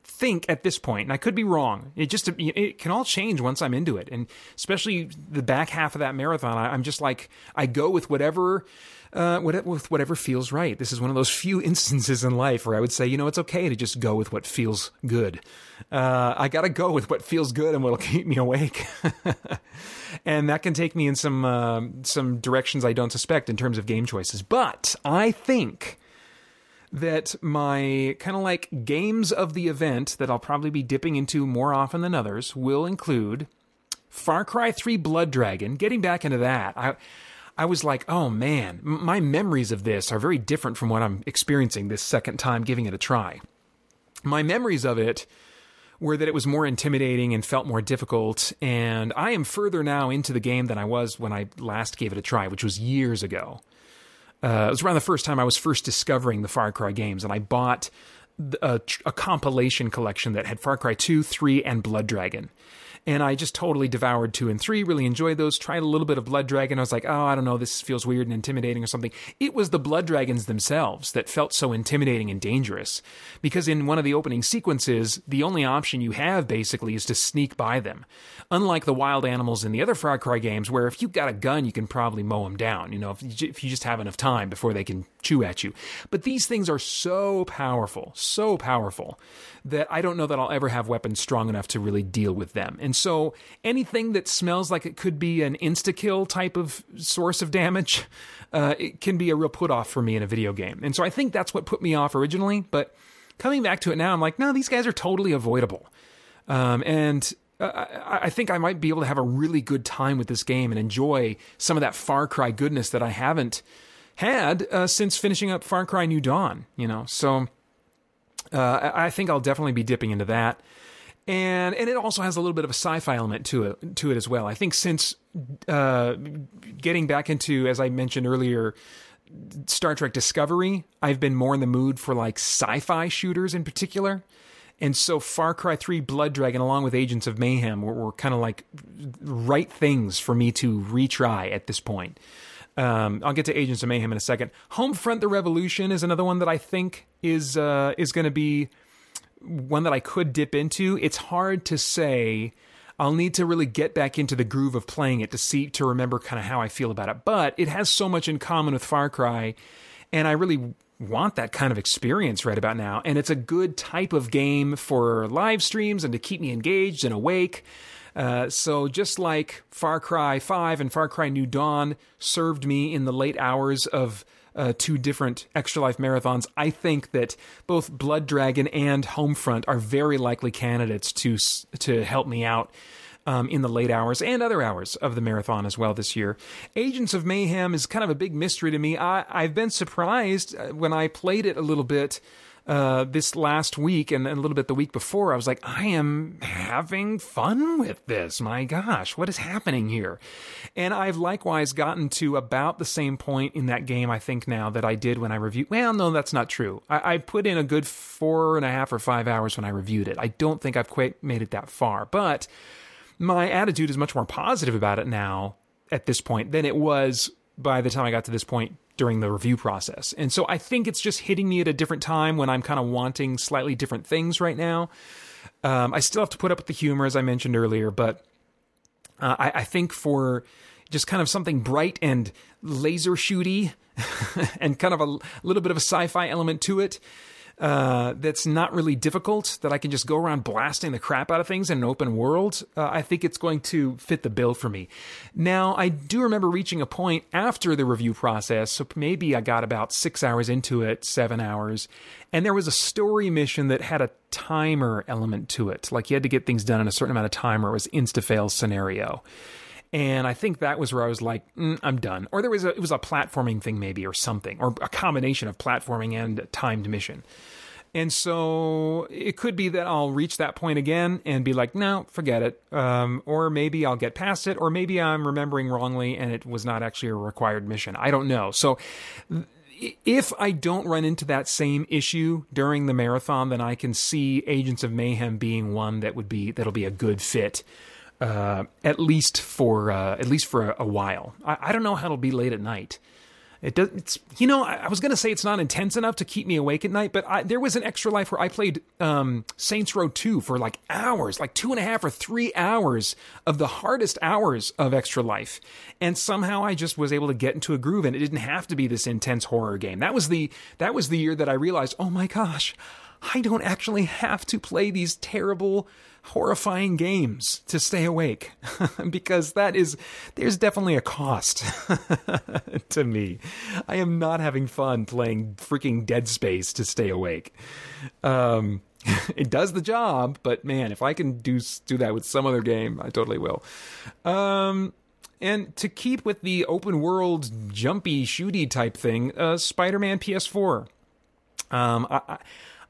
[SPEAKER 3] think at this point, and I could be wrong. It just it can all change once I'm into it, and especially the back half of that marathon. I, am just like I go with whatever. Uh, with whatever feels right. This is one of those few instances in life where I would say, you know, it's okay to just go with what feels good. Uh, I got to go with what feels good and what'll keep me awake. and that can take me in some uh, some directions I don't suspect in terms of game choices. But I think that my kind of like games of the event that I'll probably be dipping into more often than others will include Far Cry 3 Blood Dragon. Getting back into that, I I was like, oh man, my memories of this are very different from what I'm experiencing this second time giving it a try. My memories of it were that it was more intimidating and felt more difficult. And I am further now into the game than I was when I last gave it a try, which was years ago. Uh, it was around the first time I was first discovering the Far Cry games, and I bought a, a compilation collection that had Far Cry 2, 3, and Blood Dragon and I just totally devoured two and three. Really enjoyed those. Tried a little bit of Blood Dragon. I was like, oh, I don't know, this feels weird and intimidating or something. It was the Blood Dragons themselves that felt so intimidating and dangerous, because in one of the opening sequences, the only option you have basically is to sneak by them. Unlike the wild animals in the other Far Cry games, where if you've got a gun, you can probably mow them down. You know, if you, if you just have enough time before they can chew at you. But these things are so powerful, so powerful that I don't know that I'll ever have weapons strong enough to really deal with them. And so anything that smells like it could be an insta kill type of source of damage, uh, it can be a real put off for me in a video game. And so I think that's what put me off originally. But coming back to it now, I'm like, no, these guys are totally avoidable. Um, and uh, I, I think I might be able to have a really good time with this game and enjoy some of that Far Cry goodness that I haven't had uh, since finishing up Far Cry New Dawn. You know, so uh, I think I'll definitely be dipping into that. And and it also has a little bit of a sci-fi element to it to it as well. I think since uh, getting back into, as I mentioned earlier, Star Trek Discovery, I've been more in the mood for like sci-fi shooters in particular. And so Far Cry 3 Blood Dragon, along with Agents of Mayhem, were, were kind of like right things for me to retry at this point. Um, I'll get to Agents of Mayhem in a second. Homefront: The Revolution is another one that I think is uh, is going to be one that I could dip into. It's hard to say. I'll need to really get back into the groove of playing it to see to remember kind of how I feel about it. But it has so much in common with Far Cry, and I really want that kind of experience right about now. And it's a good type of game for live streams and to keep me engaged and awake. Uh, so just like Far Cry 5 and Far Cry New Dawn served me in the late hours of uh, two different Extra Life marathons, I think that both Blood Dragon and Homefront are very likely candidates to to help me out. Um, in the late hours and other hours of the marathon as well this year. Agents of Mayhem is kind of a big mystery to me. I, I've been surprised uh, when I played it a little bit uh, this last week and, and a little bit the week before. I was like, I am having fun with this. My gosh, what is happening here? And I've likewise gotten to about the same point in that game, I think, now that I did when I reviewed. Well, no, that's not true. I, I put in a good four and a half or five hours when I reviewed it. I don't think I've quite made it that far, but my attitude is much more positive about it now at this point than it was by the time I got to this point during the review process. And so I think it's just hitting me at a different time when I'm kind of wanting slightly different things right now. Um, I still have to put up with the humor, as I mentioned earlier, but uh, I, I think for just kind of something bright and laser shooty and kind of a little bit of a sci-fi element to it uh, that's not really difficult that I can just go around blasting the crap out of things in an open world, uh, I think it's going to fit the bill for me. Now, I do remember reaching a point after the review process, so maybe I got about six hours into it, seven hours, and there was a story mission that had a timer element to it. Like you had to get things done in a certain amount of time or it was insta fail scenario. And I think that was where I was like, mm, I'm done. Or there was a it was a platforming thing maybe or something, or a combination of platforming and timed mission. And so it could be that I'll reach that point again and be like, no, forget it. Um, or maybe I'll get past it, or maybe I'm remembering wrongly and it was not actually a required mission. I don't know. So if I don't run into that same issue during the marathon, then I can see Agents of Mayhem being one that would be that'll be a good fit uh, at least for uh, at least for a, a while. I, I, don't know how it'll be late at night. It does. It's you know I, I was gonna say it's not intense enough to keep me awake at night, but I, there was an extra life where I played um, Saints Row two for like hours, like two and a half or three hours of the hardest hours of extra life, and somehow I just was able to get into a groove, and it didn't have to be this intense horror game. That was the that was the year that I realized, oh my gosh. I don't actually have to play these terrible, horrifying games to stay awake because that is, there's definitely a cost to me. I am not having fun playing freaking Dead Space to stay awake. Um, it does the job, but man, if I can do do that with some other game, I totally will. Um, and to keep with the open world jumpy shooty type thing, uh, Spider-Man PS4. Um, I,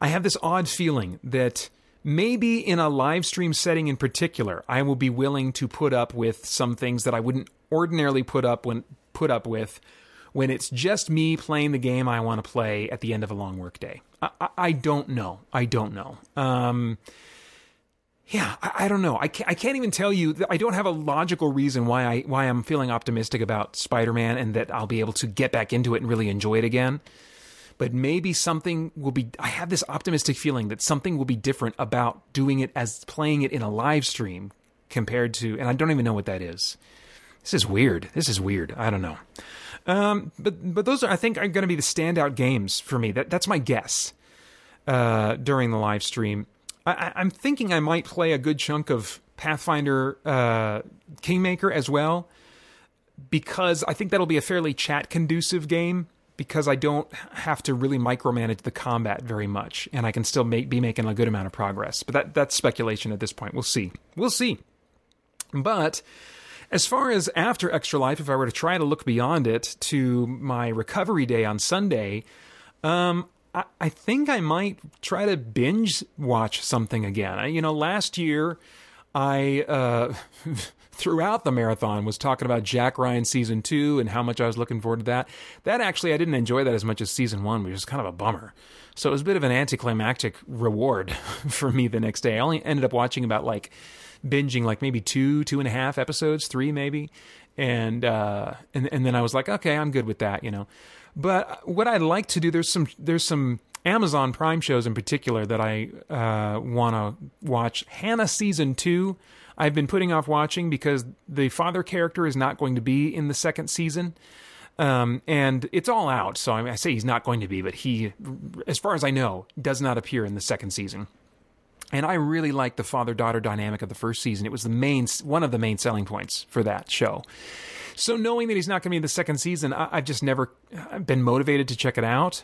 [SPEAKER 3] I have this odd feeling that maybe in a live stream setting in particular, I will be willing to put up with some things that I wouldn't ordinarily put up when put up with when it's just me playing the game I want to play at the end of a long workday. I, I, I don't know. I don't know. Um, yeah, I, I, don't know. I can't, I can't even tell you. I don't have a logical reason why I why I'm feeling optimistic about Spider-Man and that I'll be able to get back into it and really enjoy it again but maybe something will be I have this optimistic feeling that something will be different about doing it as playing it in a live stream compared to and I don't even know what that is. This is weird. This is weird. I don't know. Um, but but those are I think are going to be the standout games for me. That that's my guess uh, during the live stream. I, I'm thinking I might play a good chunk of Pathfinder uh, Kingmaker as well, because I think that'll be a fairly chat conducive game. Because I don't have to really micromanage the combat very much, and I can still make, be making a good amount of progress. But that that's speculation at this point. We'll see. We'll see. But as far as after Extra Life, if I were to try to look beyond it to my recovery day on Sunday, um, I, I think I might try to binge watch something again. I- You know, last year I uh, throughout the marathon was talking about Jack Ryan season two and how much I was looking forward to that. That actually I didn't enjoy that as much as season one, which was kind of a bummer. So it was a bit of an anticlimactic reward for me the next day. I only ended up watching about like binging like maybe two, two and a half episodes, three maybe, and uh, and and then I was like, okay, I'm good with that, you know. But what I'd like to do, there's some there's some Amazon Prime shows in particular that I uh, want to watch. Hannah season two, I've been putting off watching because the father character is not going to be in the second season. Um, and it's all out. So I, mean, I say he's not going to be, but he, as far as I know, does not appear in the second season. And I really liked the father daughter dynamic of the first season. It was the main one of the main selling points for that show. So knowing that he's not going to be in the second season, I, I've just never been motivated to check it out.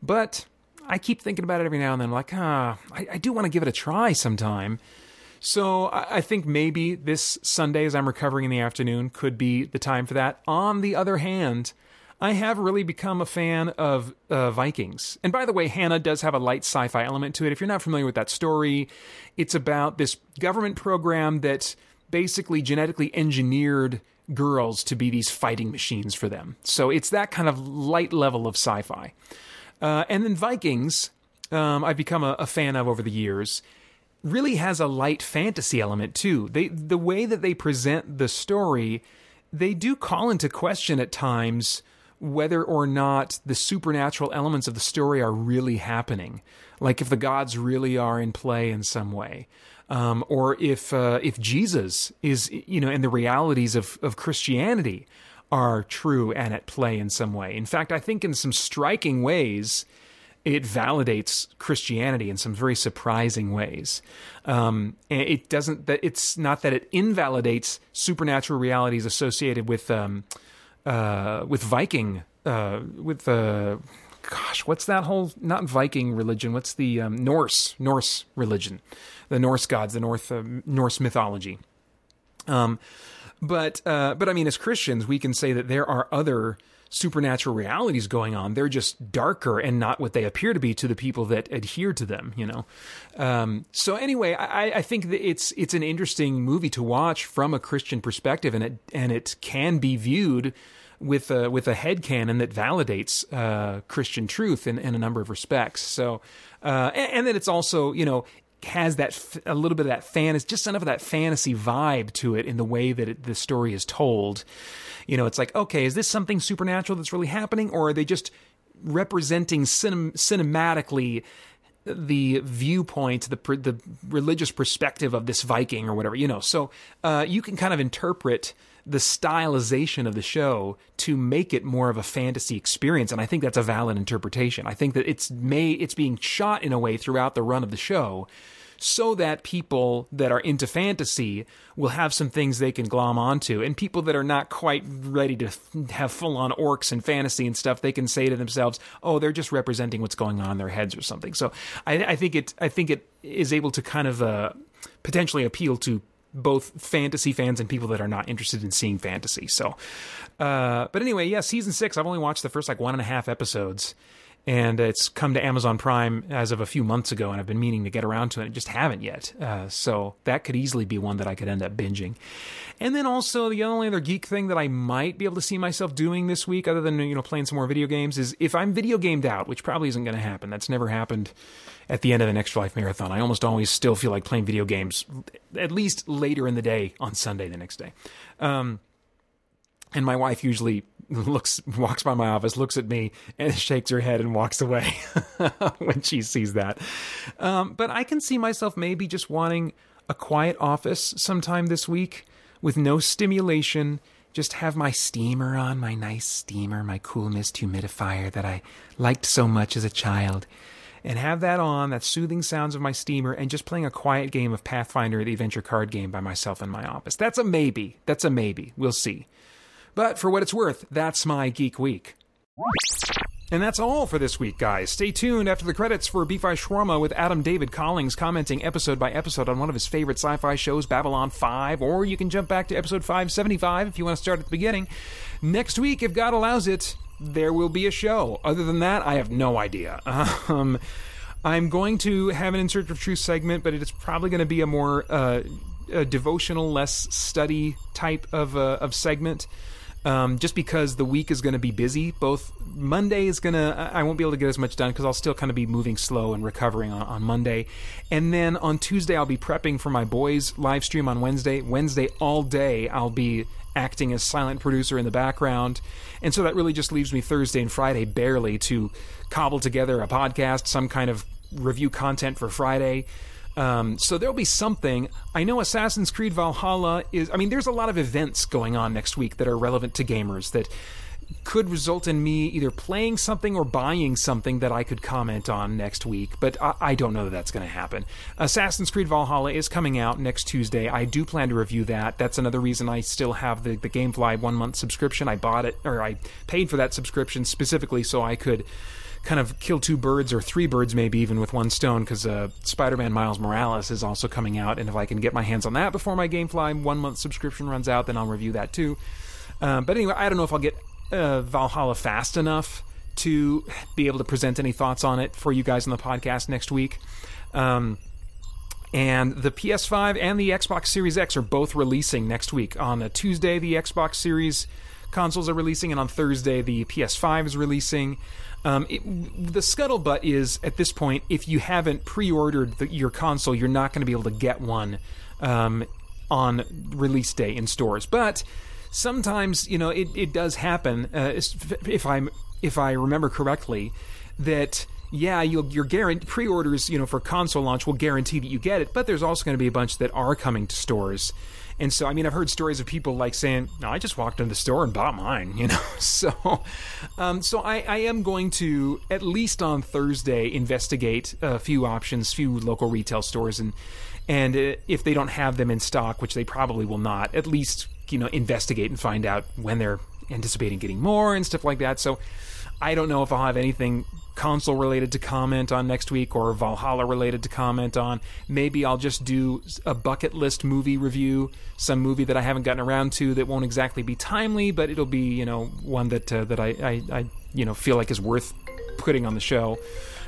[SPEAKER 3] But I keep thinking about it every now and then, like, ah, I, I do want to give it a try sometime. So I, I think maybe this Sunday, as I'm recovering in the afternoon, could be the time for that. On the other hand, I have really become a fan of uh, Vikings. And by the way, Hannah does have a light sci fi element to it. If you're not familiar with that story, it's about this government program that basically genetically engineered girls to be these fighting machines for them. So it's that kind of light level of sci fi. Uh, and then Vikings, um, I've become a, a fan of over the years really has a light fantasy element too. They the way that they present the story, they do call into question at times whether or not the supernatural elements of the story are really happening. Like if the gods really are in play in some way. Um, or if uh, if Jesus is you know and the realities of, of Christianity are true and at play in some way. In fact, I think in some striking ways, it validates Christianity in some very surprising ways. Um, it doesn't that it's not that it invalidates supernatural realities associated with um, uh, with Viking uh, with uh, gosh, what's that whole not Viking religion? What's the um, Norse Norse religion? The Norse gods, the North uh, Norse mythology. Um, but uh, but I mean, as Christians, we can say that there are other supernatural realities going on. They're just darker and not what they appear to be to the people that adhere to them. You know. Um, so anyway, I, I think that it's it's an interesting movie to watch from a Christian perspective, and it and it can be viewed with a with a head canon that validates uh, Christian truth in, in a number of respects. So, uh, and, and then it's also you know has that f- a little bit of that fantasy, just enough of that fantasy vibe to it in the way that it, the story is told. You know, it's like, okay, is this something supernatural that's really happening, or are they just representing cinem- cinematically the viewpoint, the the religious perspective of this Viking or whatever? You know, so uh, you can kind of interpret the stylization of the show to make it more of a fantasy experience and I think that's a valid interpretation. I think that it's may it's being shot in a way throughout the run of the show so that people that are into fantasy will have some things they can glom onto and people that are not quite ready to have full on orcs and fantasy and stuff they can say to themselves oh they're just representing what's going on in their heads or something so i, I think it i think it is able to kind of uh, potentially appeal to both fantasy fans and people that are not interested in seeing fantasy. So, uh, but anyway, yeah, season six. I've only watched the first like one and a half episodes, and it's come to Amazon Prime as of a few months ago, and I've been meaning to get around to it, and just haven't yet. Uh, so that could easily be one that I could end up binging. And then also the only other geek thing that I might be able to see myself doing this week, other than you know playing some more video games, is if I'm video gamed out, which probably isn't going to happen. That's never happened at the end of an Extra Life marathon. I almost always still feel like playing video games, at least later in the day on Sunday the next day. Um, and my wife usually looks walks by my office, looks at me, and shakes her head and walks away when she sees that. Um, but I can see myself maybe just wanting a quiet office sometime this week with no stimulation. Just have my steamer on, my nice steamer, my cool mist humidifier that I liked so much as a child and have that on, that soothing sounds of my steamer, and just playing a quiet game of Pathfinder, the adventure card game, by myself in my office. That's a maybe. That's a maybe. We'll see. But for what it's worth, that's my Geek Week. And that's all for this week, guys. Stay tuned after the credits for Beefy Shawarma with Adam David Collings commenting episode by episode on one of his favorite sci fi shows, Babylon 5, or you can jump back to episode 575 if you want to start at the beginning. Next week, if God allows it, there will be a show. Other than that, I have no idea. Um, I'm going to have an In Search of Truth segment, but it's probably going to be a more uh, a devotional, less study type of, uh, of segment um, just because the week is going to be busy. Both Monday is going to, I won't be able to get as much done because I'll still kind of be moving slow and recovering on, on Monday. And then on Tuesday, I'll be prepping for my boys' live stream on Wednesday. Wednesday, all day, I'll be acting as silent producer in the background. And so that really just leaves me Thursday and Friday barely to cobble together a podcast, some kind of review content for Friday. Um, so there'll be something. I know Assassin's Creed Valhalla is. I mean, there's a lot of events going on next week that are relevant to gamers that could result in me either playing something or buying something that I could comment on next week, but I, I don't know that that's going to happen. Assassin's Creed Valhalla is coming out next Tuesday. I do plan to review that. That's another reason I still have the, the Gamefly one month subscription. I bought it, or I paid for that subscription specifically so I could kind of kill two birds or three birds maybe even with one stone because uh, spider-man miles morales is also coming out and if i can get my hands on that before my gamefly one month subscription runs out then i'll review that too um, but anyway i don't know if i'll get uh, valhalla fast enough to be able to present any thoughts on it for you guys on the podcast next week um, and the PS5 and the Xbox Series X are both releasing next week. On a Tuesday, the Xbox Series consoles are releasing, and on Thursday, the PS5 is releasing. Um, it, the scuttlebutt is at this point, if you haven't pre-ordered the, your console, you're not going to be able to get one um, on release day in stores. But sometimes, you know, it, it does happen. Uh, if I'm if I remember correctly, that yeah, your guarantee pre-orders, you know, for console launch will guarantee that you get it, but there's also going to be a bunch that are coming to stores. And so, I mean, I've heard stories of people like saying, "No, I just walked into the store and bought mine," you know. So, um, so I, I am going to at least on Thursday investigate a few options, few local retail stores, and and uh, if they don't have them in stock, which they probably will not, at least you know investigate and find out when they're anticipating getting more and stuff like that. So, I don't know if I'll have anything console related to comment on next week or Valhalla related to comment on. Maybe I'll just do a bucket list movie review, some movie that I haven't gotten around to that won't exactly be timely, but it'll be you know one that uh, that I, I, I you know feel like is worth putting on the show.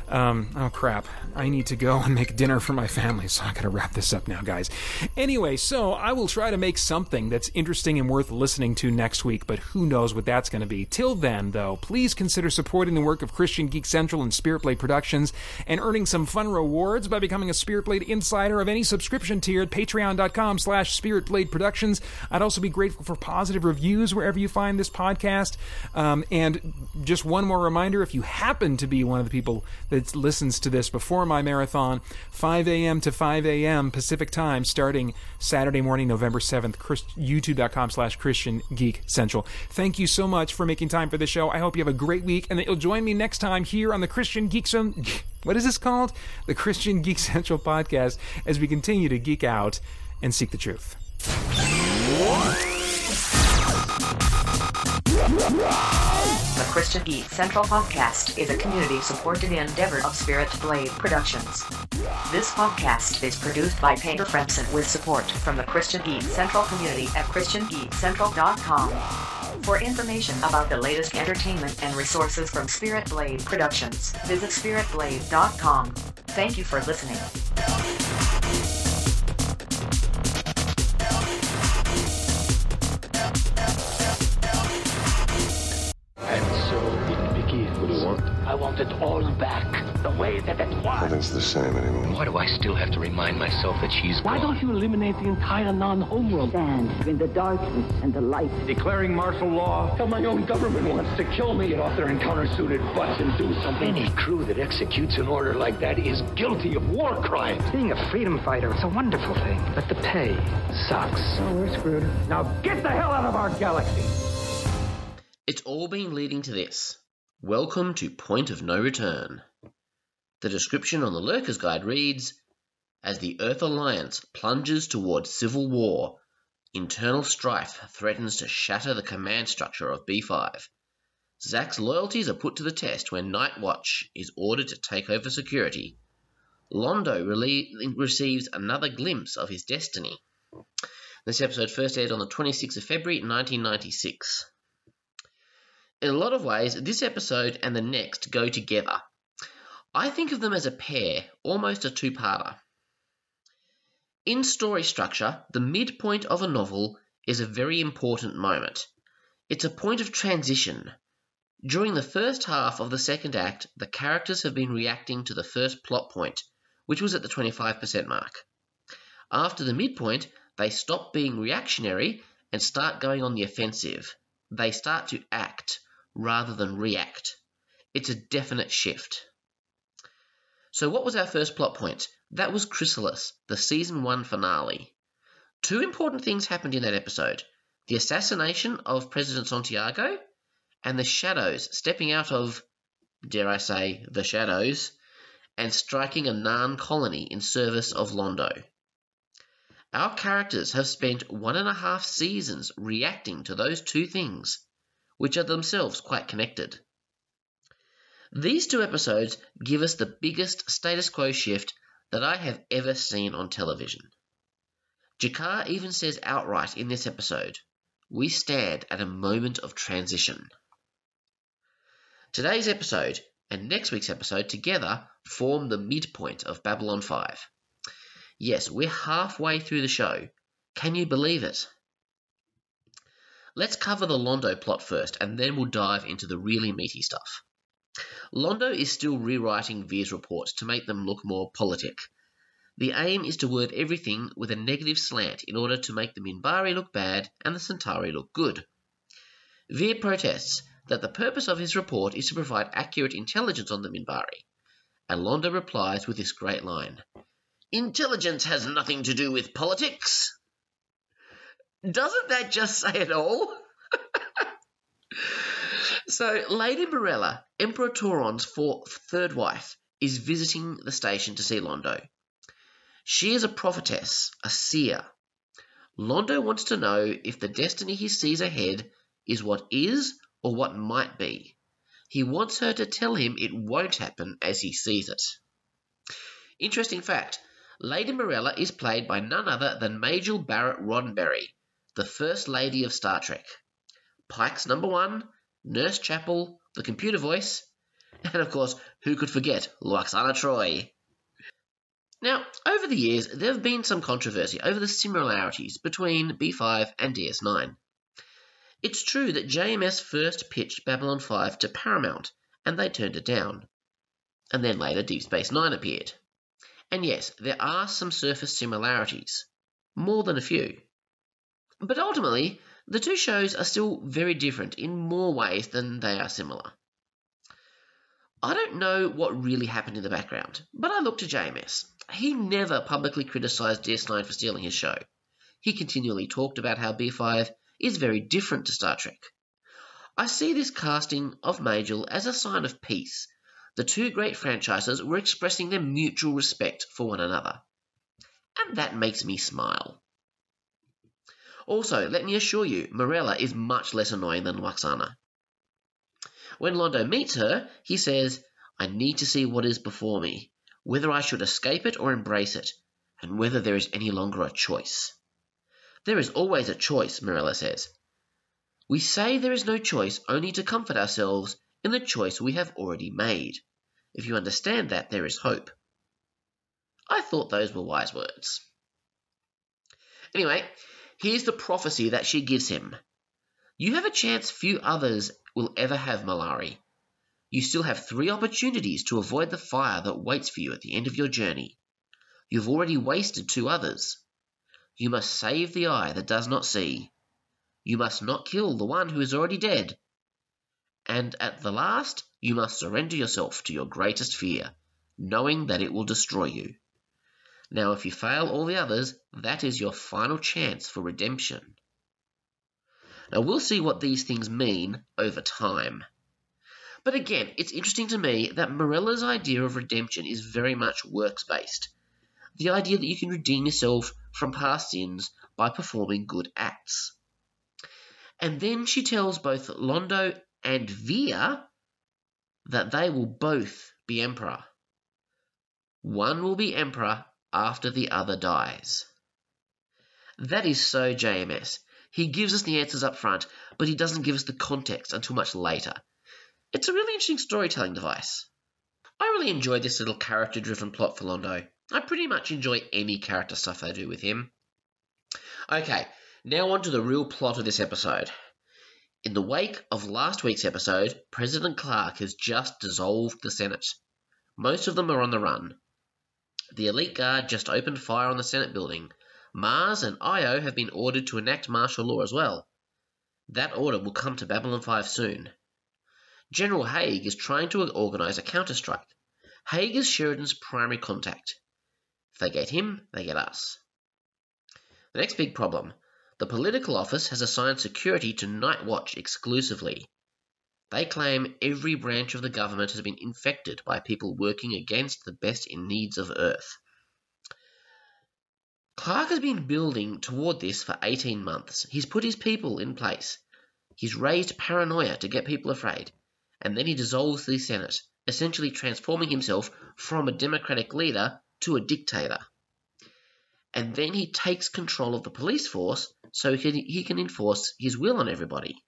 [SPEAKER 3] Um, oh crap! I need to go and make dinner for my family, so I gotta wrap this up now, guys. Anyway, so I will try to make something that's interesting and worth listening to next week, but who knows what that's going to be. Till then, though, please consider supporting the work of Christian Geek Central and Spirit Blade Productions and earning some fun rewards by becoming a Spirit Blade insider of any subscription tier at patreon.com slash Spirit Blade Productions. I'd also be grateful for positive reviews wherever you find this podcast. Um, and just one more reminder if you happen to be one of the people that listens to this before my marathon, 5 a.m. to 5 a.m. Pacific time, starting Saturday morning, November 7th, Christ- youtube.com slash Christian Geek Central. Thank you so much for making time for the show. I hope you have a great week and that you'll join me next time here on the Christian Geek Central. What is this called? The Christian Geek Central podcast as we continue to geek out and seek the truth.
[SPEAKER 9] Christian Geek Central Podcast is a community supported endeavor of Spirit Blade Productions. This podcast is produced by Paeter Frandsen with support from the Christian Geek Central community at ChristianGeekCentral.com. For information about the latest entertainment and resources from Spirit Blade Productions, visit SpiritBlade.com. Thank you for listening.
[SPEAKER 10] I want it all back, the way that it was.
[SPEAKER 11] Nothing's the same anymore.
[SPEAKER 10] Why do I still have to remind myself that she's Why don't you eliminate the entire Narn-homeworld?
[SPEAKER 12] Stand between the darkness and the light.
[SPEAKER 10] Declaring martial law. Tell my own government wants to kill me. Get off their encounter-suited butts and do something. Any crew that executes an order like that is guilty of war crimes.
[SPEAKER 13] Being a freedom fighter, it's a wonderful thing, but the pay sucks.
[SPEAKER 10] Oh, we're screwed. Now get the hell out of our galaxy.
[SPEAKER 6] It's all been leading to this. Welcome to Point of No Return. The description on the Lurker's Guide reads As the Earth Alliance plunges toward civil war, internal strife threatens to shatter the command structure of B5. Zack's loyalties are put to the test when Night Watch is ordered to take over security. Londo receives another glimpse of his destiny. This episode first aired on the 26th of February 1996. In a lot of ways, this episode and the next go together. I think of them as a pair, almost a two parter. In story structure, the midpoint of a novel is a very important moment. It's a point of transition. During the first half of the second act, the characters have been reacting to the first plot point, which was at the 25% mark. After the midpoint, they stop being reactionary and start going on the offensive. They start to act rather than react. It's a definite shift. So, what was our first plot point? That was Chrysalis, the season 1 finale. Two important things happened in that episode the assassination of President Santiago and the shadows stepping out of, dare I say, the shadows and striking a Narn colony in service of Londo. Our characters have spent one and a half seasons reacting to those two things, which are themselves quite connected. These two episodes give us the biggest status quo shift that I have ever seen on television. G'Kar even says outright in this episode, we stand at a moment of transition. Today's episode and next week's episode together form the midpoint of Babylon 5. Yes, we're halfway through the show. Can you believe it? Let's cover the Londo plot first, and then we'll dive into the really meaty stuff. Londo is still rewriting Vir's reports to make them look more politic. The aim is to word everything with a negative slant in order to make the Minbari look bad and the Centauri look good. Veer protests that the purpose of his report is to provide accurate intelligence on the Minbari, and Londo replies with this great line Intelligence has nothing to do with politics. Doesn't that just say it all? so, Lady Morella, Emperor Turhan's fourth, third wife, is visiting the station to see Londo. She is a prophetess, a seer. Londo wants to know if the destiny he sees ahead is what is or what might be. He wants her to tell him it won't happen as he sees it. Interesting fact Lady Morella is played by none other than Majel Barrett Roddenberry, the First Lady of Star Trek. Pike's number one, Nurse Chapel, the computer voice, and of course, who could forget Lwaxana Troi? Now, over the years, there have been some controversy over the similarities between B5 and DS9. It's true that JMS first pitched Babylon 5 to Paramount, and they turned it down. And then later Deep Space Nine appeared. And yes, there are some surface similarities, more than a few. But ultimately, the two shows are still very different in more ways than they are similar. I don't know what really happened in the background, but I look to JMS. He never publicly criticised DS9 for stealing his show. He continually talked about how B5 is very different to Star Trek. I see this casting of Majel as a sign of peace. The two great franchises were expressing their mutual respect for one another. And that makes me smile. Also, let me assure you, Morella is much less annoying than Lwaxana. When Londo meets her, he says, I need to see what is before me, whether I should escape it or embrace it, and whether there is any longer a choice. There is always a choice, Morella says. We say there is no choice only to comfort ourselves in the choice we have already made. If you understand that, there is hope. I thought those were wise words. Anyway, here's the prophecy that she gives him. You have a chance few others will ever have, Mollari. You still have three opportunities to avoid the fire that waits for you at the end of your journey. You've already wasted two others. You must save the eye that does not see. You must not kill the one who is already dead. And at the last, you must surrender yourself to your greatest fear, knowing that it will destroy you. Now, if you fail all the others, that is your final chance for redemption. Now, we'll see what these things mean over time. But again, it's interesting to me that Morella's idea of redemption is very much works based. The idea that you can redeem yourself from past sins by performing good acts. And then she tells both Londo and Vir that they will both be emperor. One will be emperor after the other dies. That is so JMS. He gives us the answers up front, but he doesn't give us the context until much later. It's a really interesting storytelling device. I really enjoy this little character driven plot for Londo. I pretty much enjoy any character stuff they do with him. Okay, now on to the real plot of this episode. In the wake of last week's episode, President Clark has just dissolved the Senate. Most of them are on the run. The elite guard just opened fire on the Senate building. Mars and Io have been ordered to enact martial law as well. That order will come to Babylon 5 soon. General Haig is trying to organize a counterstrike. Haig is Sheridan's primary contact. If they get him, they get us. The next big problem the political office has assigned security to Night Watch exclusively. They claim every branch of the government has been infected by people working against the best in needs of Earth. Clark has been building toward this for 18 months. He's put his people in place. He's raised paranoia to get people afraid. And then he dissolves the Senate, essentially transforming himself from a democratic leader to a dictator. And then he takes control of the police force so he can, he can enforce his will on everybody.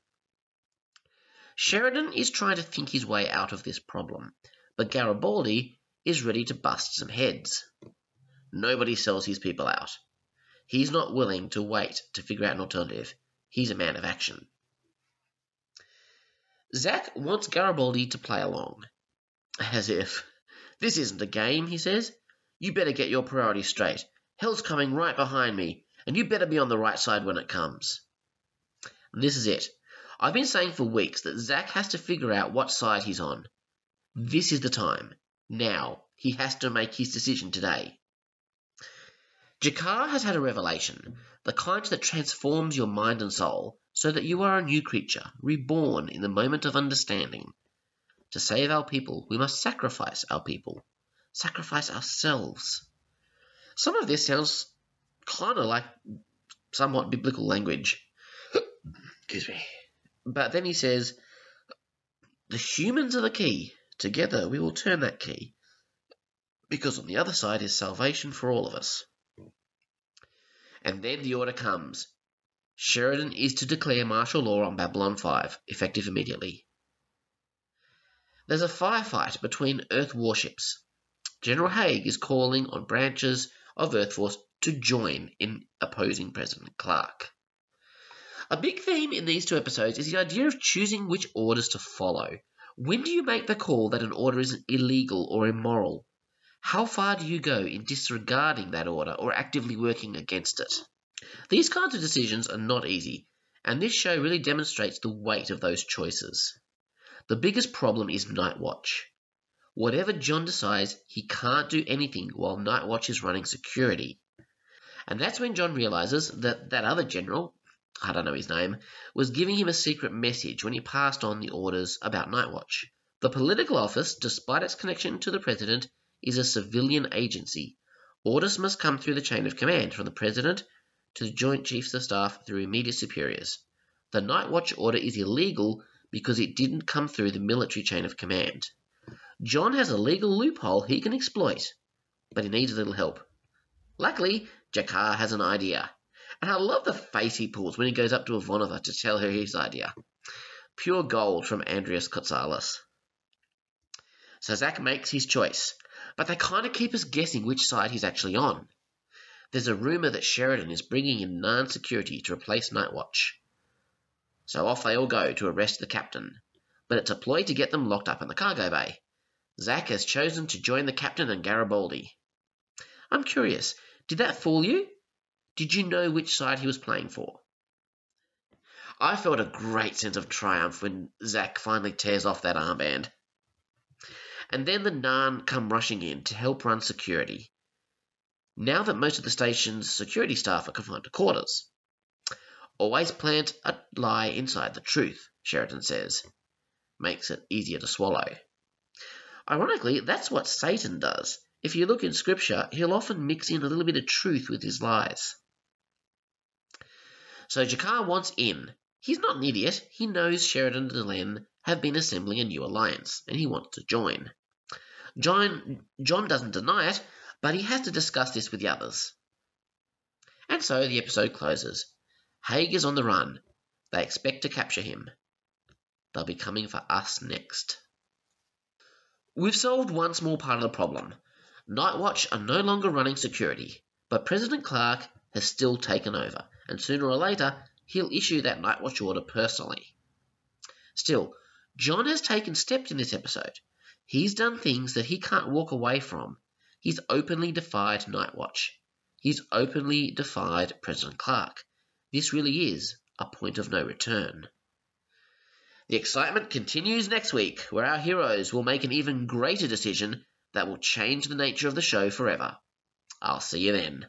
[SPEAKER 6] Sheridan is trying to think his way out of this problem, but Garibaldi is ready to bust some heads. Nobody sells his people out. He's not willing to wait to figure out an alternative. He's a man of action. Zack wants Garibaldi to play along. As if. This isn't a game, he says. You better get your priorities straight. Hell's coming right behind me, and you better be on the right side when it comes. This is it. I've been saying for weeks that Zack has to figure out what side he's on. This is the time. Now. He has to make his decision today. G'Kar has had a revelation, the kind that transforms your mind and soul, so that you are a new creature, reborn in the moment of understanding. To save our people, we must sacrifice our people, sacrifice ourselves. Some of this sounds kind of like somewhat biblical language. Excuse me. But then he says, The humans are the key. Together we will turn that key. Because on the other side is salvation for all of us. And then the order comes. Sheridan is to declare martial law on Babylon 5, effective immediately. There's a firefight between Earth warships. General Haig is calling on branches of Earth Force to join in opposing President Clark. A big theme in these two episodes is the idea of choosing which orders to follow. When do you make the call that an order is illegal or immoral? How far do you go in disregarding that order or actively working against it? These kinds of decisions are not easy, and this show really demonstrates the weight of those choices. The biggest problem is Night Watch. Whatever John decides, he can't do anything while Night Watch is running security. And that's when John realizes that that other general, I don't know his name, was giving him a secret message when he passed on the orders about Night Watch. The political office, despite its connection to the president, is a civilian agency. Orders must come through the chain of command from the president to the Joint Chiefs of Staff through immediate superiors. The Night Watch order is illegal because it didn't come through the military chain of command. John has a legal loophole he can exploit, but he needs a little help. Luckily, G'Kar has an idea. And I love the face he pulls when he goes up to Ivanova to tell her his idea. Pure gold from Andreas Katsulas. So Zack makes his choice, but they kind of keep us guessing which side he's actually on. There's a rumour that Sheridan is bringing in Narn security to replace Night Watch. So off they all go to arrest the captain, but it's a ploy to get them locked up in the cargo bay. Zack has chosen to join the captain and Garibaldi. I'm curious, did that fool you? Did you know which side he was playing for? I felt a great sense of triumph when Zack finally tears off that armband. And then the Narn come rushing in to help run security. Now that most of the station's security staff are confined to quarters. Always plant a lie inside the truth, Sheridan says. makes it easier to swallow. Ironically, that's what Satan does. If you look in scripture, he'll often mix in a little bit of truth with his lies. So G'Kar wants in. He's not an idiot. He knows Sheridan and Delenn have been assembling a new alliance, and he wants to join. John, John doesn't deny it, but he has to discuss this with the others. And so the episode closes. Haig is on the run. They expect to capture him. They'll be coming for us next. We've solved one small part of the problem. Nightwatch are no longer running security, but President Clark has still taken over, and sooner or later he'll issue that Nightwatch order personally. Still, John has taken steps in this episode. He's done things that he can't walk away from. He's openly defied Nightwatch. He's openly defied President Clark. This really is a point of no return. The excitement continues next week, where our heroes will make an even greater decision that will change the nature of the show forever. I'll see you then.